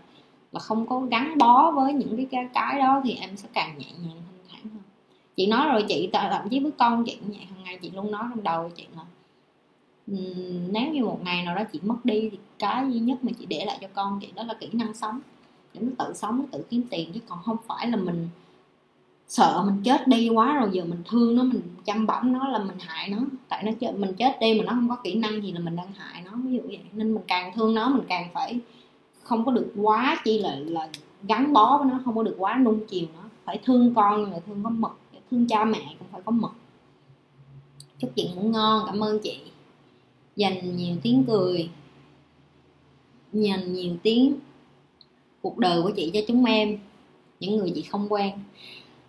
Là không có gắn bó với những cái cái, cái đó thì em sẽ càng nhẹ nhàng thanh thản hơn. Chị nói rồi chị thậm chí với con chị cũng vậy. Hàng ngày chị luôn nói trong đầu chị là nếu như một ngày nào đó chị mất đi thì cái duy nhất mà chị để lại cho con chị đó là kỹ năng sống để nó tự sống nó tự kiếm tiền chứ còn không phải là mình sợ mình chết đi quá rồi giờ mình thương nó mình chăm bẵm nó là mình hại nó. Tại nó chết mình chết đi mà nó không có kỹ năng gì là mình đang hại nó ví dụ vậy. Nên mình càng thương nó mình càng phải không có được quá chi là là gắn bó với nó không có được quá nung chiều nó. Phải thương con là thương có mực, thương cha mẹ cũng phải có mực. chúc chị ngủ ngon cảm ơn chị. Dành nhiều tiếng cười. Dành nhiều tiếng cuộc đời của chị cho chúng em những người chị không quen.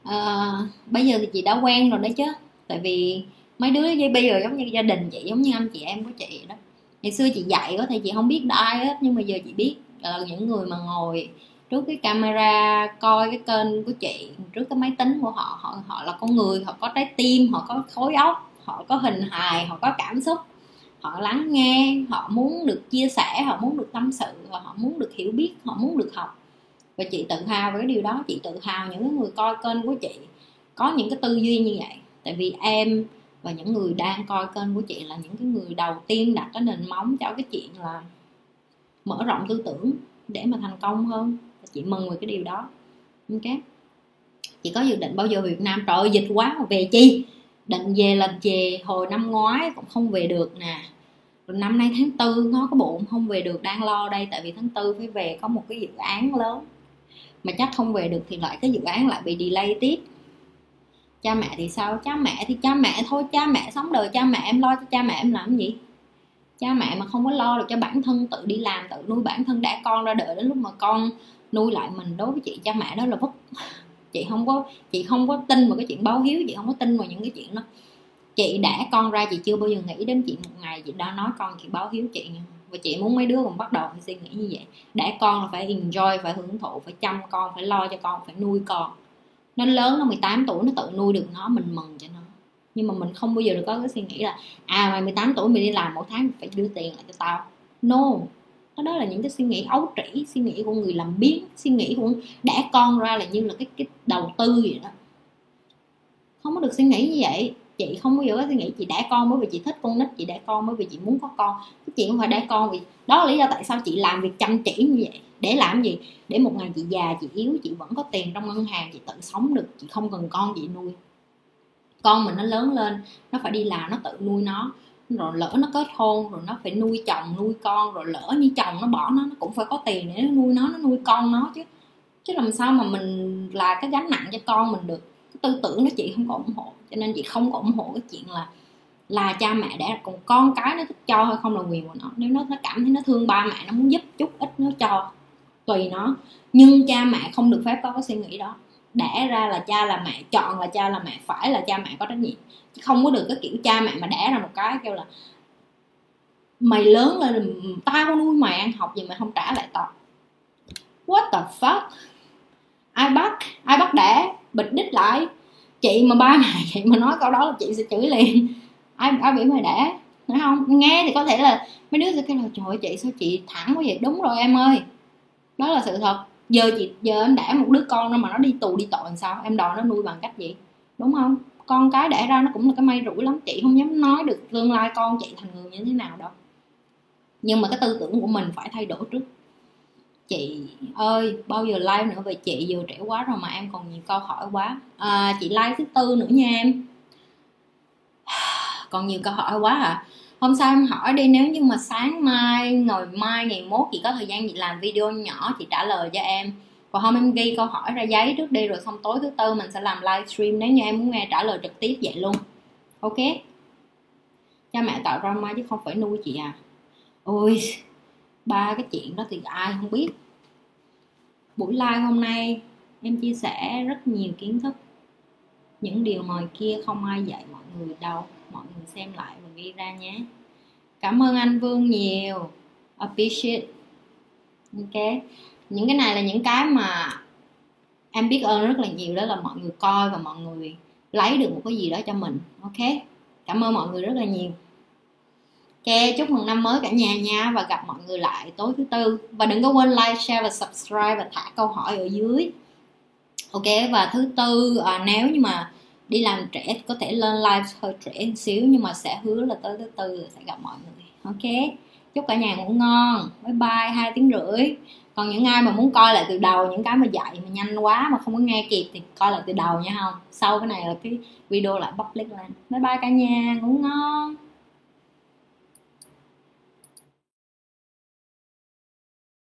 À, bây giờ thì chị đã quen rồi đấy chứ. Tại vì mấy đứa bây giờ giống như gia đình chị giống như anh chị em của chị đó. Ngày xưa chị dạy có thể chị không biết ai hết nhưng mà giờ chị biết là những người mà ngồi trước cái camera coi cái kênh của chị trước cái máy tính của họ họ họ là con người họ có trái tim họ có khối óc họ có hình hài họ có cảm xúc họ lắng nghe, họ muốn được chia sẻ, họ muốn được tâm sự và họ muốn được hiểu biết, họ muốn được học. Và chị tự hào với cái điều đó, chị tự hào những người coi kênh của chị có những cái tư duy như vậy. Tại vì em và những người đang coi kênh của chị là những cái người đầu tiên đặt cái nền móng cho cái chuyện là mở rộng tư tưởng để mà thành công hơn. Chị mừng về cái điều đó. Ok. Chị có dự định bao giờ Việt Nam? Trời ơi, dịch quá mà về chi? Định về là về hồi năm ngoái cũng không về được nè. Rồi năm nay tháng tư nó có bụng, không về được, đang lo đây, tại vì tháng tư phải về có một cái dự án lớn. Mà chắc không về được thì lại cái dự án lại bị delay tiếp. Cha mẹ thì sao? Cha mẹ thì cha mẹ thôi, cha mẹ sống đời, cha mẹ em lo cho cha mẹ em làm gì? Cha mẹ mà không có lo được cho bản thân tự đi làm, tự nuôi bản thân đã con ra đợi đến lúc mà con nuôi lại mình đối với chị, cha mẹ đó là vất chị không có, chị không có tin vào cái chuyện báo hiếu, chị không có tin vào những cái chuyện đó. Chị đã con ra, chị chưa bao giờ nghĩ đến chuyện một ngày chị đã nói con chị báo hiếu chị nha. Và chị muốn mấy đứa còn bắt đầu phải suy nghĩ như vậy. Đã con là phải enjoy, phải hưởng thụ, phải chăm con, phải lo cho con, phải nuôi con. Nó lớn, nó 18 tuổi, nó tự nuôi được nó, mình mừng cho nó. Nhưng mà mình không bao giờ được có cái suy nghĩ là à mày 18 tuổi mày đi làm một tháng phải đưa tiền lại cho tao. No đó, đó là những cái suy nghĩ ấu trĩ suy nghĩ của người làm biến suy nghĩ của đẻ con ra là như là cái cái đầu tư vậy đó. Không có được suy nghĩ như vậy. Chị không bao giờ có suy nghĩ chị đẻ con bởi vì chị thích con nít chị đẻ con bởi vì chị muốn có con. Cái chuyện không phải đẻ con vì đó là lý do tại sao chị làm việc chăm chỉ như vậy. Để làm gì? Để một ngày chị già chị yếu chị vẫn có tiền trong ngân hàng chị tự sống được chị không cần con chị nuôi. Con mình nó lớn lên nó phải đi làm nó tự nuôi nó rồi lỡ nó kết hôn, rồi nó phải nuôi chồng, nuôi con, rồi lỡ như chồng nó bỏ nó nó cũng phải có tiền để nó nuôi nó nó nuôi con nó chứ. Chứ làm sao mà mình là cái gánh nặng cho con mình được. Cái tư tưởng đó chị không có ủng hộ. Cho nên chị không có ủng hộ cái chuyện là là cha mẹ đẻ còn con cái nó thích cho hay không là quyền của nó nếu nó nó cảm thấy nó thương ba mẹ, nó muốn giúp chút ít nó cho, tùy nó. Nhưng cha mẹ không được phép có cái suy nghĩ đó. Đẻ ra là cha là mẹ, chọn là cha là mẹ, phải là cha mẹ có trách nhiệm không có được cái kiểu cha mẹ mà đẻ ra một cái kêu là, mày lớn lên tao nuôi mày ăn học gì mày không trả lại tao. What the fuck? Ai bắt ai bắt đẻ? Bịch đít lại. Chị mà ba mày chị mà nói câu đó là chị sẽ chửi liền. Ai ai bị mày đẻ? Nói không? Nghe thì có thể là mấy đứa sẽ kêu là, trời ơi, chị sao chị thẳng quá vậy? Đúng rồi em ơi. Đó là sự thật. Giờ chị, giờ em đẻ một đứa con nó mà nó đi tù, đi tội làm sao? Em đòi nó nuôi bằng cách gì? Đúng không? Con cái đẻ ra nó cũng là cái may rủi lắm. Chị không dám nói được tương lai con chị thành người như thế nào đâu. Nhưng mà cái tư tưởng của mình phải thay đổi trước. Chị ơi bao giờ like nữa về chị? Vừa trẻ quá rồi mà em còn nhiều câu hỏi quá. À, chị like thứ tư nữa nha em. Còn nhiều câu hỏi quá à. Hôm sau em hỏi đi nếu như mà sáng mai ngày mai ngày mốt chị có thời gian chị làm video nhỏ chị trả lời cho em còn hôm em ghi câu hỏi ra giấy trước đi, rồi xong tối thứ tư mình sẽ làm livestream nếu như em muốn nghe trả lời trực tiếp vậy luôn. Ok? Cha mẹ tạo drama chứ không phải nuôi chị à. Ôi, ba cái chuyện đó thì ai không biết. Buổi live hôm nay em chia sẻ rất nhiều kiến thức. Những điều ngoài kia không ai dạy mọi người đâu. Mọi người xem lại và ghi ra nhé. Cảm ơn anh vương nhiều. Appreciate. Ok? Những cái này là những cái mà em biết ơn rất là nhiều đó là mọi người coi và mọi người lấy được một cái gì đó cho mình. Ok? Cảm ơn mọi người rất là nhiều. Ok chúc mừng năm mới cả nhà nha và gặp mọi người lại tối thứ tư. Và đừng có quên like share và subscribe và thả câu hỏi ở dưới. Ok và thứ tư à, nếu như mà đi làm trễ có thể lên live hơi trễ một xíu nhưng mà sẽ hứa là tới thứ tư sẽ gặp mọi người. Ok? Chúc cả nhà ngủ ngon. Bye bye hai tiếng rưỡi còn những ai mà muốn coi lại từ đầu những cái mà dạy mà nhanh quá mà không có nghe kịp thì coi lại từ đầu nha không? Sau cái này là cái video lại public lên. Bye bye cả nhà, ngủ ngon.